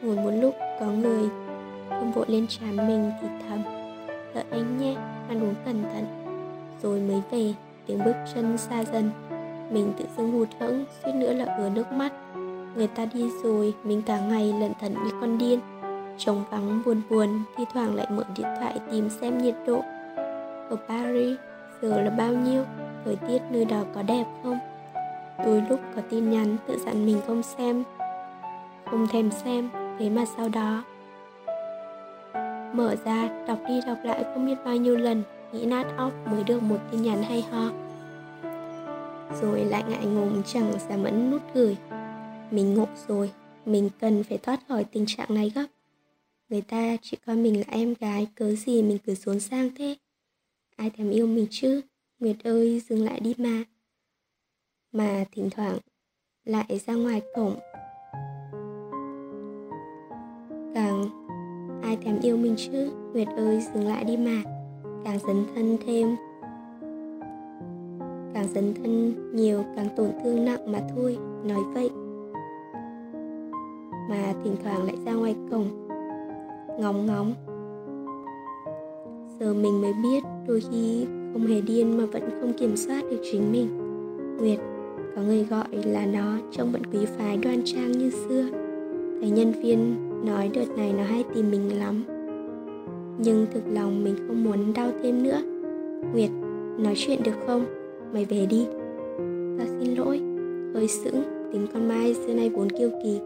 Ngồi một lúc, có người. Không vội lên trán mình thì thầm, đợi anh nhé, ăn uống cẩn thận. Rồi mới về, tiếng bước chân xa dần. Mình tự dưng hụt hẫng, suýt nữa là ứa nước mắt. Người ta đi rồi, mình cả ngày lẩn thận như con điên. Trống vắng, buồn buồn, thi thoảng lại mở điện thoại tìm xem nhiệt độ. Ở paris, giờ là bao nhiêu? Thời tiết nơi đó có đẹp không? Đôi lúc có tin nhắn tự dặn mình không xem không thèm xem thế mà sau đó Mở ra, đọc đi đọc lại không biết bao nhiêu lần, nghĩ nát óc mới được một tin nhắn hay ho. Rồi lại ngại ngùng chẳng dám ấn nút gửi. Mình ngộ rồi, mình cần phải thoát khỏi tình trạng này gấp. Người ta chỉ coi mình là em gái, cớ gì mình cứ xuống sang thế. Ai thèm yêu mình chứ, Nguyệt ơi dừng lại đi mà. Mà thỉnh thoảng lại ra ngoài cổng. Càng, ai thèm yêu mình chứ? Nguyệt ơi, dừng lại đi mà. Càng dấn thân thêm. Càng dấn thân nhiều, càng tổn thương nặng mà thôi, nói vậy. Mà thỉnh thoảng lại ra ngoài cổng, ngóng ngóng. Giờ mình mới biết đôi khi không hề điên mà vẫn không kiểm soát được chính mình. Nguyệt có người gọi là nó trông vẫn quý phái đoan trang như xưa. Thấy nhân viên nói đợt này nó hay tìm mình lắm. Nhưng thực lòng mình không muốn đau thêm nữa. Nguyệt, nói chuyện được không? Mày về đi. Ta xin lỗi. Hơi sững, tính con mai xưa nay vốn kiêu kỳ.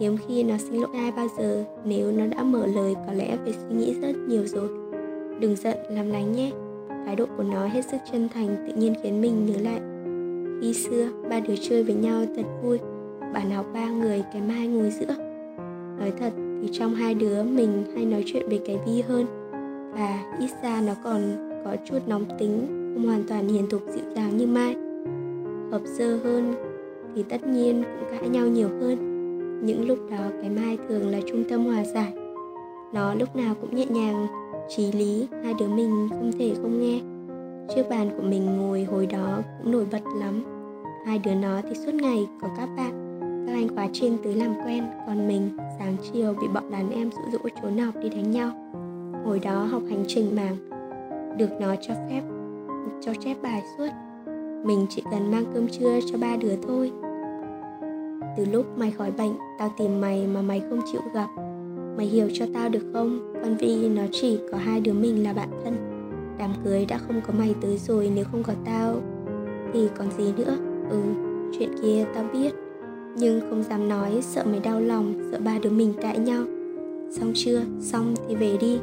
Hiếm khi nó xin lỗi ai bao giờ, nếu nó đã mở lời có lẽ phải suy nghĩ rất nhiều rồi. Đừng giận, làm lành nhé. Thái độ của nó hết sức chân thành tự nhiên khiến mình nhớ lại khi xưa, ba đứa chơi với nhau thật vui. Bản học ba người, cái mai ngồi giữa. Nói thật, thì trong hai đứa mình hay nói chuyện về cái vi hơn. Và ít ra nó còn có chút nóng tính, không hoàn toàn hiền thục dịu dàng như mai. Hợp sơ hơn, thì tất nhiên cũng cãi nhau nhiều hơn. Những lúc đó, cái mai thường là trung tâm hòa giải. Nó lúc nào cũng nhẹ nhàng, trí lý, hai đứa mình không thể không nghe chiếc bàn của mình ngồi hồi đó cũng nổi bật lắm. Hai đứa nó thì suốt ngày có các bạn. Các anh khóa trên tới làm quen, còn mình, sáng chiều bị bọn đàn em dụ dỗ trốn học đi đánh nhau. Hồi đó học hành trình màng được nó cho phép, cho chép bài suốt. Mình chỉ cần mang cơm trưa cho ba đứa thôi. Từ lúc mày khỏi bệnh, tao tìm mày mà mày không chịu gặp. Mày hiểu cho tao được không? Con vi nó chỉ có hai đứa mình là bạn thân đám cưới đã không có mày tới rồi nếu không có tao. Thì còn gì nữa? Ừ chuyện kia tao biết. Nhưng không dám nói, sợ mày đau lòng, sợ ba đứa mình cãi nhau. Xong chưa? Xong thì về đi.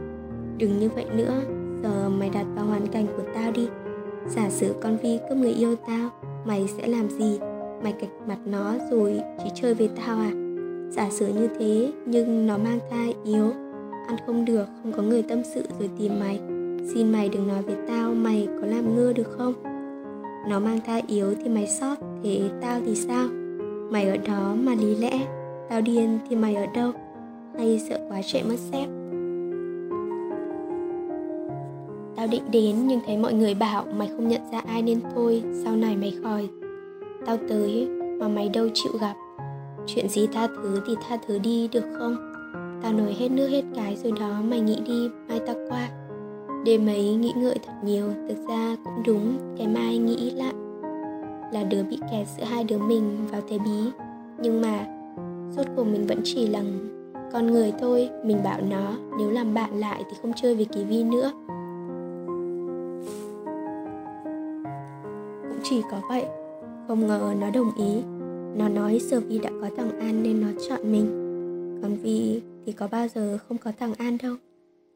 Đừng như vậy nữa. Giờ mày đặt vào hoàn cảnh của tao đi. Giả sử con vi cướp người yêu tao, mày sẽ làm gì? Mày cạch mặt nó rồi chỉ chơi với tao à? Giả sử như thế, nhưng nó mang thai yếu. Ăn không được, không có người tâm sự rồi tìm mày xin mày đừng nói với tao mày có làm ngơ được không? Nó mang thai yếu thì mày sót thế tao thì sao? Mày ở đó mà lý lẽ, tao điên thì mày ở đâu? Hay sợ quá chạy mất xếp tao định đến nhưng thấy mọi người bảo mày không nhận ra ai nên thôi, sau này mày khỏi. Tao tới mà mày đâu chịu gặp. Chuyện gì tha thứ thì tha thứ đi, được không? Tao nói hết nước hết cái rồi đó, mày nghĩ đi, mai tao qua đêm ấy nghĩ ngợi thật nhiều, thực ra cũng đúng, cái mai nghĩ lại là đứa bị kẹt giữa hai đứa mình vào thế bí. Nhưng mà, suốt cuộc mình vẫn chỉ là con người thôi, mình bảo nó, nếu làm bạn lại thì không chơi với kỳ vi nữa. Cũng chỉ có vậy, không ngờ nó đồng ý. Nó nói giờ vi đã có thằng an nên nó chọn mình. Còn vi thì có bao giờ không có thằng an đâu?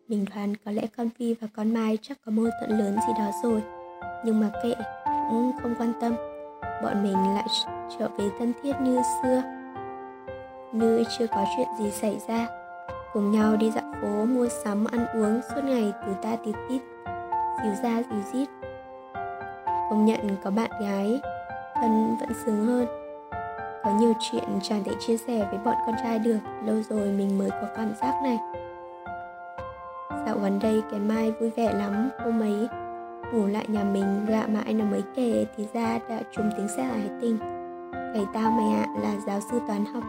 Mình đoán có lẽ con vi và con mai chắc có mâu thuẫn lớn gì đó rồi. Nhưng mà kệ, cũng không quan tâm. Bọn mình lại trở về thân thiết như xưa. Như chưa có chuyện gì xảy ra, cùng nhau đi dạo phố mua sắm ăn uống suốt ngày từ ta tít tít, dìu ra dìu rít công nhận có bạn gái, thân vẫn sướng hơn. Có nhiều chuyện chẳng thể chia sẻ với bọn con trai được, lâu rồi mình mới có cảm giác này dạo gần đây cái mai vui vẻ lắm hôm ấy ngủ lại nhà mình gạ mãi nó mới kể thì ra đã trùng tiếng xe hải tinh. Thầy tao mày ạ à, là giáo sư toán học.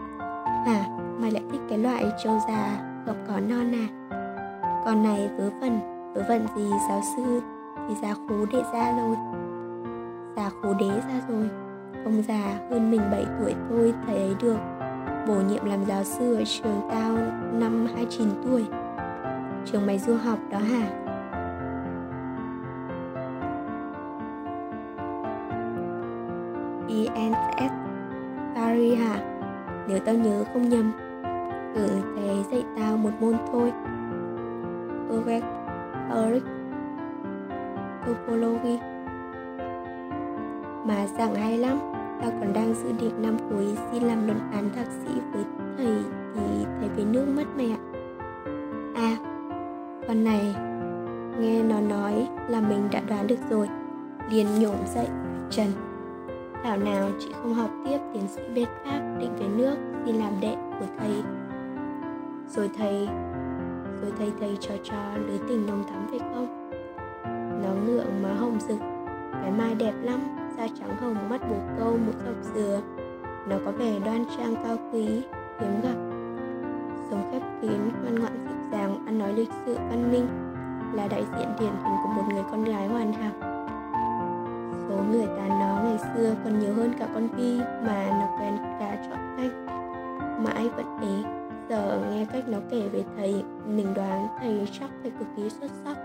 Hả mày lại thích cái loại trâu già gọc có non à? Con này vớ vẩn vớ vẩn gì giáo sư? Thì già khố đệ ra rồi. Già khố đế ra rồi. Ông già hơn mình 7 tuổi thôi thầy ấy được bổ nhiệm làm giáo sư ở trường tao năm 29 tuổi trường mày du học đó hả? INS Paris hả? Nếu tao nhớ không nhầm ừ thế dạy tao một môn thôi. Correct Eric Topology. Mà giảng hay lắm, tao còn đang dự định năm cuối xin làm luận án thạc sĩ với thầy thì thầy về nước mất mẹ. ạ con này, nghe nó nói là mình đã đoán được rồi. Liền nhổm dậy, trần, thảo nào chị không học tiếp tiến sĩ bên pháp định về nước xin làm đệ của thầy? Rồi thầy rồi thầy thầy cho cho lưới tình nồng thắm phải không? Nó ngượng má hồng rực, cái mai đẹp lắm, da trắng hồng, mắt bồ câu, mũi dọc dừa. Nó có vẻ đoan trang cao quý, hiếm gặp. Sống khép kín, ngoan ngoãn dịu dàng ăn nói lịch sự văn minh là đại diện điển hình của một người con gái hoàn hảo. Số người ta nó ngày xưa còn nhiều hơn cả con vi mà nó quen cả chọn cách. Mãi vẫn ế giờ nghe cách nó kể về thầy, mình đoán thầy chắc phải cực kỳ xuất sắc.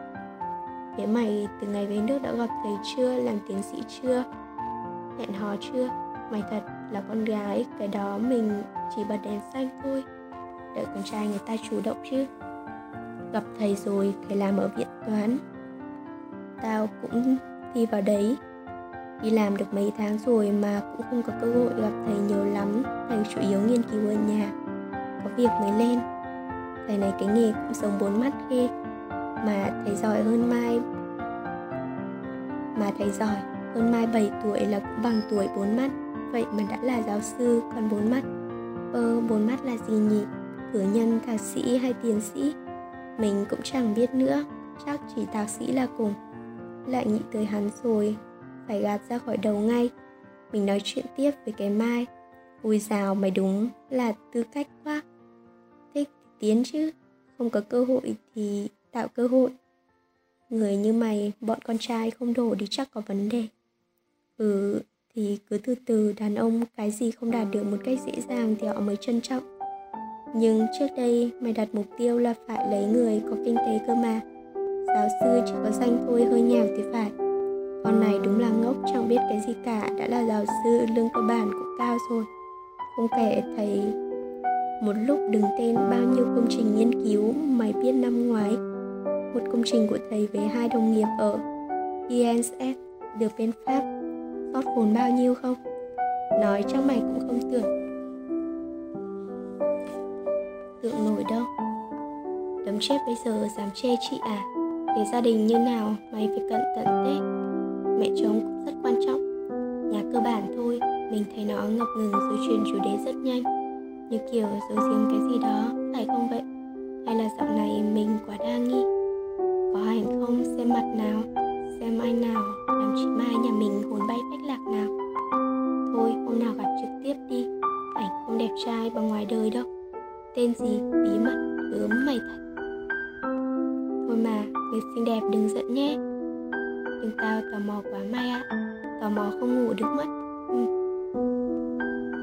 Thế mày, từ ngày về nước đã gặp thầy chưa? Làm tiến sĩ chưa? Hẹn hò chưa? Mày thật là con gái, cái đó mình chỉ bật đèn xanh thôi. Đợi con trai người ta chủ động chứ gặp thầy rồi thầy làm ở viện toán. Tao cũng thi vào đấy. Đi làm được mấy tháng rồi mà cũng không có cơ hội gặp thầy nhiều lắm. Thầy chủ yếu nghiên cứu ở nhà, có việc mới lên. Thầy này cái nghề cũng sống bốn mắt ghê, mà thầy giỏi hơn mai. Mà thầy giỏi hơn mai 7 tuổi là cũng bằng tuổi bốn mắt. Vậy mà đã là giáo sư còn bốn mắt. Ơ, bốn mắt là gì nhỉ? Cử nhân, thạc sĩ hay tiến sĩ? Mình cũng chẳng biết nữa, chắc chỉ thạc sĩ là cùng. Lại nghĩ tới hắn rồi, phải gạt ra khỏi đầu ngay. Mình nói chuyện tiếp với cái mai. Ui rào mày đúng là tư cách quá. Thích thì tiến chứ, không có cơ hội thì tạo cơ hội. Người như mày, bọn con trai không đổ thì chắc có vấn đề. Ừ thì cứ từ từ đàn ông cái gì không đạt được một cách dễ dàng thì họ mới trân trọng nhưng trước đây, mày đặt mục tiêu là phải lấy người có kinh tế cơ mà. Giáo sư chỉ có danh thôi hơi nhèo thì phải. Con này đúng là ngốc, chẳng biết cái gì cả, đã là giáo sư lương cơ bản cũng cao rồi. Không kể thầy. Một lúc đứng tên bao nhiêu công trình nghiên cứu, mày biết năm ngoái, một công trình của thầy với hai đồng nghiệp ở INSS được bên Pháp, sót vốn bao nhiêu không? Nói chắc mày cũng không tưởng tượng nổi đâu. Đấm chết bây giờ dám chê chị à? Về gia đình như nào, mày phải cẩn thận tết. Mẹ chồng cũng rất quan trọng. Nhà cơ bản thôi, Mình thấy nó ngập ngừng rồi chuyển chủ đề rất nhanh. Như kiểu giấu giếm cái gì đó, Phải không vậy? Hay là dạo này mình quá đa nghi? Có hành không? Xem mặt nào, Xem ai nào, làm chị Mai nhà mình hồn bay phách lạc nào. Thôi, hôm nào gặp trực tiếp đi. Ảnh không đẹp trai bằng ngoài đời đâu. Tên gì? Bí mật? Gớm mày thật. Thôi mà, người xinh đẹp đừng giận nhé. Nhưng tao tò mò quá Mai ạ. À. Tò mò không ngủ được mất. Ừ.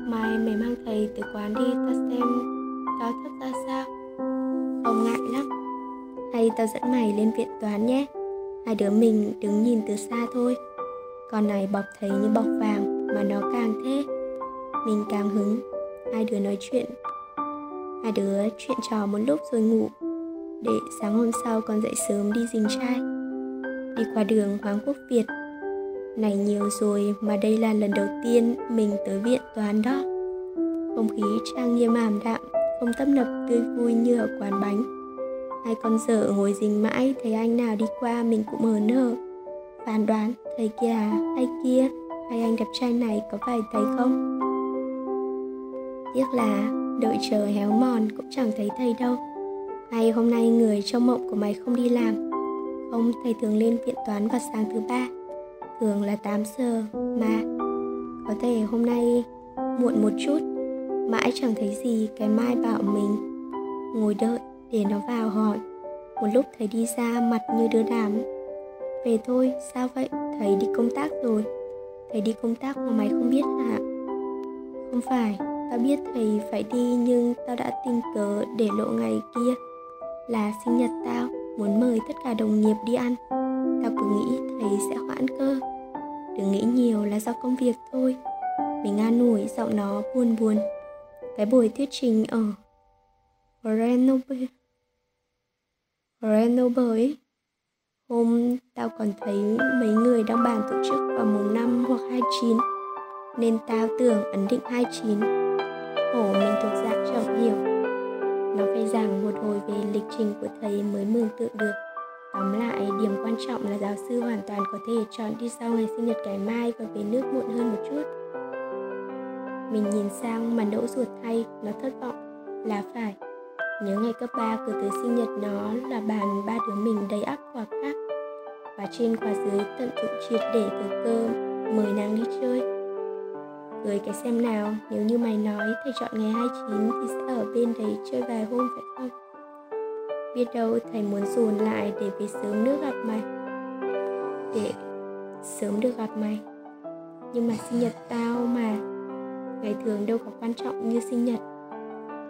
Mai, mày mang thầy từ quán đi ta xem tao thất ra sao. Không ngại lắm. Hay tao dẫn mày lên viện toán nhé. Hai đứa mình đứng nhìn từ xa thôi. Con này bọc thấy như bọc vàng, Mà nó càng thế. Mình càng hứng. Hai đứa nói chuyện Hai đứa chuyện trò một lúc rồi ngủ, Để sáng hôm sau còn dậy sớm đi dình trai. Đi qua đường Hoàng Quốc Việt. Này nhiều rồi mà đây là lần đầu tiên mình tới viện toán đó. Không khí trang nghiêm ảm đạm, Không tấp nập tươi vui như ở quán bánh. Hai con dở ngồi dình mãi Thấy anh nào đi qua mình cũng hớn hở. Phán đoán thầy kia à, hay kia, Hay anh đẹp trai này có phải thầy không? Tiếc là đợi chờ héo mòn cũng chẳng thấy thầy đâu. May hôm nay người trong mộng của mày không đi làm. Không thầy thường lên viện toán vào sáng thứ ba. Thường là 8 giờ mà. Có thể hôm nay muộn một chút, Mãi chẳng thấy gì cái mai bảo mình. Ngồi đợi để nó vào hỏi. Một lúc thầy đi ra mặt như đứa đàm về thôi, sao vậy? Thầy đi công tác rồi. Thầy đi công tác mà mày không biết hả? Không phải tao biết thầy phải đi, nhưng tao đã tình cớ để lộ ngày kia. Là sinh nhật tao, muốn mời tất cả đồng nghiệp đi ăn. Tao cứ nghĩ thầy sẽ hoãn cơ. Đừng nghĩ nhiều là do công việc thôi. Mình an ủi giọng nó buồn buồn. Cái buổi thuyết trình ở Grenoble. Grenoble ấy. Hôm tao còn thấy mấy người đang bàn tổ chức vào mùng 5 hoặc 29 Nên tao tưởng ấn định 29 Hổ mình thuộc dạng chậm hiểu Nó phải giảng một hồi về lịch trình của thầy mới mường tượng được Tóm lại, điểm quan trọng là giáo sư hoàn toàn có thể chọn đi sau ngày sinh nhật cái mai và về nước muộn hơn một chút. Mình nhìn sang mà đỗ ruột thay, nó thất vọng. Là phải, Nhớ ngày cấp 3 cứ tới sinh nhật nó là bàn ba đứa mình đầy ắp quà cáp Và trên quà dưới tận dụng triệt để từ cơ Mời nàng đi chơi Cười cái xem nào, Nếu như mày nói thầy chọn ngày 29 Thì sẽ ở bên đấy chơi vài hôm phải không? Biết đâu thầy muốn dồn lại để về sớm nước gặp mày. Để sớm được gặp mày. Nhưng mà sinh nhật tao mà. Ngày thường đâu có quan trọng như sinh nhật.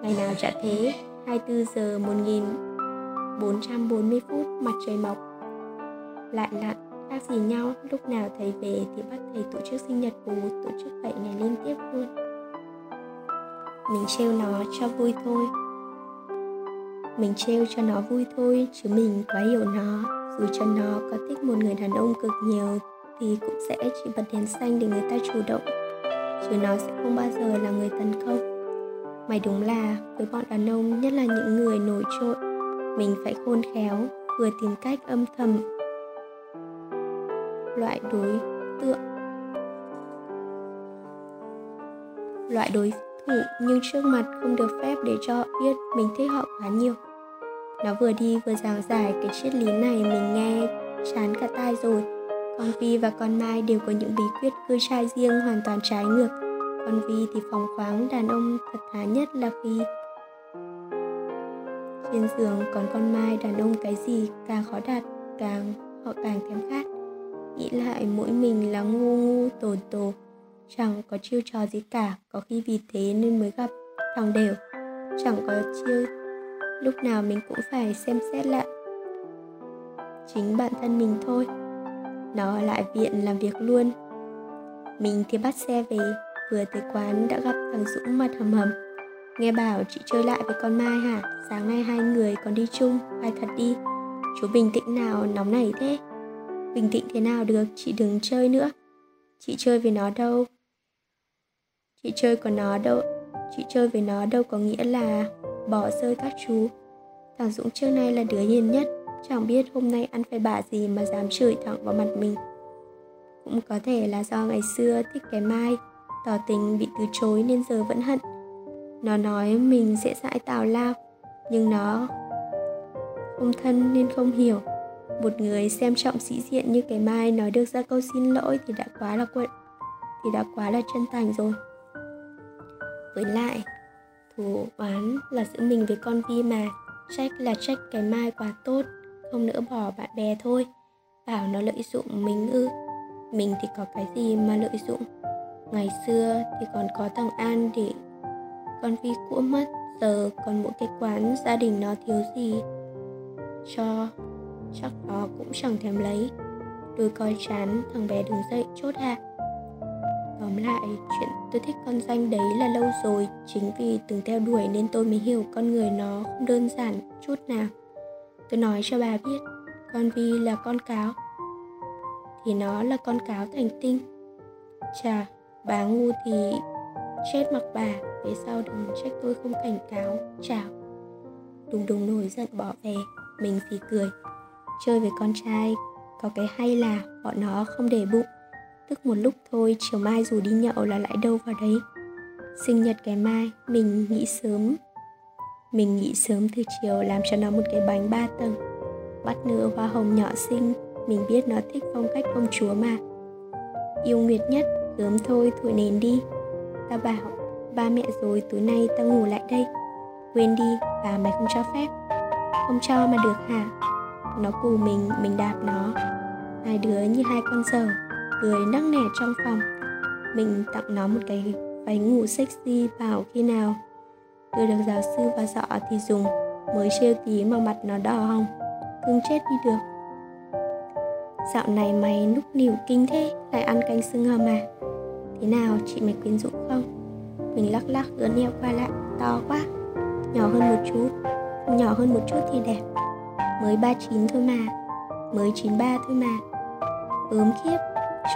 Ngày nào chả thế 24 giờ 1440 phút, mặt trời mọc. Lại lặn khác gì nhau. Lúc nào thầy về thì bắt thầy tổ chức sinh nhật bù Tổ chức vậy ngày liên tiếp luôn. Mình trêu nó cho vui thôi. Mình trêu cho nó vui thôi, Chứ mình quá hiểu nó. Dù cho nó có thích một người đàn ông cực nhiều, Thì cũng sẽ chỉ bật đèn xanh để người ta chủ động. Chứ nó sẽ không bao giờ là người tấn công. Mày đúng là, với bọn đàn ông, nhất là những người nổi trội, Mình phải khôn khéo, Vừa tìm cách âm thầm Loại đối tượng. Loại đối thủ nhưng trước mặt không được phép để cho biết mình thích họ quá nhiều. Nó vừa đi vừa giảng giải cái triết lý này mình nghe chán cả tai rồi. Con Vi và con Mai đều có những bí quyết cưa trai riêng hoàn toàn trái ngược. Con Vi thì phóng khoáng đàn ông thật thà nhất là khi trên giường còn con Mai đàn ông cái gì càng khó đạt càng, họ càng thèm khát nghĩ lại mỗi mình là ngu ngu tồn tổ chẳng có chiêu trò gì cả, có khi vì thế nên mới gặp thằng đều. Chẳng có chiêu, lúc nào mình cũng phải xem xét lại. Chính bản thân mình thôi, nó lại viện làm việc luôn. Mình thì bắt xe về, vừa tới quán đã gặp thằng dũng mặt hầm hầm. Nghe bảo chị chơi lại với con mai hả? Sáng nay hai người còn đi chung, ai thật đi? Chú bình tĩnh nào, nóng nảy thế? Bình tĩnh thế nào được? Chị đừng chơi nữa. Chị chơi với nó đâu? Chị chơi của nó đâu? Chị chơi với nó đâu có nghĩa là bỏ rơi các chú. Thằng dũng trước nay là đứa hiền nhất. Chẳng biết hôm nay ăn phải bả gì mà dám chửi thẳng vào mặt mình. Cũng có thể là do ngày xưa thích cái mai, tỏ tình bị từ chối nên giờ vẫn hận. Nó nói mình sẽ dãi tào lao, nhưng nó không thân nên không hiểu một người xem trọng sĩ diện như cái mai nói được ra câu xin lỗi thì đã quá là quận thì đã quá là chân thành rồi. Với lại thù oán là giữa mình với con vi mà, trách là trách cái mai quá tốt, không nỡ bỏ bạn bè thôi. Bảo nó lợi dụng mình ư, mình thì có cái gì mà lợi dụng? Ngày xưa thì còn có thằng an để con vi cũ mất giờ còn mỗi cái quán gia đình nó thiếu gì cho chắc nó cũng chẳng thèm lấy. Tôi coi chán, thằng bé đứng dậy chốt hạ. Tóm lại, chuyện tôi thích con danh đấy là lâu rồi, chính vì từng theo đuổi nên tôi mới hiểu con người nó không đơn giản chút nào. Tôi nói cho bà biết, con vi là con cáo, thì nó là con cáo thành tinh. Chà, bà ngu thì chết mặc bà, về sau đừng trách tôi không cảnh cáo chào đùng đùng nổi giận bỏ về, mình thì cười chơi với con trai. Có cái hay là bọn nó không để bụng. Tức một lúc thôi, chiều mai dù đi nhậu là lại đâu vào đấy. Sinh nhật cái mai, mình nghĩ sớm. Mình nghĩ sớm từ chiều làm cho nó một cái bánh ba tầng. Bắt nửa hoa hồng nhỏ xinh, mình biết nó thích phong cách công chúa mà. Yêu nguyệt nhất gớm thôi thổi nền đi. Ta bảo, ba mẹ rồi, tối nay ta ngủ lại đây. Quên đi, bà mày không cho phép. Không cho mà được hả? Nó cù mình mình đạp nó. Hai đứa như hai con dở cười nắc nẻ trong phòng. Mình tặng nó một cái váy ngủ sexy bảo khi nào. Đưa được giáo sư và dọ thì dùng, mới trêu tí mà mặt nó đỏ hồng. Cưng chết đi được. Dạo này mày núc nỉu kinh thế, lại ăn canh xương hầm à? Thế nào, chị mày quyến rũ không? Mình lắc lắc ướn eo qua lại, to quá. Nhỏ hơn một chút, nhỏ hơn một chút thì đẹp mới 39 thôi mà. Mới 93 thôi mà. Ớm khiếp,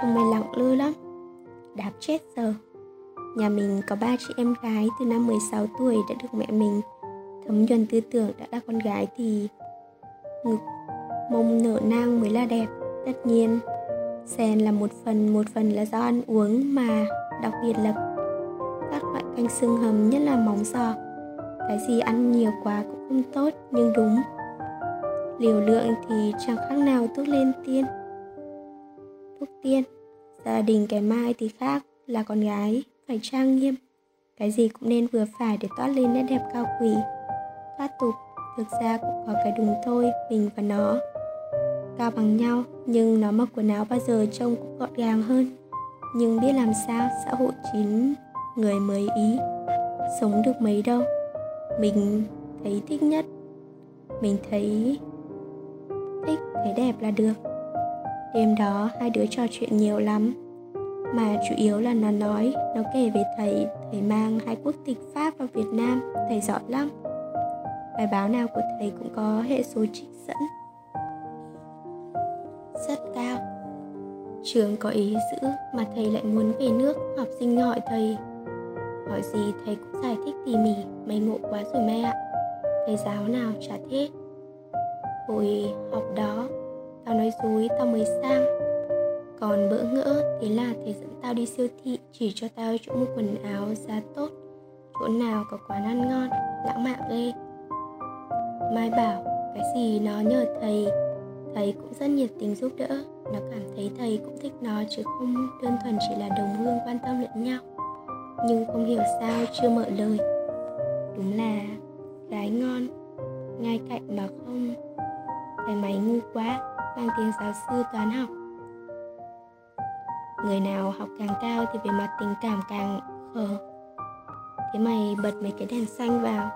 trông mày lặng lư lắm. Đạp chết giờ. Nhà mình có ba chị em gái từ năm 16 tuổi đã được mẹ mình thấm nhuần tư tưởng đã là con gái thì ngực mông nở nang mới là đẹp, tất nhiên. Sen là một phần một phần là do ăn uống mà, đặc biệt là các loại canh xương hầm nhất là móng giò. Cái gì ăn nhiều quá cũng không tốt, nhưng đúng liều lượng thì chẳng khác nào thuốc lên tiên. Thuốc tiên, gia đình cái mai thì khác, là con gái, phải trang nghiêm. Cái gì cũng nên vừa phải để toát lên nét đẹp cao quý. Thoát tục, thực ra cũng có cái đúng thôi, mình và nó. Cao bằng nhau, nhưng nó mặc quần áo bao giờ trông cũng gọn gàng hơn. Nhưng biết làm sao, xã hội chín người mới ý. Sống được mấy đâu? Mình thấy thích nhất. Mình thấy thích, thấy đẹp là được. Đêm đó, hai đứa trò chuyện nhiều lắm. Mà chủ yếu là nó nói, nó kể về thầy thầy mang hai quốc tịch pháp vào việt nam, thầy giỏi lắm. Bài báo nào của thầy cũng có hệ số trích dẫn. Rất cao. Trường có ý giữ mà thầy lại muốn về nước, học sinh hỏi thầy. Hỏi gì thầy cũng giải thích tỉ mỉ Mày ngộ quá rồi mẹ ạ. Thầy giáo nào chả thế. Hồi học đó, Tao nói dối, tao mới sang. Còn bỡ ngỡ Thế là thầy dẫn tao đi siêu thị, Chỉ cho tao chỗ mua quần áo giá tốt, Chỗ nào có quán ăn ngon, Lãng mạn ghê. Mai bảo, cái gì nó nhờ thầy? Thầy cũng rất nhiệt tình giúp đỡ, Nó cảm thấy thầy cũng thích nó Chứ không đơn thuần chỉ là đồng hương quan tâm lẫn nhau. Nhưng không hiểu sao chưa mở lời. Đúng là gái ngon, Ngay cạnh mà không. Thầy mày ngu quá, Mang tiếng giáo sư toán học. Người nào học càng cao thì về mặt tình cảm càng khờ Thế mày bật mấy cái đèn xanh vào.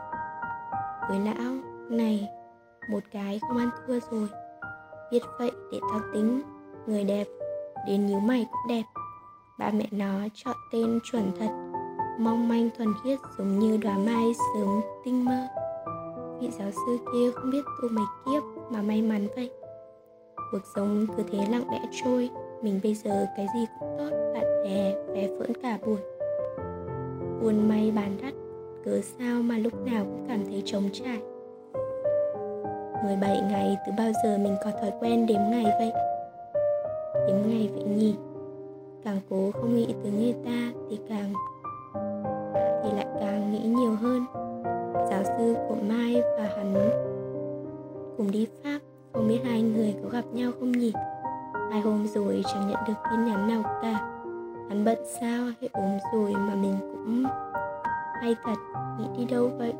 Với lão này, Một cái không ăn thua rồi. Biết vậy để tao tính, Người đẹp Đến nhíu mày cũng đẹp. Ba mẹ nó chọn tên chuẩn thật, Mong manh thuần khiết giống như đóa mai sớm tinh mơ. Vị giáo sư kia không biết tu mấy kiếp mà may mắn vậy, Cuộc sống cứ thế lặng lẽ trôi. Mình bây giờ cái gì cũng tốt, Bạn bè, bé phỡn cả buổi Buồn may bán đắt, Cớ sao mà lúc nào cũng cảm thấy trống trải. 17 ngày, từ bao giờ mình có thói quen đếm ngày vậy? Đếm ngày vậy nhỉ? Càng cố không nghĩ tới người ta thì càng, Thì lại càng nghĩ nhiều hơn. Giáo sư của Mai và hắn cùng đi Pháp, Không biết hai người có gặp nhau không nhỉ? Hai hôm rồi chẳng nhận được tin nhắn nào cả. Hắn bận sao, hay ốm rồi mà mình cũng hay thật, Nghĩ đi đâu vậy?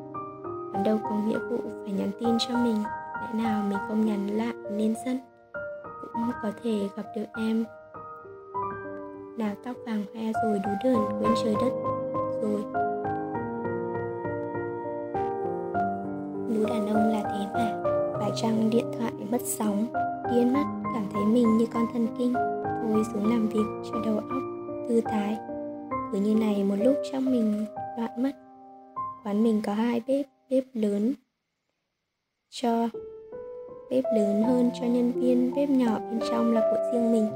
Hắn đâu có nghĩa vụ phải nhắn tin cho mình, lẽ nào mình không nhắn lại nên sân cũng có thể gặp được em. Nào tóc vàng hoe rồi đú đờn quên trời đất. Rồi. Đú đàn ông là thế mà phải chăng điện thoại mất sóng, điên mất cảm thấy mình như con thần kinh. Thôi xuống làm việc cho đầu óc thư thái. Cứ như này một lúc trong mình loạn mất. Quán mình có hai bếp bếp lớn cho, bếp lớn hơn cho nhân viên, bếp nhỏ bên trong là của riêng mình.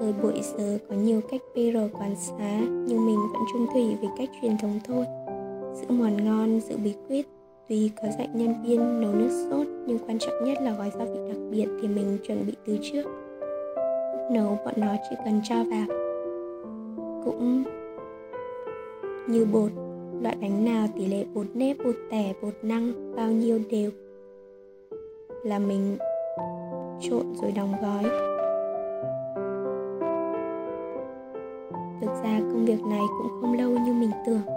Thời buổi giờ có nhiều cách PR quán xá, nhưng mình vẫn trung thủy với cách truyền thống thôi. Giữ món ngon, giữ bí quyết tuy có dạy nhân viên nấu nước sốt, nhưng quan trọng nhất là gói gia vị đặc biệt thì mình chuẩn bị từ trước. Lúc nấu bọn nó chỉ cần cho vào. Cũng như bột, loại bánh nào, tỷ lệ bột nếp, bột tẻ, bột năng, bao nhiêu đều là mình trộn rồi đóng gói. Thực ra công việc này cũng không lâu như mình tưởng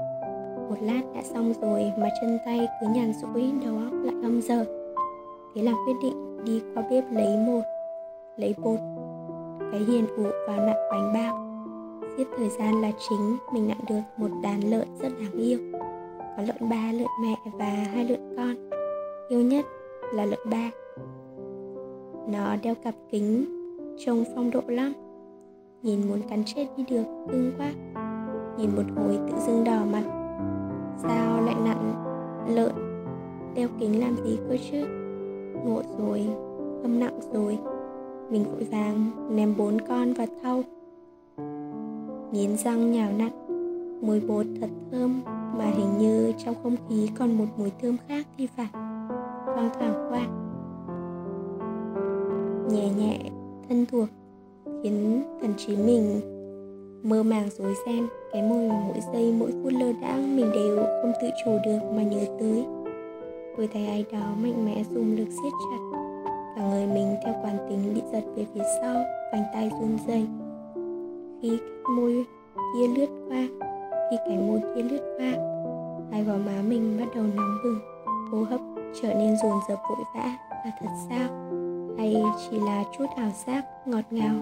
một lát đã xong rồi mà chân tay cứ nhàn rỗi đầu óc lại âm giờ thế là quyết định đi qua bếp lấy một, lấy bột, cái hiền vụ và nặn bánh bao. Giết thời gian là chính, mình nặn được một đàn lợn rất đáng yêu. Có lợn ba, lợn mẹ và hai lợn con. Yêu nhất là lợn ba. Nó đeo cặp kính, trông phong độ lắm. Nhìn muốn cắn chết đi được, cưng quá. Nhìn một hồi tự dưng đỏ mặt sao lại nặng lợn? Đeo kính làm gì cơ chứ? Ngộ rồi, âm nặng rồi. Mình vội vàng ném bốn con vào thau. Nghiến răng nhào nặn. Mùi bột thật thơm, mà hình như trong không khí còn một mùi thơm khác thì phải. Thoang thoảng qua. Nhẹ nhẹ, thân thuộc, khiến thần trí mình mơ màng rối ren cái môi mà mỗi giây, mỗi phút lơ đãng mình đều không tự chủ được mà nhớ tới. Đôi tay ai đó mạnh mẽ dùng lực siết chặt cả người mình theo quán tính bị giật về phía sau, vành tay run rẩy. Khi cái môi kia lướt qua, khi cái môi kia lướt qua, hai gò má mình bắt đầu nóng bừng, hô hấp trở nên dồn dập vội vã. Và thật sao? Hay chỉ là chút ảo giác ngọt ngào?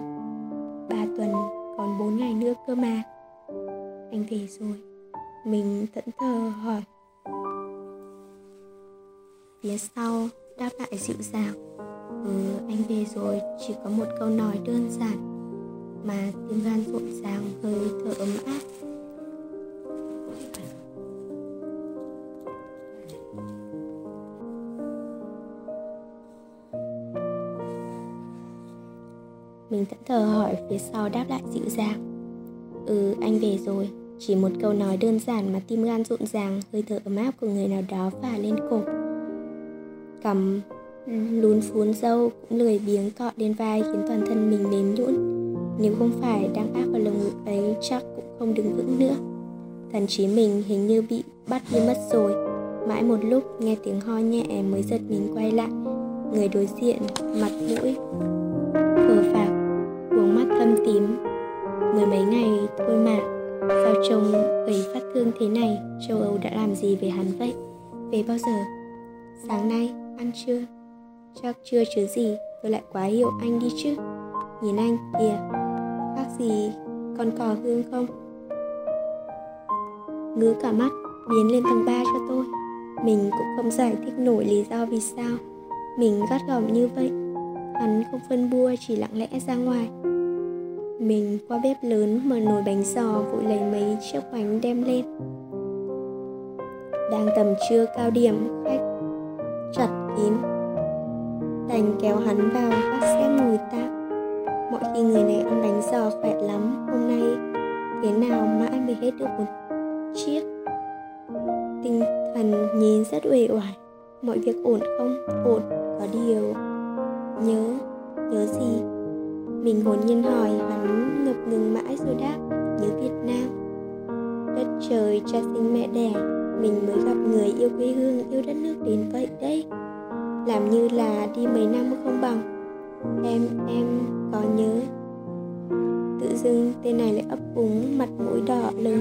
Ba tuần, còn bốn ngày nữa cơ mà anh về rồi. Mình thẫn thờ hỏi. Phía sau, đáp lại dịu dàng. Ừ anh về rồi. Chỉ có một câu nói đơn giản, mà tim gan rộn ràng hơi thở ấm áp. Mình thẫn thờ hỏi, phía sau đáp lại dịu dàng. Ừ anh về rồi Chỉ một câu nói đơn giản mà tim gan rộn ràng, hơi thở ấm áp của người nào đó phả lên cổ. Cầm ừ, lún phún dâu cũng lười biếng cọ lên vai khiến toàn thân mình mềm nhũn. Nếu không phải đang áp vào lồng ngực ấy chắc cũng không đứng vững nữa. Thần trí mình hình như bị bắt đi mất rồi. Mãi một lúc nghe tiếng ho nhẹ mới giật mình quay lại. Người đối diện, mặt mũi, phờ phạc, cuống mắt thâm tím. Mười mấy ngày thôi mà, sao trông gầy phát thương thế này, châu Âu đã làm gì về hắn vậy? Về bao giờ? Sáng nay, ăn chưa? Chắc chưa chứ gì, tôi lại quá hiểu anh đi chứ. Nhìn anh kìa, khác gì con cò hương không? Ngứa cả mắt, biến lên tầng 3 cho tôi. Mình cũng không giải thích nổi lý do vì sao mình gắt gỏng như vậy. Hắn không phân bua chỉ lặng lẽ ra ngoài. Mình qua bếp lớn mở nồi bánh giò vội lấy mấy chiếc bánh đem lên. Đang tầm trưa cao điểm, khách chặt kín. Đành kéo hắn vào bắt xe ngồi tạm. Mọi khi người này ăn bánh giò khỏe lắm hôm nay thế nào mãi mới hết được một chiếc? Tinh thần nhìn rất uể oải. Mọi việc ổn không? Ổn có điều. Nhớ nhớ gì? Mình hồn nhiên hỏi hắn ngập ngừng mãi rồi đáp, nhớ việt nam. Đất trời cha sinh mẹ đẻ, mình mới gặp người yêu quê hương, yêu đất nước đến vậy đấy. Làm như là đi mấy năm không bằng. Em em có nhớ. Tự dưng tên này lại ấp úng, mặt mũi đỏ lên.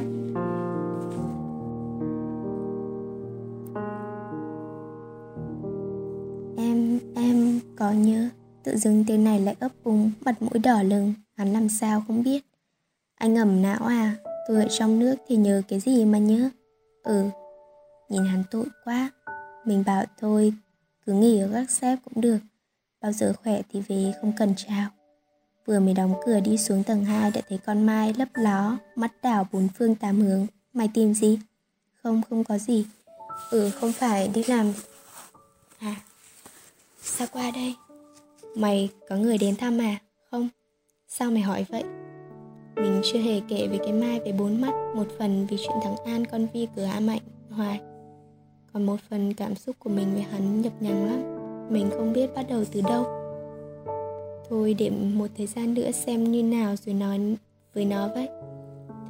Em em có nhớ tự dưng tên này lại ấp úng, mặt mũi đỏ lừng. Hắn làm sao không biết? Anh ẩm não à tôi ở trong nước thì nhớ cái gì mà nhớ? Ừ nhìn hắn tội quá. Mình bảo thôi, cứ nghỉ ở gác xếp cũng được. Bao giờ khỏe thì về, không cần chào. Vừa mới đóng cửa đi xuống tầng 2 đã thấy con mai lấp ló, mắt đảo bốn phương tám hướng. Mày tìm gì? Không không có gì. Ừ không phải, đi làm. À sao qua đây? Mày có người đến thăm à? Không. Sao mày hỏi vậy? Mình chưa hề kể về cái mai về bốn mắt, một phần vì chuyện thằng an con vi cửa a mạnh, hoài. Còn một phần cảm xúc của mình với hắn nhập nhằng lắm. Mình không biết bắt đầu từ đâu. Thôi để một thời gian nữa xem như nào rồi nói với nó vậy.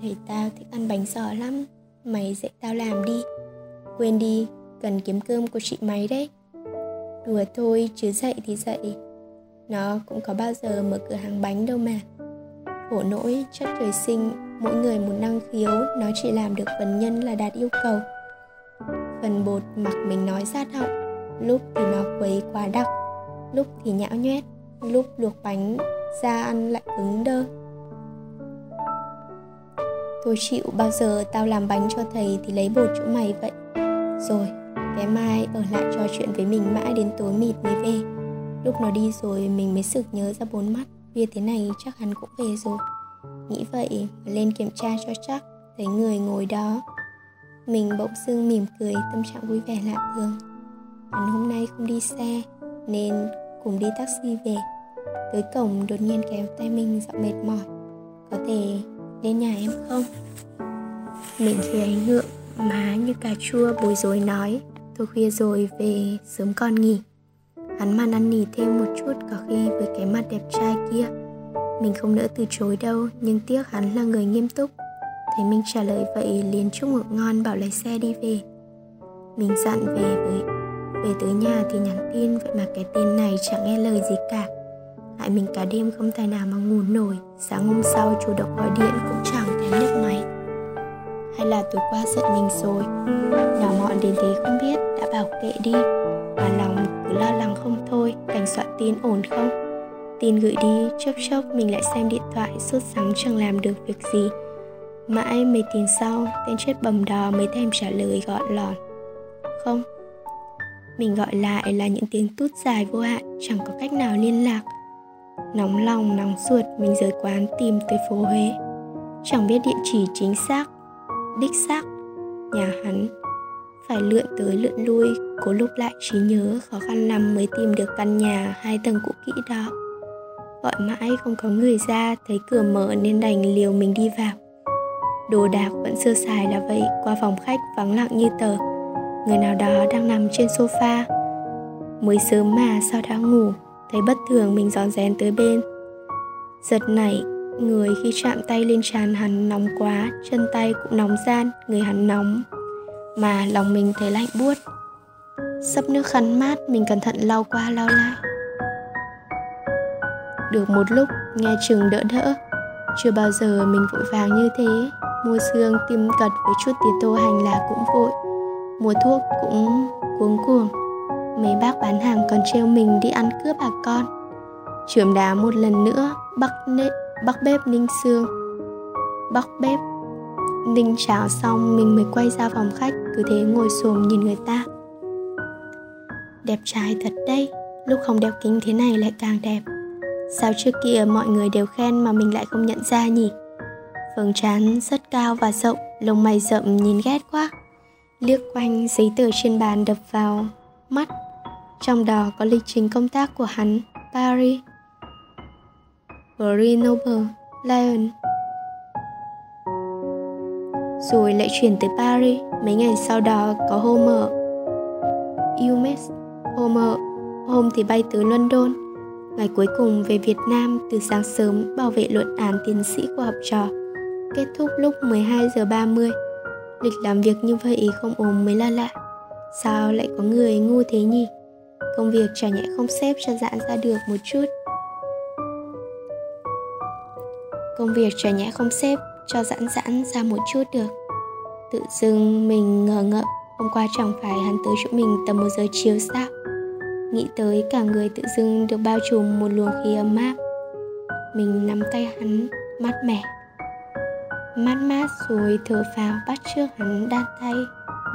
Thầy tao thích ăn bánh giò lắm. Mày dạy tao làm đi. Quên đi, cần kiếm cơm của chị máy đấy. Đùa thôi, chứ dạy thì dạy nó cũng có bao giờ mở cửa hàng bánh đâu mà. Khổ nỗi, chất trời sinh, mỗi người một năng khiếu, nó chỉ làm được phần nhân là đạt yêu cầu. Phần bột mặc mình nói sát họng lúc thì nó quấy quá đặc lúc thì nhão nhoét, lúc luộc bánh ra ăn lại cứng đơ. Tôi chịu, bao giờ tao làm bánh cho thầy thì lấy bột chỗ mày vậy? Rồi, cái mai ở lại trò chuyện với mình mãi đến tối mịt mới về lúc nó đi rồi mình mới sực nhớ ra bốn mắt. Bia thế này chắc hắn cũng về rồi. Nghĩ vậy, mà lên kiểm tra cho chắc, thấy người ngồi đó. Mình bỗng dưng mỉm cười, tâm trạng vui vẻ lạ thường. Hắn hôm nay không đi xe, Nên cùng đi taxi về. Tới cổng đột nhiên kéo tay mình giọng mệt mỏi. Có thể lên nhà em không? Mình thì ấy ngượng, Má như cà chua bối rối nói. Thôi khuya rồi, về sớm con nghỉ. Hắn mà năn nỉ thêm một chút Có khi với cái mặt đẹp trai kia. Mình không nỡ từ chối đâu, Nhưng tiếc hắn là người nghiêm túc. Thấy mình trả lời vậy, liền chúc ngủ ngon bảo lấy xe đi về. Mình dặn về với, Về tới nhà thì nhắn tin, Vậy mà cái tên này chẳng nghe lời gì cả. Hại mình cả đêm không tài nào mà ngủ nổi. Sáng hôm sau chủ động gọi điện cũng chẳng thấy nhấc máy. Hay là tối qua giận mình rồi. Nhỏ mọn đến thế không biết, Đã bảo kệ đi. Mà lòng cứ lo lắng soạn tin ổn không Tin gửi đi chốc chốc mình lại xem điện thoại Sốt sắng chẳng làm được việc gì Mãi mấy tiếng sau, tên chết bầm đò mới thèm trả lời gọn lòn. Không. Mình gọi lại là những tiếng tút dài vô hạn, chẳng có cách nào liên lạc. Nóng lòng, nóng ruột, mình rời quán tìm tới phố Huế. Chẳng biết địa chỉ chính xác, đích xác, nhà hắn. Phải lượn tới lượn lui, cố lúc lại trí nhớ khó khăn lắm mới tìm được căn nhà hai tầng cũ kỹ đó. Gọi mãi không có người ra, thấy cửa mở nên đành liều mình đi vào. Đồ đạc vẫn sơ sài là vậy Qua phòng khách vắng lặng như tờ. Người nào đó đang nằm trên sofa. Mới sớm mà sao đã ngủ Thấy bất thường mình dọn rén tới bên. Giật nảy Người khi chạm tay lên tràn hắn nóng quá Chân tay cũng nóng gian Người hắn nóng. Mà lòng mình thấy lạnh buốt. Sấp nước khăn mát Mình cẩn thận lau qua lau lại. Được một lúc Nghe chừng đỡ đỡ. Chưa bao giờ mình vội vàng như thế. Mua xương tim cật với chút tiền tô hành là cũng vội. Mua thuốc cũng cuống cuồng. Mấy bác bán hàng còn treo mình đi ăn cướp bà con. Trường đá một lần nữa Bắc, nệ bắc bếp ninh xương Bắc bếp. Ninh cháo xong mình mới quay ra phòng khách Cứ thế ngồi xồm nhìn người ta. Đẹp trai thật đây Lúc không đeo kính thế này lại càng đẹp. Sao trước kia mọi người đều khen mà mình lại không nhận ra nhỉ? Phương trán rất cao và rộng Lông mày rậm nhìn ghét quá. Liếc quanh giấy tờ trên bàn đập vào mắt. Trong đó có lịch trình công tác của hắn Paris Grenoble, Lyon Rồi lại chuyển tới Paris Mấy ngày sau đó có hôm ở Umes Hôm ở, Hôm thì bay tới London. Ngày cuối cùng về Việt Nam từ sáng sớm bảo vệ luận án tiến sĩ của học trò. Kết thúc lúc 12 giờ 30 Lịch làm việc như vậy không ốm mới là lạ. Sao lại có người ngu thế nhỉ? Công việc chả nhẹ không xếp cho giãn ra được một chút. Công việc chả nhẹ không xếp cho giãn giãn ra một chút được. Tự dưng mình ngờ ngợ Hôm qua chẳng phải hắn tới chỗ mình tầm một giờ chiều sao? Nghĩ tới cả người tự dưng được bao trùm một luồng khí ấm áp. Mình nắm tay hắn, mát mẻ. Mát mát rồi thở phào bắt trước hắn đan tay,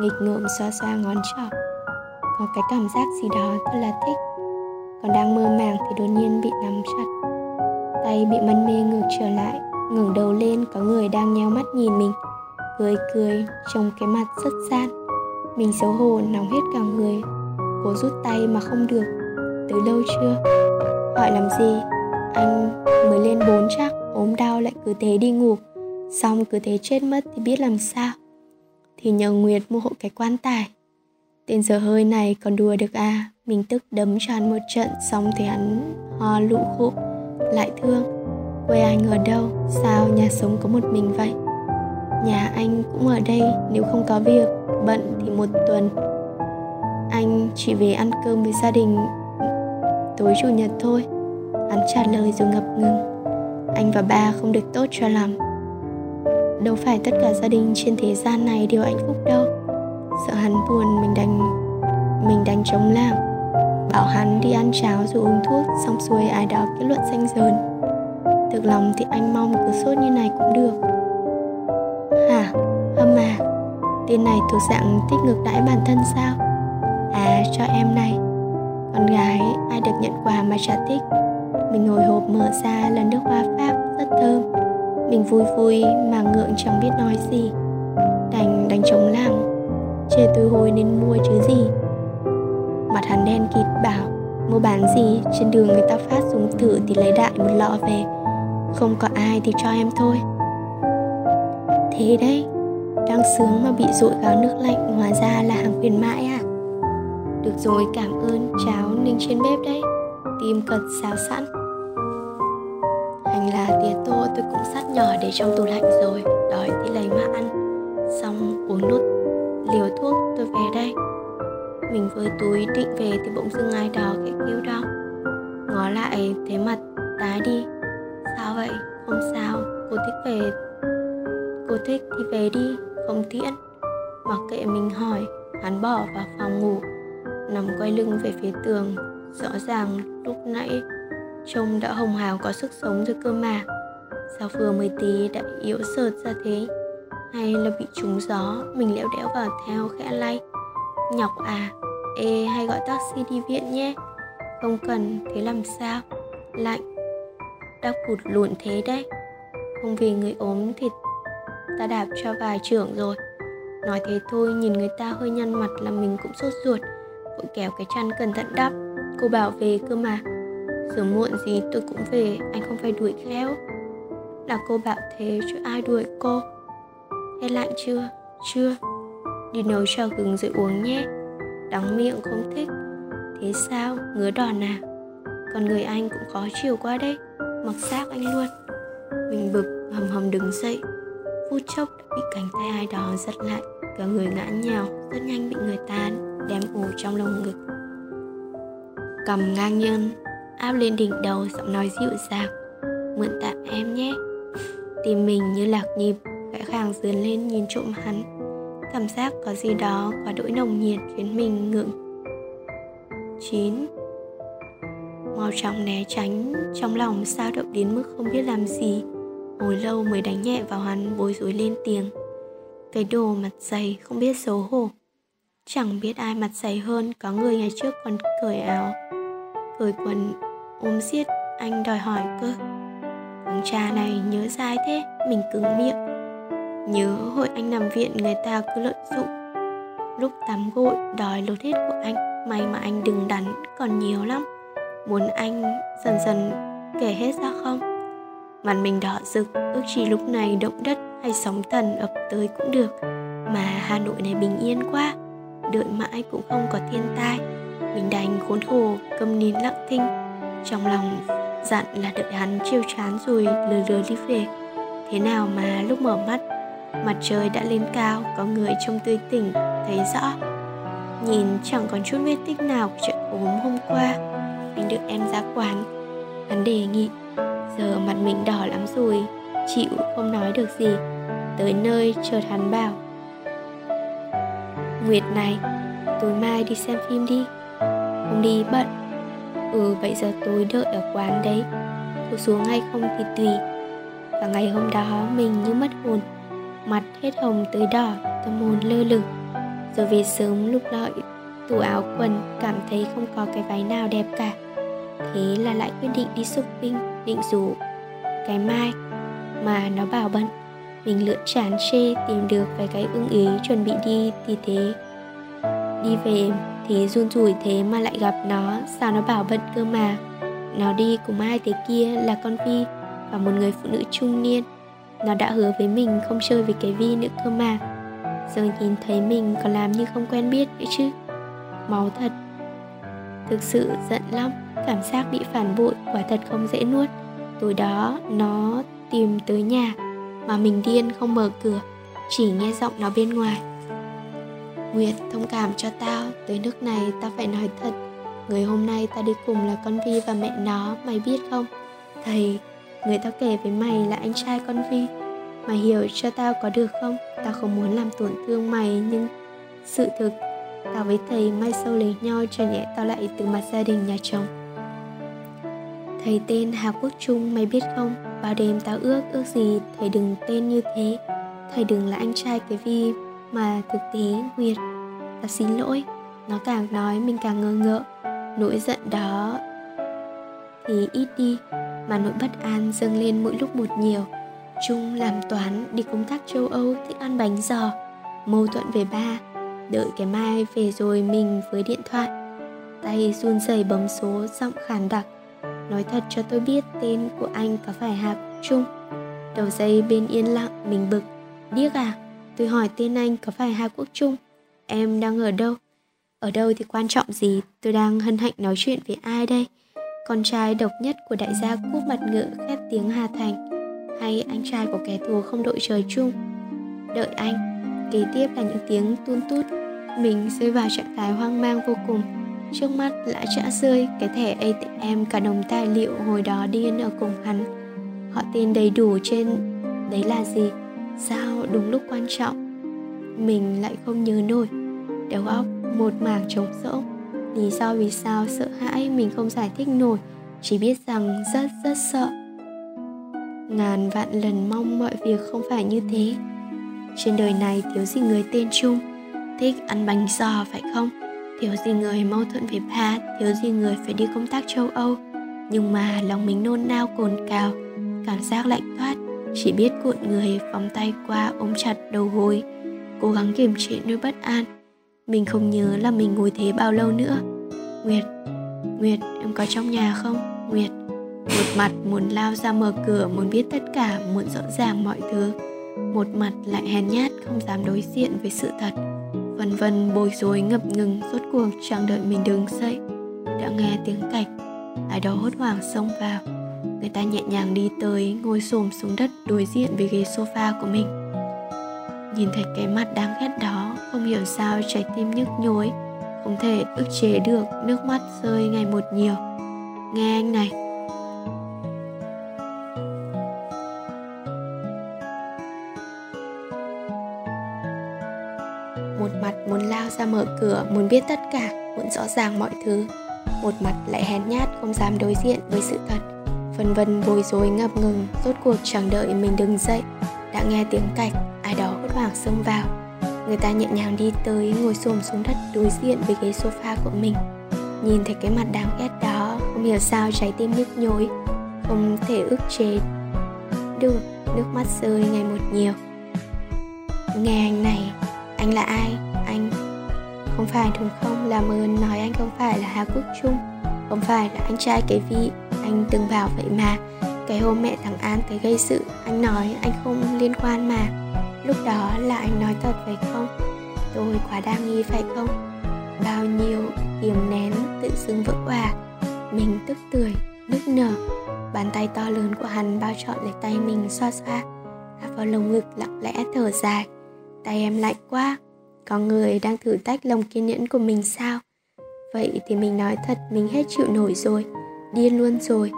Nghịch ngợm xoa xoa ngón trỏ. Có cái cảm giác gì đó thật là thích. Còn đang mơ màng thì đột nhiên bị nắm chặt. Tay bị mân mê ngược trở lại, ngẩng đầu lên, có người đang nheo mắt nhìn mình. Cười cười, trông cái mặt rất gian. Mình xấu hổ nóng hết cả người. Cố rút tay mà không được. Từ lâu chưa? Hỏi làm gì? Anh mới lên bốn chắc, ốm đau lại cứ thế đi ngủ. Xong cứ thế chết mất thì biết làm sao? Thì nhờ Nguyệt mua hộ cái quan tài. Tên giờ hơi này còn đùa được à? Mình tức đấm cho hắn một trận Xong thì hắn ho lụ khụ, Lại thương. Quê anh ở đâu? Sao nhà sống có một mình vậy? Nhà anh cũng ở đây, Nếu không có việc, Bận thì một tuần chỉ về ăn cơm với gia đình. Tối chủ nhật thôi, Hắn trả lời rồi ngập ngừng. Anh và ba không được tốt cho lắm. Đâu phải tất cả gia đình trên thế gian này đều hạnh phúc đâu. Sợ hắn buồn mình đành mình đành chống làm. Bảo hắn đi ăn cháo rồi uống thuốc, xong xuôi ai đó kết luận xanh dờn. Thực lòng thì anh mong cứ sốt như này cũng được. Hả? Hâm à? Tên này thuộc dạng tích ngược đãi bản thân sao? Cho em này. Con gái, ai được nhận quà mà chả thích? Mình ngồi hộp mở ra là nước hoa pháp, rất thơm. Mình vui vui mà ngượng chẳng biết nói gì. Đành đánh chống làng, Chê tôi hồi nên mua chứ gì. Mặt hắn đen kịt bảo, Mua bán gì? Trên đường người ta phát súng thử thì lấy đại một lọ về. Không có ai thì cho em thôi. Thế đấy, Đang sướng mà bị dội gáo nước lạnh, Hóa ra là hàng khuyến mãi à? Được rồi, cảm ơn. Cháo ninh trên bếp đấy. Tim cật xào sẵn. Hành là tía tô, tôi cũng sắt nhỏ để trong tủ lạnh rồi. Đói thì lấy mà ăn. Xong uống nốt liều thuốc, tôi về đây. Mình với túi định về thì bỗng dưng ai đó khẽ kêu đau. Ngó lại, thấy mặt tái đi. Sao vậy? Không sao. Cô thích về. Cô thích thì về đi. Không tiễn. Mặc kệ mình hỏi. Hắn bỏ vào phòng ngủ. Nằm quay lưng về phía tường. Rõ ràng, lúc nãy, Trông đã hồng hào có sức sống rồi cơ mà. Sao vừa mới tí đã yếu sợt ra thế? Hay là bị trúng gió, Mình lẽo đẽo vào theo khẽ lay? Nhọc à Ê, hay gọi taxi đi viện nhé. Không cần, thế làm sao? Lạnh. Đắp cụt lụn thế đấy. Không vì người ốm thì Ta đạp cho vài trưởng rồi. Nói thế thôi, nhìn người ta hơi nhăn mặt là mình cũng sốt ruột. Vội kéo cái chăn cẩn thận đắp. Cô bảo về cơ mà. Sớm muộn gì tôi cũng về, Anh không phải đuổi khéo Là cô bảo thế chứ ai đuổi cô? Hết lạnh chưa? Chưa. Đi nấu cho gừng rồi uống nhé. Đắng miệng không thích. Thế sao? Ngứa đòn à? Còn người anh cũng khó chịu quá đấy. Mặc xác anh luôn. Mình bực, hầm hầm đứng dậy. Phút chốc đã bị cánh tay ai đó giật lại. Cả người ngã nhào, Rất nhanh bị người tan đem ủ trong lồng ngực. Cầm ngang nhân, Áp lên đỉnh đầu, giọng nói dịu dàng. Mượn tạm em nhé. Tim mình như lạc nhịp, Khẽ khàng dướn lên nhìn trộm hắn. Cảm giác có gì đó quá đỗi nồng nhiệt khiến mình ngượng. 9 Mau chóng né tránh, Trong lòng sao động đến mức không biết làm gì. Hồi lâu mới đánh nhẹ vào hắn, bối rối lên tiếng. Cái đồ mặt dày, không biết xấu hổ. Chẳng biết ai mặt dày hơn, Có người ngày trước còn cởi áo, Cởi quần, ôm xiết. Anh đòi hỏi cơ. Thằng cha này nhớ dai thế, Mình cứng miệng. Nhớ hội anh nằm viện, người ta cứ lợi dụng. Lúc tắm gội đòi lột hết của anh. May mà anh đừng đắn, còn nhiều lắm. Muốn anh dần dần kể hết ra không? Mặt mình đỏ rực, Ước chỉ lúc này động đất hay sóng thần ập tới cũng được. Mà Hà Nội này bình yên quá. Đợi mãi cũng không có thiên tai Mình đành khốn khổ câm nín lặng thinh Trong lòng dặn là đợi hắn chiêu chán rồi lừa lừa đi về Thế nào mà lúc mở mắt Mặt trời đã lên cao, có người trông tươi tỉnh, thấy rõ. Nhìn chẳng còn chút vết tích nào của trận ốm hôm qua. Mình được em ra quán. Hắn đề nghị, giờ mặt mình đỏ lắm rồi, chịu không nói được gì. Tới nơi chợt hắn bảo. Nguyệt này, tối mai đi xem phim đi. Không đi bận. Ừ vậy giờ tối đợi ở quán đấy. Cô xuống hay không thì tùy. Và ngày hôm đó mình như mất hồn mặt hết hồng tới đỏ tâm hồn lơ lửng rồi về sớm lúc lợi tủ áo quần cảm thấy không có cái váy nào đẹp cả thế là lại quyết định đi shopping định rủ cái mai mà nó bảo bận mình lựa chán chê tìm được vài cái ưng ý chuẩn bị đi thì thế. Đi về thì run rủi thế mà lại gặp nó. Sao nó bảo bận cơ mà? Nó đi cùng ai thế kia là con vi và một người phụ nữ trung niên. Nó đã hứa với mình không chơi với cái vi nữa cơ mà. Giờ nhìn thấy mình còn làm như không quen biết nữa chứ. Máu thật. Thực sự giận lắm. Cảm giác bị phản bội quả thật không dễ nuốt. Tối đó, nó tìm tới nhà. Mà mình điên không mở cửa, Chỉ nghe giọng nó bên ngoài. Nguyệt, thông cảm cho tao, Tới nước này tao phải nói thật. Người hôm nay tao đi cùng là con Vi và mẹ nó, Mày biết không? Thầy, Người tao kể với mày là anh trai con Vi. Mày hiểu cho tao có được không? Tao không muốn làm tổn thương mày, Nhưng sự thực, Tao với thầy mai sâu lấy nhau cho nhẹ tao lại từ mặt gia đình nhà chồng. Thầy tên Hà Quốc Trung, mày biết không? Bao đêm tao ước ước gì thầy đừng tên như thế. Thầy đừng là anh trai cái Vi Mà thực tế Nguyệt. Ta xin lỗi. Nó càng nói mình càng ngơ ngợ. Nỗi giận đó thì ít đi, mà nỗi bất an dâng lên mỗi lúc một nhiều. Trung làm toán, đi công tác châu Âu, thích ăn bánh giò. Mâu thuẫn về ba. Đợi cái mai về rồi mình với điện thoại. Tay run rẩy bấm số, giọng khàn đặc. Nói thật cho tôi biết tên của anh có phải Hà Trung. Đầu dây bên yên lặng, mình bực. Điếc à Tôi hỏi tên anh có phải Hà Quốc Trung. Em đang ở đâu? Ở đâu thì quan trọng gì? Tôi đang hân hạnh nói chuyện với ai đây? Con trai độc nhất của đại gia cúp mặt ngựa khét tiếng Hà Thành. Hay anh trai của kẻ thù không đội trời chung? Đợi anh. Kế tiếp là những tiếng tun tút. Mình rơi vào trạng thái hoang mang vô cùng trước mắt, lã trả rơi, cái thẻ atm cả đồng tài liệu hồi đó điên ở cùng hắn. Họ tên đầy đủ trên, đấy là gì? Sao đúng lúc quan trọng? Mình lại không nhớ nổi. Đầu óc một mảng trống rỗng. Lý do vì sao sợ hãi mình không giải thích nổi, chỉ biết rằng rất rất sợ. Ngàn vạn lần mong mọi việc không phải như thế. Trên đời này thiếu gì người tên trung thích ăn bánh giò phải không? Thiếu gì người mâu thuẫn với ba thiếu gì người phải đi công tác châu âu. Nhưng mà lòng mình nôn nao, cồn cào, cảm giác lạnh toát. Chỉ biết cuộn người, vòng tay qua, ôm chặt đầu gối, cố gắng kiềm chế nỗi bất an. Mình không nhớ là mình ngồi thế bao lâu nữa. Nguyệt Nguyệt, em có trong nhà không? Nguyệt, Một mặt muốn lao ra mở cửa, Muốn biết tất cả, Muốn rõ ràng mọi thứ. Một mặt lại hèn nhát, không dám đối diện với sự thật vân vân bối rối ngập ngừng, rốt cuộc chẳng đợi mình đứng dậy. Đã nghe tiếng cạch, ai đó hốt hoảng xông vào. Người ta nhẹ nhàng đi tới, ngồi xổm xuống đất đối diện với ghế sofa của mình. Nhìn thấy cái mặt đáng ghét đó, không hiểu sao trái tim nhức nhối, không thể ức chế được nước mắt rơi ngày một nhiều. Nghe anh này ra mở cửa, muốn biết tất cả, muốn rõ ràng mọi thứ. Một mặt lại hèn nhát, không dám đối diện với sự thật. Vân vân bối rối ngập ngừng, rốt cuộc chẳng đợi mình đứng dậy, đã nghe tiếng cạch, ai đó hốt hoảng xông vào. Người ta nhẹ nhàng đi tới, ngồi xổm xuống đất đối diện với ghế sofa của mình. Nhìn thấy cái mặt đáng ghét đó, không hiểu sao trái tim nhức nhối, không thể ức chế được nước mắt rơi ngày một nhiều. Nghe anh này, anh là ai? Không phải đúng không? Làm ơn nói anh không phải là hà quốc trung, không phải là anh trai cái vị anh từng bảo vậy mà. Cái hôm mẹ thằng an tới gây sự, anh nói anh không liên quan mà. Lúc đó là anh nói thật phải không? Tôi quá đa nghi phải không? Bao nhiêu kiềm nén tự xưng vỡ hòa mình tức tưởi, nức nở. Bàn tay to lớn của hắn bao trọn lấy tay mình xoa xoa vào lồng ngực lặng lẽ thở dài. Tay em lạnh quá có người đang thử tách lòng kiên nhẫn của mình sao? Vậy thì mình nói thật, mình hết chịu nổi rồi, điên luôn rồi.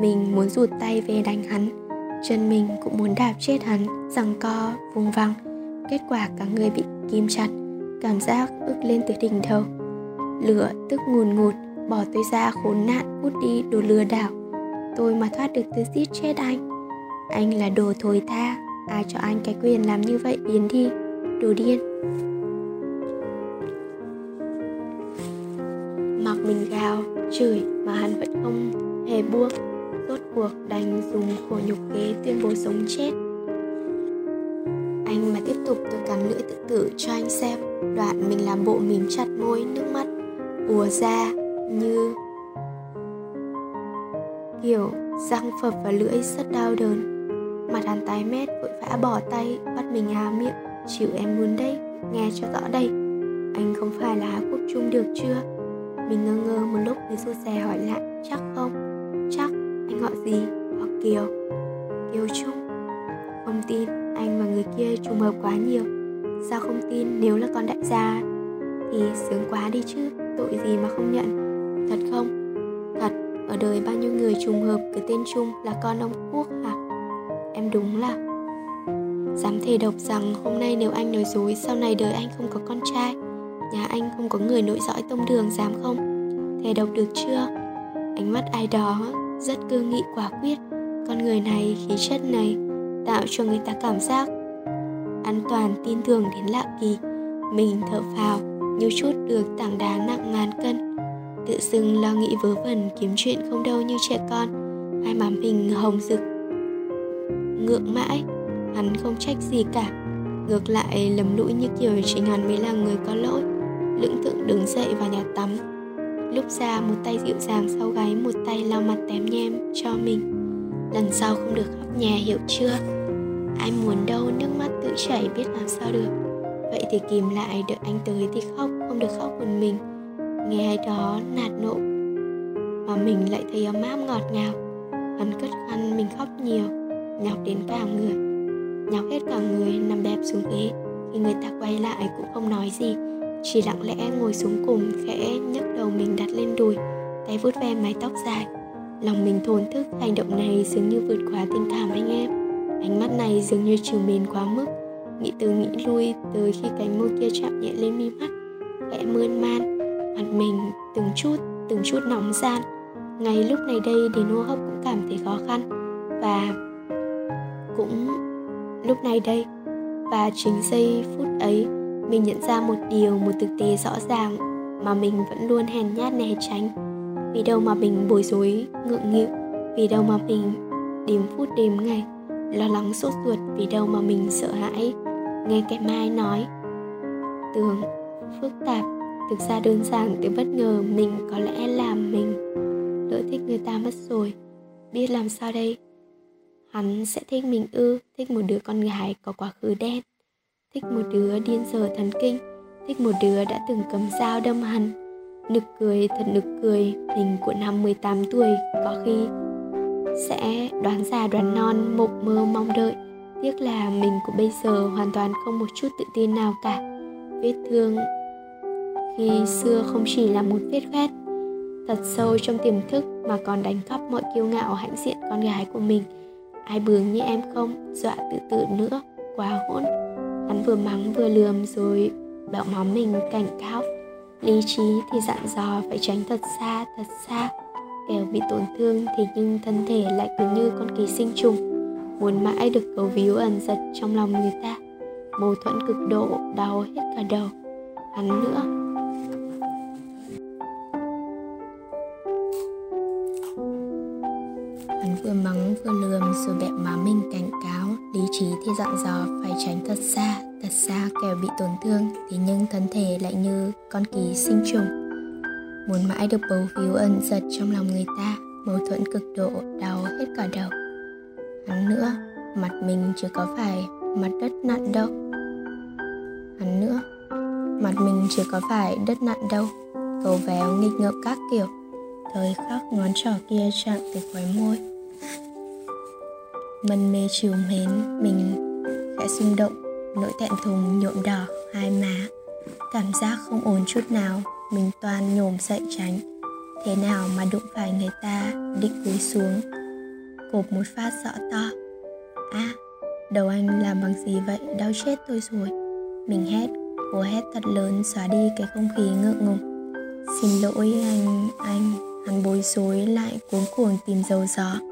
Mình muốn rụt tay về đánh hắn, chân mình cũng muốn đạp chết hắn rằng co vùng vằng. Kết quả cả người bị kim chặt, cảm giác ức lên từ đỉnh đầu. Lửa tức ngùn ngụt, bỏ tôi ra khốn nạn, hút đi đồ lừa đảo. Tôi mà thoát được từ giết chết anh. Anh là đồ thối tha, ai cho anh cái quyền làm như vậy biến đi. Đồ điên. Mặc mình gào, chửi mà hắn vẫn không hề buông. Rốt cuộc đành dùng khổ nhục kế tuyên bố sống chết. Anh mà tiếp tục tôi cắn lưỡi tự tử cho anh xem. Đoạn mình làm bộ mím chặt môi, nước mắt ùa ra như kiểu răng phập vào lưỡi rất đau đớn. Mặt hắn tái mét, vội vã bỏ tay, bắt mình há miệng. Chịu, em muốn đấy nghe cho rõ đây. Anh không phải là quốc trung được chưa? Mình ngơ ngơ một lúc mới rụt rè hỏi lại, chắc không? Chắc anh gọi gì? Hoặc kiều? Kiều trung, không tin, anh và người kia trùng hợp quá nhiều. Sao không tin nếu là con đại gia? Thì sướng quá đi chứ, tội gì mà không nhận. Thật không? Thật, ở đời bao nhiêu người trùng hợp cái tên trung là con ông quốc hả? Em đúng là dám thề độc rằng hôm nay nếu anh nói dối, sau này đời anh không có con trai nhà anh không có người nội dõi tông đường, dám không? Thề độc được chưa? Ánh mắt ai đó rất cương nghị quả quyết. Con người này, khí chất này, tạo cho người ta cảm giác an toàn, tin tưởng đến lạ kỳ. Mình thở phào, như chút được tảng đá nặng ngàn cân. Tự dưng lo nghĩ vớ vẩn, kiếm chuyện không đâu như trẻ con. Hai má mình hồng rực, ngượng mãi. Hắn không trách gì cả. Ngược lại, lầm lũi như kiểu chính hắn mới là người có lỗi lưỡng thượng đứng dậy vào nhà tắm. Lúc ra, một tay dịu dàng sau gáy, một tay lau mặt tém nhem cho mình. Lần sau không được khóc nhè, hiểu chưa? Ai muốn đâu, nước mắt tự chảy, biết làm sao được. Vậy thì kìm lại, đợi anh tới thì khóc, không được khóc một mình. Nghe ai đó nạt nộ, mà mình lại thấy ấm áp ngọt ngào. Hắn cất khăn mình khóc nhiều, nhọc đến cả người. Nhọc hết cả người, nằm bẹp xuống ghế. Khi người ta quay lại cũng không nói gì chỉ lặng lẽ ngồi xuống cùng khẽ nhấc đầu mình đặt lên đùi, tay vuốt ve mái tóc dài. Lòng mình thổn thức, hành động này dường như vượt quá tình cảm anh em. Ánh mắt này dường như trừ mến quá mức. Nghĩ từ nghĩ lui, tới khi cánh môi kia chạm nhẹ lên mi mắt, khẽ mơn man, mặt mình từng chút từng chút nóng gian ngay lúc này đây đến hô hấp cũng cảm thấy khó khăn và cũng, lúc này đây và chính giây phút ấy mình nhận ra một điều một thực tế rõ ràng mà mình vẫn luôn hèn nhát né tránh. Vì đâu mà mình bối rối ngượng nghịu vì đâu mà mình đếm phút đếm ngày lo lắng sốt ruột vì đâu mà mình sợ hãi. Nghe cái mai nói tưởng phức tạp thực ra đơn giản từ bất ngờ mình có lẽ làm mình. Lỡ thích người ta mất rồi biết làm sao đây? Hắn sẽ thích mình ư, thích một đứa con gái có quá khứ đen, thích một đứa điên dở thần kinh, thích một đứa đã từng cầm dao đâm hắn. Nực cười, thật nực cười, mình của năm 18 tuổi có khi sẽ đoán già đoán non, mộng mơ mong đợi. Tiếc là mình của bây giờ hoàn toàn không một chút tự tin nào cả. Vết thương khi xưa không chỉ là một vết khoét thật sâu trong tiềm thức mà còn đánh cắp mọi kiêu ngạo hãnh diện con gái của mình ai bướng như em không dọa tự tử nữa quá hỗn hắn vừa mắng vừa lườm rồi bẹo móng mình cảnh cáo. Lý trí thì dặn dò phải tránh thật xa thật xa. Kẻo bị tổn thương thì nhưng thân thể lại cứ như con ký sinh trùng, muốn mãi được cầu víu ẩn giật trong lòng người ta. Mâu thuẫn cực độ, đau hết cả đầu. Hắn nữa. Hắn vừa mắng vừa lườm rồi bẹo má mình cảnh cáo. Lý trí thì dặn dò phải tránh thật xa Thật xa kẻo bị tổn thương, thế nhưng thân thể lại như con kỳ sinh trùng. Muốn mãi được bầu víu ẩn giật trong lòng người ta, Mâu thuẫn cực độ, đau hết cả đầu. Hắn nữa, Mặt mình chưa có phải mặt đất nặn đâu. Hắn nữa, Mặt mình chưa có phải đất nặn đâu. Cầu véo nghịch ngợm các kiểu. Thời khắc ngón trỏ kia chạm từ khóe môi. Mân mê chiều mến Mình khẽ xung động Nỗi thẹn thùng nhuộm đỏ hai má. Cảm giác không ổn chút nào Mình toàn nhổm dậy tránh. Thế nào mà đụng phải người ta Định cúi xuống. Cộp một phát rõ to. À đầu anh làm bằng gì vậy? Đau chết tôi rồi. Mình hét Cố hét thật lớn xóa đi cái không khí ngượng ngùng. Xin lỗi anh, anh Hắn bối rối lại cuống cuồng tìm dầu gió.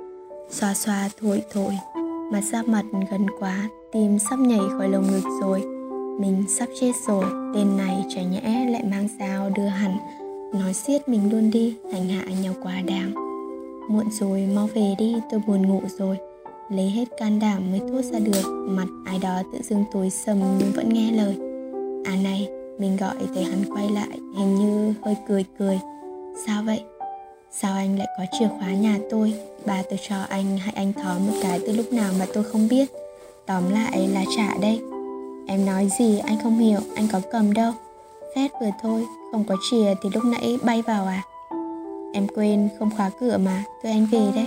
Xoa xoa thổi thổi Mặt ra mặt gần quá, Tim sắp nhảy khỏi lồng ngực rồi. Mình sắp chết rồi, Tên này chả nhẽ lại mang dao đưa hắn Nói xiết mình luôn đi, Hành hạ nhau quá đáng. Muộn rồi, mau về đi, tôi buồn ngủ rồi. Lấy hết can đảm mới thốt ra được, Mặt ai đó tự dưng tối sầm nhưng vẫn nghe lời. À này, mình gọi thấy hắn quay lại, Hình như hơi cười cười. Sao vậy? Sao anh lại có chìa khóa nhà tôi? Bà tôi cho anh hay anh thó một cái từ lúc nào mà tôi không biết. Tóm lại là trả đây Em nói gì anh không hiểu, Anh có cầm đâu. Phét vừa thôi, Không có chìa thì lúc nãy bay vào à? Em quên, không khóa cửa mà Tôi anh về đấy.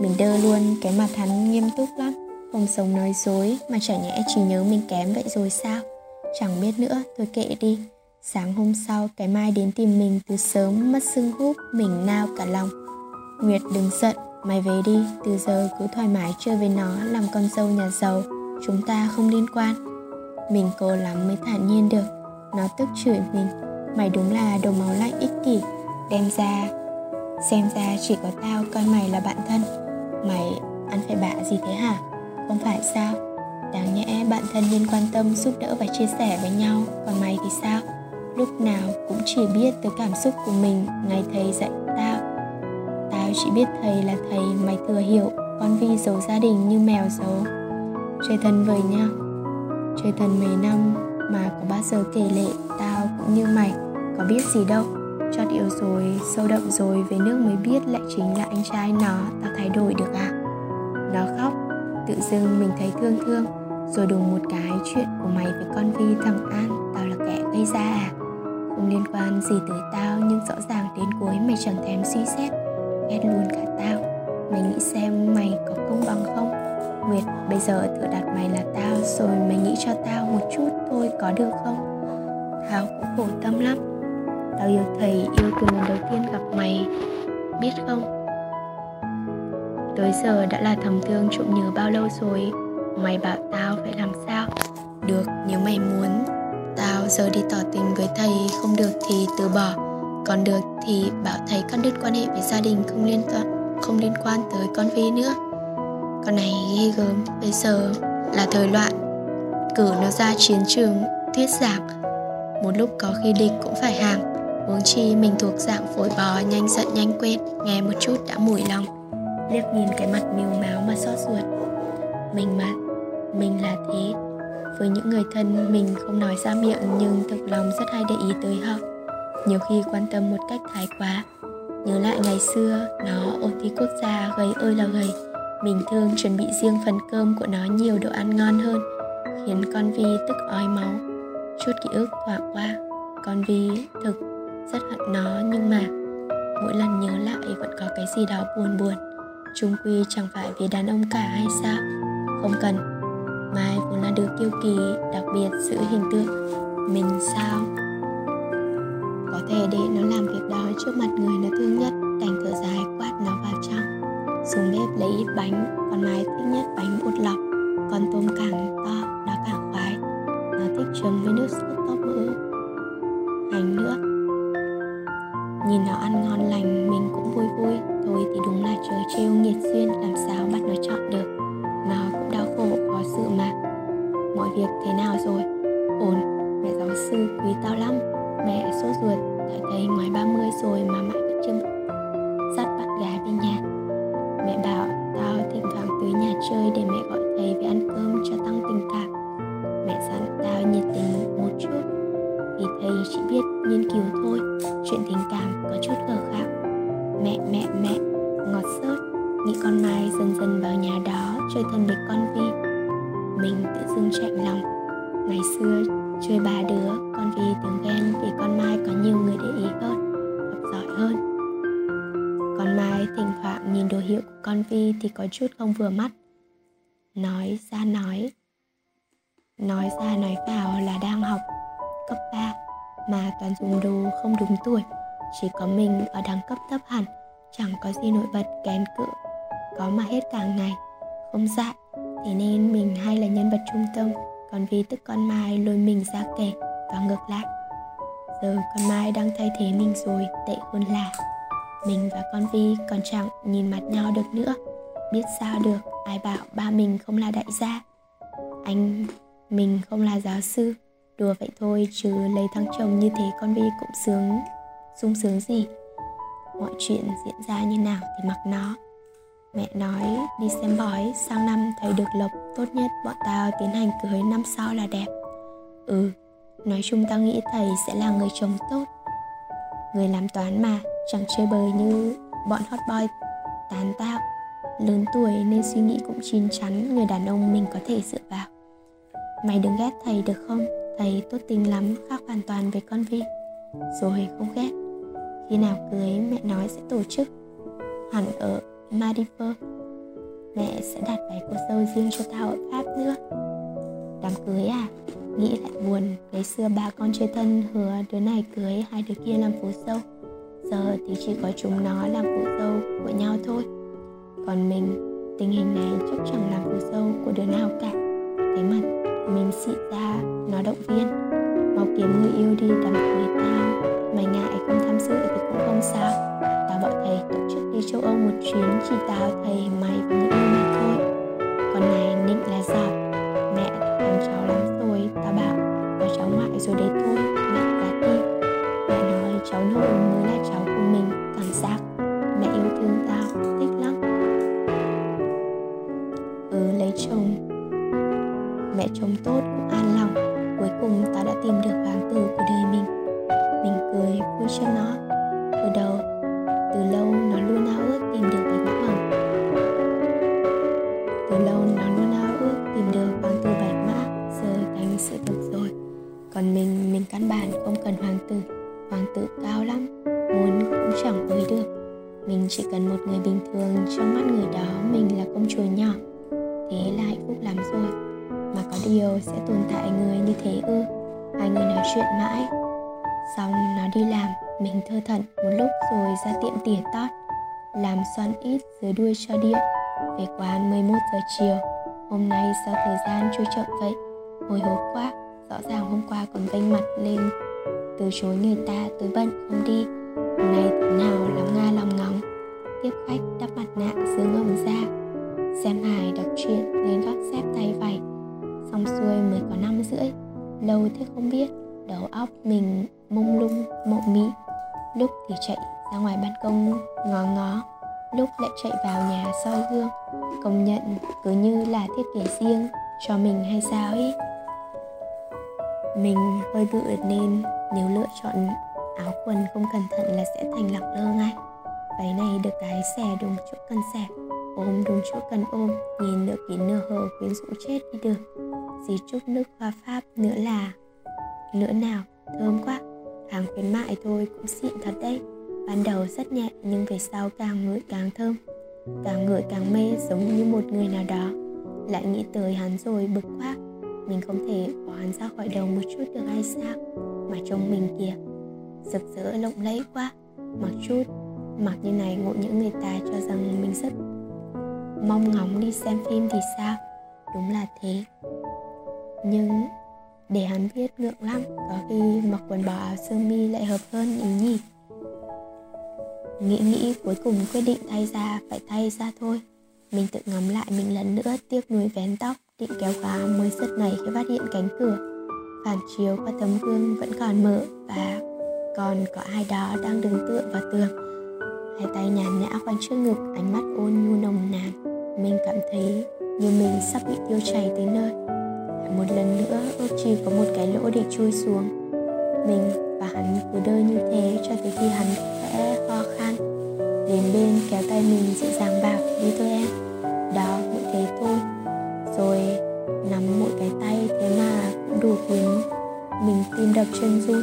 Mình đơ luôn, cái mặt hắn nghiêm túc lắm. Không sống nói dối, Mà chả nhẽ chỉ nhớ mình kém vậy rồi sao? Chẳng biết nữa tôi kệ đi. Sáng hôm sau, cái mai đến tìm mình từ sớm, mất sưng húp, mình nao cả lòng. Nguyệt đừng giận mày về đi, từ giờ cứ thoải mái chơi với nó, làm con dâu nhà giàu, chúng ta không liên quan. Mình cố lắm mới thản nhiên được, nó tức chửi mình, mày đúng là đồ máu lạnh ích kỷ, đem ra, xem ra chỉ có tao coi mày là bạn thân. Mày ăn phải bạ gì thế hả? Không phải sao? Đáng nhẽ bạn thân nên quan tâm, giúp đỡ và chia sẻ với nhau, còn mày thì sao? Lúc nào cũng chỉ biết tới cảm xúc của mình. Ngày thầy dạy tao tao chỉ biết thầy là thầy mày thừa hiểu, con vi giấu gia đình như mèo giấu chơi thân với nhau chơi thân mấy năm mà có bao giờ kể lệ tao cũng như mày. Có biết gì đâu cho yêu rồi, sâu đậm rồi, về nước mới biết lại chính là anh trai nó, tao thay đổi được à? Nó khóc, tự dưng mình thấy thương thương, rồi đùng một cái chuyện của mày với con vi thằng an, tao là kẻ gây ra à? Không liên quan gì tới tao, nhưng rõ ràng đến cuối mày chẳng thèm suy xét. Ghét luôn cả tao. Mày nghĩ xem mày có công bằng không? Nguyệt, bây giờ tự đặt mày là tao, rồi mày nghĩ cho tao một chút thôi có được không? Tao cũng khổ tâm lắm. Tao yêu thầy, yêu từ lần đầu tiên gặp mày. Biết không? Tới giờ đã là thầm thương trộm nhớ bao lâu rồi? Mày bảo tao phải làm sao? Được, nếu mày muốn. Tao giờ đi tỏ tình với thầy, không được thì từ bỏ. Còn được thì bảo thầy cắt đứt quan hệ với gia đình, không liên toàn không liên quan tới con Vi nữa. Con này ghê gớm, Bây giờ là thời loạn. Cử nó ra chiến trường, thuyết giảng. Một lúc có khi địch cũng phải hàng. Huống chi mình thuộc dạng phổi bò, nhanh giận, nhanh quên, Nghe một chút đã mùi lòng. Liếc nhìn cái mặt miêu máu mà xót ruột. Mình mà, Mình là thế với những người thân, mình không nói ra miệng nhưng thực lòng rất hay để ý tới họ. Nhiều khi quan tâm một cách thái quá, nhớ lại ngày xưa, nó ôn thi quốc gia gầy ơi là gầy. Mình thường chuẩn bị riêng phần cơm của nó nhiều đồ ăn ngon hơn, Khiến con Vi tức ói máu. Chút ký ức thoảng qua, Con Vi thực rất hận nó nhưng mà Mỗi lần nhớ lại vẫn có cái gì đó buồn buồn. Chung quy chẳng phải vì đàn ông cả hay sao? Không cần. Mai vốn là đứa kiêu kỳ, Đặc biệt giữ hình tượng. Mình sao? Có thể để nó làm việc đó trước mặt người nó thương nhất Đành thở dài quát nó vào trong. Xuống bếp lấy ít bánh Còn Mai thích nhất bánh bột lọc. Còn tôm càng to, nó càng khoái. Nó thích chấm với nước sốt tóp mỡ Hành nữa. Nhìn nó ăn ngon lành, mình cũng vui vui. Thôi thì đúng là trời trêu nghiệt duyên, Làm sao bắt nó chọn được. Việc thế nào rồi? Ổn, Mẹ giáo sư quý tao lắm. Mẹ sốt ruột đã thấy ngoài 30 rồi mà mãi vẫn chưa dắt bạn gái về nhà. Mẹ bảo, tao thỉnh thoảng tới nhà chơi để mẹ gọi thầy về ăn cơm cho tăng tình cảm. Mẹ dặn tao nhiệt tình một chút. Vì thầy chỉ biết nghiên cứu thôi, Chuyện tình cảm có chút gờ khác Mẹ mẹ mẹ, Ngọt sớt. Nghĩ con Mai dần dần vào nhà đó, Chơi thân với con Vi mình tự dưng chạnh lòng. Ngày xưa chơi ba đứa, Con Vi tiếng ghen vì con Mai có nhiều người để ý hơn, Học giỏi hơn. Con Mai thỉnh thoảng nhìn đồ hiệu của con Vi thì có chút không vừa mắt. Nói ra nói Nói ra nói vào là đang học cấp 3 Mà toàn dùng đồ không đúng tuổi. Chỉ có mình ở đẳng cấp thấp hẳn, Chẳng có gì nổi bật, kén cự, Có mà hết cả ngày, Không dạy. Thế nên mình hay là nhân vật trung tâm. Còn vì tức con Mai lôi mình ra kể Và ngược lại. Giờ con Mai đang thay thế mình rồi, Tệ hơn là mình và con Vi còn chẳng nhìn mặt nhau được nữa. Biết sao được, ai bảo ba mình không là đại gia? Anh mình không là giáo sư. Đùa vậy thôi, chứ lấy thằng chồng như thế con Vi cũng sướng, sung sướng gì? Mọi chuyện diễn ra như nào thì mặc nó. Mẹ nói đi xem bói sang năm thầy được lộc tốt nhất bọn tao tiến hành cưới năm sau là đẹp. Ừ, nói chung tao nghĩ thầy sẽ là người chồng tốt. Người làm toán mà chẳng chơi bời như bọn hot boy. Tán tao lớn tuổi nên suy nghĩ cũng chín chắn người đàn ông mình có thể dựa vào. Mày đừng ghét thầy được không? Thầy tốt tính lắm khác hoàn toàn với con vị rồi không ghét. Khi nào cưới mẹ nói sẽ tổ chức. Hẳn ở Maldives mẹ sẽ đặt váy cô dâu riêng cho tao ở Pháp nữa. Đám cưới à nghĩ lại buồn, ngày xưa ba con chơi thân hứa đứa này cưới hai đứa kia làm phú dâu. Giờ thì chỉ có chúng nó làm phụ dâu của nhau thôi. Còn mình, tình hình này chắc chẳng làm phụ dâu của đứa nào cả. Thế mà mình xị ra, nó động viên. Mau kiếm người yêu đi đám cưới tao, mày ngại không tham dự thì cũng không sao và bọn thầy tổ chức đi châu âu một chuyến chỉ tao thầy mày và người yêu mày thôi. Còn này định là sao hơi bự nên nếu lựa chọn áo quần không cẩn thận là sẽ thành lọc lơ ngay. Váy này được cái xẻ đúng chỗ cần xẻ ôm đúng chỗ cần ôm, nhìn nửa kín nửa hở quyến rũ chết đi được. Dí trúc nước hoa pháp nữa là, nữa nào, thơm quá. Hàng khuyến mại thôi cũng xịn thật đấy. Ban đầu rất nhẹ, nhưng về sau càng ngửi càng thơm. Càng ngửi càng mê, giống như một người nào đó. Lại nghĩ tới hắn rồi bực quá mình không thể bỏ hắn ra khỏi đầu một chút được hay sao? Mà trông mình kìa, rực rỡ, lộng lẫy quá. Mặc chút, mặc như này ngộ những người ta cho rằng mình rất mong ngóng đi xem phim thì sao? Đúng là thế. Nhưng để hắn biết ngượng lắm, có khi mặc quần bò áo sơ mi lại hợp hơn ý nhỉ? Nghĩ nghĩ, cuối cùng quyết định thay ra, phải thay ra thôi. Mình tự ngắm lại mình lần nữa tiếc nuối vén tóc định kéo khóa mới giật này khi phát hiện cánh cửa. Phản chiếu qua tấm gương vẫn còn mở và còn có ai đó đang đứng tựa vào tường. Hai tay nhàn nhã khoanh trước ngực, ánh mắt ôn nhu nồng nàn. Mình cảm thấy như mình sắp bị tiêu chảy tới nơi. Một lần nữa, ước chỉ có một cái lỗ để chui xuống. Mình và hắn cứ đơ như thế cho tới khi hắn khẽ ho khan. Đến bên kéo tay mình dịu dàng bảo, đi thôi em. Đủ khiến mình tim đập chân run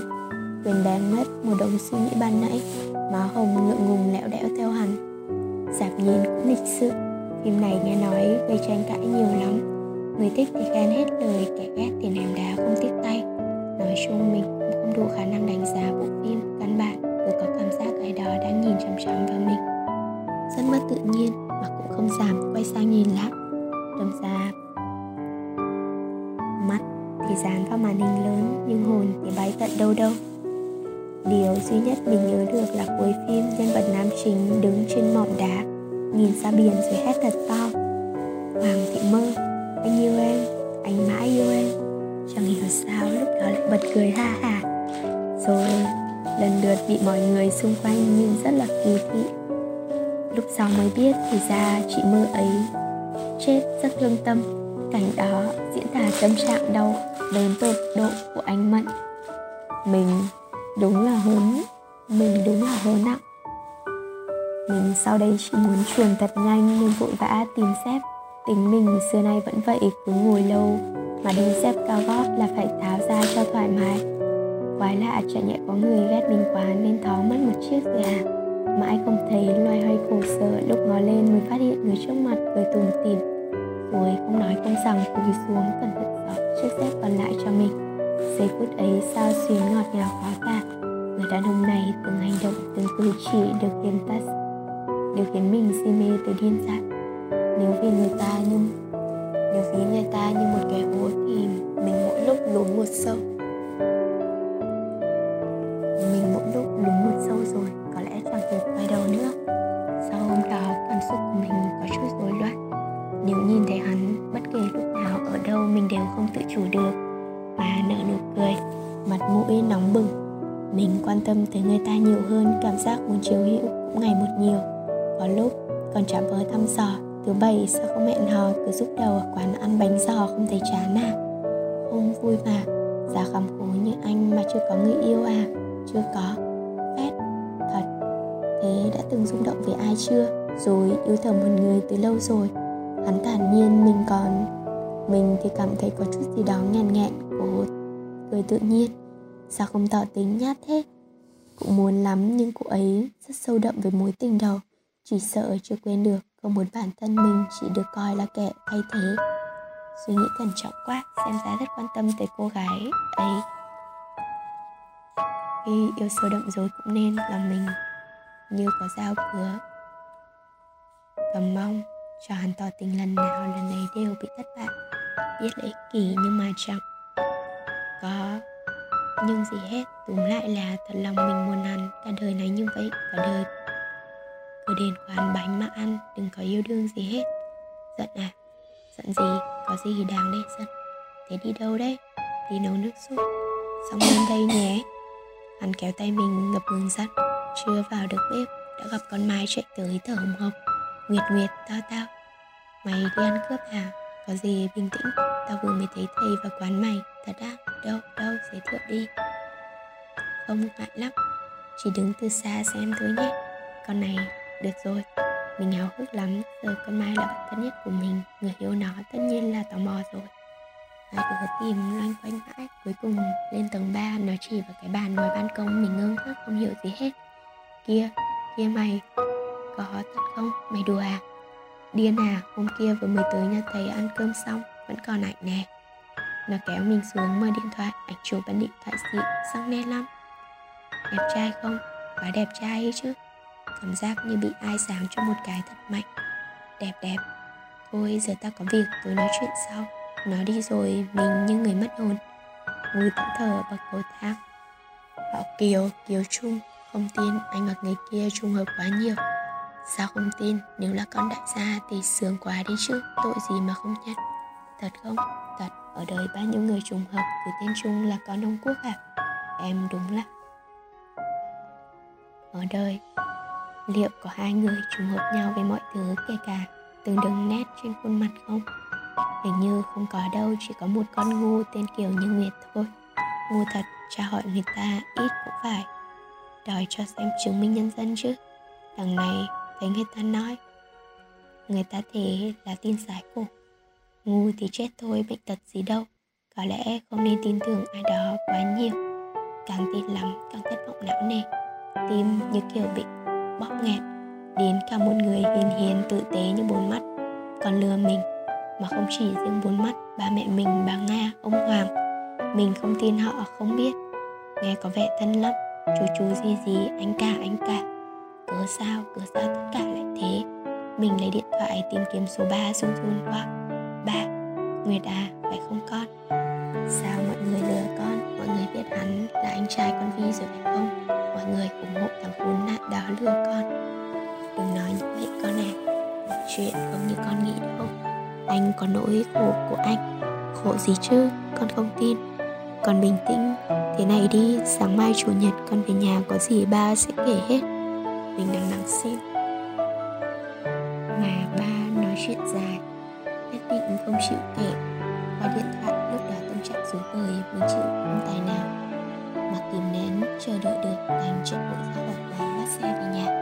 quên bén mất một đống suy nghĩ ban nãy má hồng ngượng ngùng lẹo đẽo theo hắn. Dạp nhìn cũng lịch sự. Phim này nghe nói gây tranh cãi nhiều lắm. Người thích thì khen hết lời kẻ ghét thì ném đá không tiếc tay. Nói chung mình cũng không đủ khả năng đánh giá bộ phim, căn bản cứ có cảm giác ai đó đang nhìn chằm chằm vào mình. Rất mất tự nhiên, mà cũng không giảm quay sang nhìn lại. Đâm ra thì dán vào màn hình lớn nhưng hồn thì bay tận đâu đâu. Điều duy nhất mình nhớ được là cuối phim nhân vật nam chính đứng trên mỏm đá Nhìn ra biển rồi hét thật to. Hoàng thị mơ, anh yêu em, anh mãi yêu em. Chẳng hiểu sao lúc đó lại bật cười ha hả Rồi lần lượt bị mọi người xung quanh nhìn rất là kỳ thị. Lúc sau mới biết thì ra chị mơ ấy chết rất lương tâm. Cảnh đó diễn tả tâm trạng đau đến tột độ của anh Mận Mình đúng là hớn mình đúng là hớn nặng. Mình sau đây chỉ muốn chuồn thật nhanh nên vội vã tìm xếp tính mình xưa nay vẫn vậy, cứ ngồi lâu mà đi xếp cao gót là phải tháo ra cho thoải mái. Quái lạ chả nhẹ có người ghét mình quá nên thó mất một chiếc rồi à? Mãi không thấy loay hoay khổ sở, lúc ngó lên mới phát hiện người trước mặt cười tủm tỉm rồi không nói không rằng cúi xuống cẩn thận giọt chiếc dép còn lại cho mình. Giây phút ấy sao xuyến ngọt ngào quá cả người đàn ông này từng hành động từng cử chỉ được khiến ta đều khiến mình si mê tới điên dại. Nếu vì người ta như, nếu vì người ta như một cái hố thì mình mỗi lúc lún một sâu. Tâm tới người ta nhiều hơn, cảm giác muốn chiều hữu cũng ngày một nhiều. Có lúc, còn chạm vớ thăm dò, thứ bảy sao không hẹn hò, cứ giúp đầu ở quán ăn bánh giò không thấy chán à? Không vui mà, giá khám khổ như anh mà chưa có người yêu à? Chưa có phét thật. Thế đã từng rung động với ai chưa? Rồi, yêu thầm một người từ lâu rồi. Hắn thản nhiên mình còn, mình thì cảm thấy có chút gì đó nghẹn nghẹn của cười tự nhiên. Sao không tỏ tính nhát thế? Cũng muốn lắm nhưng cô ấy rất sâu đậm với mối tình đầu. Chỉ sợ chưa quên được không muốn bản thân mình chỉ được coi là kẻ thay thế. Suy nghĩ cẩn trọng quá, xem ra rất quan tâm tới cô gái ấy. Khi yêu sâu đậm rồi cũng nên lòng mình như có dao cứa cầm mong cho hắn tỏ tình lần nào lần này đều bị thất bại. Biết là ích kỷ nhưng mà chẳng có nhưng gì hết túm lại là thật lòng mình muốn ăn, cả đời này như vậy, cả đời. Cứ đến quán bánh mà ăn, đừng có yêu đương gì hết. Giận à? Giận gì? Có gì đáng để giận. Thế đi đâu đấy? Đi nấu nước súp xong lên đây nhé. Hắn kéo tay mình ngập ngừng dặn. Chưa vào được bếp, đã gặp con mai chạy tới thở hồng hộc. Nguyệt nguyệt, tao tao. Mày đi ăn cướp à? Có gì bình tĩnh? Tao vừa mới thấy thầy vào quán mày, Thật á Đâu đâu giới thiệu đi. Không ngại lắm. Chỉ đứng từ xa xem thôi nhé. Con này được rồi. Mình háo hức lắm, giờ con Mai là bạn thân nhất của mình. Người yêu nó tất nhiên là tò mò rồi. Ai cứ tìm loanh quanh mãi. Cuối cùng lên tầng 3 Nó chỉ vào cái bàn ngoài ban công. Mình ngơ ngác không hiểu gì hết. Kia, kia mày. Có thật không? Mày đùa à? Điên à, hôm kia vừa mới tới nhà thầy ăn cơm xong Vẫn còn ảnh nè. Nó kéo mình xuống mở điện thoại. Ảnh chụp bằng điện thoại xịn, sắc nét lắm. Đẹp trai không? Quá đẹp trai ấy chứ. Cảm giác như bị ai sáng cho một cái thật mạnh. Đẹp đẹp. Thôi giờ ta có việc tôi nói chuyện sau. Nó đi rồi mình như người mất hồn. Ngồi tận thờ bậc cầu thang. Họ Kiều, Kiều Trung Không tin anh và người kia trùng hợp quá nhiều. Sao không tin? Nếu là con đại gia thì sướng quá đi chứ. Tội gì mà không nhận? Thật không? Ở đời bao nhiêu người trùng hợp, Cứ tên chung là con ông Quốc à? Em đúng lắm. Ở đời, liệu có hai người trùng hợp nhau về mọi thứ, kể cả từng đường nét trên khuôn mặt không? Hình như không có đâu, chỉ có một con ngu tên kiều như nguyệt thôi. Ngu thật tra hỏi người ta ít cũng phải. Đòi cho xem chứng minh nhân dân chứ. Đằng này, thấy người ta nói, người ta thế là tin sái cổ ngu thì chết thôi, bệnh tật gì đâu. Có lẽ không nên tin tưởng ai đó quá nhiều. Càng tin lắm, càng thất vọng não nề. Tim như kiểu bị bóp nghẹt, đến cả một người hiền hiền, tử tế như bốn mắt. Còn lừa mình, mà không chỉ riêng bốn mắt, ba mẹ mình, bà nga, ông hoàng. Mình không tin họ, không biết. Nghe có vẻ thân lắm, chú chú gì gì, anh cả anh cả. Cớ sao cớ sao tất cả lại thế? Mình lấy điện thoại tìm kiếm số 3 run run quá ba, nguyệt à phải không con. Sao mọi người lừa con? Mọi người biết hắn là anh trai con vi rồi phải không? Mọi người ủng hộ thằng khốn nạn đó lừa con. Đừng nói như vậy con à mọi chuyện không như con nghĩ đâu. Anh có nỗi khổ của anh. Khổ gì chứ? Con không tin. Con bình tĩnh. Thế này đi, sáng mai chủ nhật con về nhà có gì ba sẽ kể hết. Mình đang nắng xin mà ba nói chuyện dài không chịu kể qua điện thoại lúc đó tâm trạng dưới bời mình chịu không tài nào. Mà kìm nén chờ đợi được, thành chạy vội ra khỏi quán bắt xe về nhà.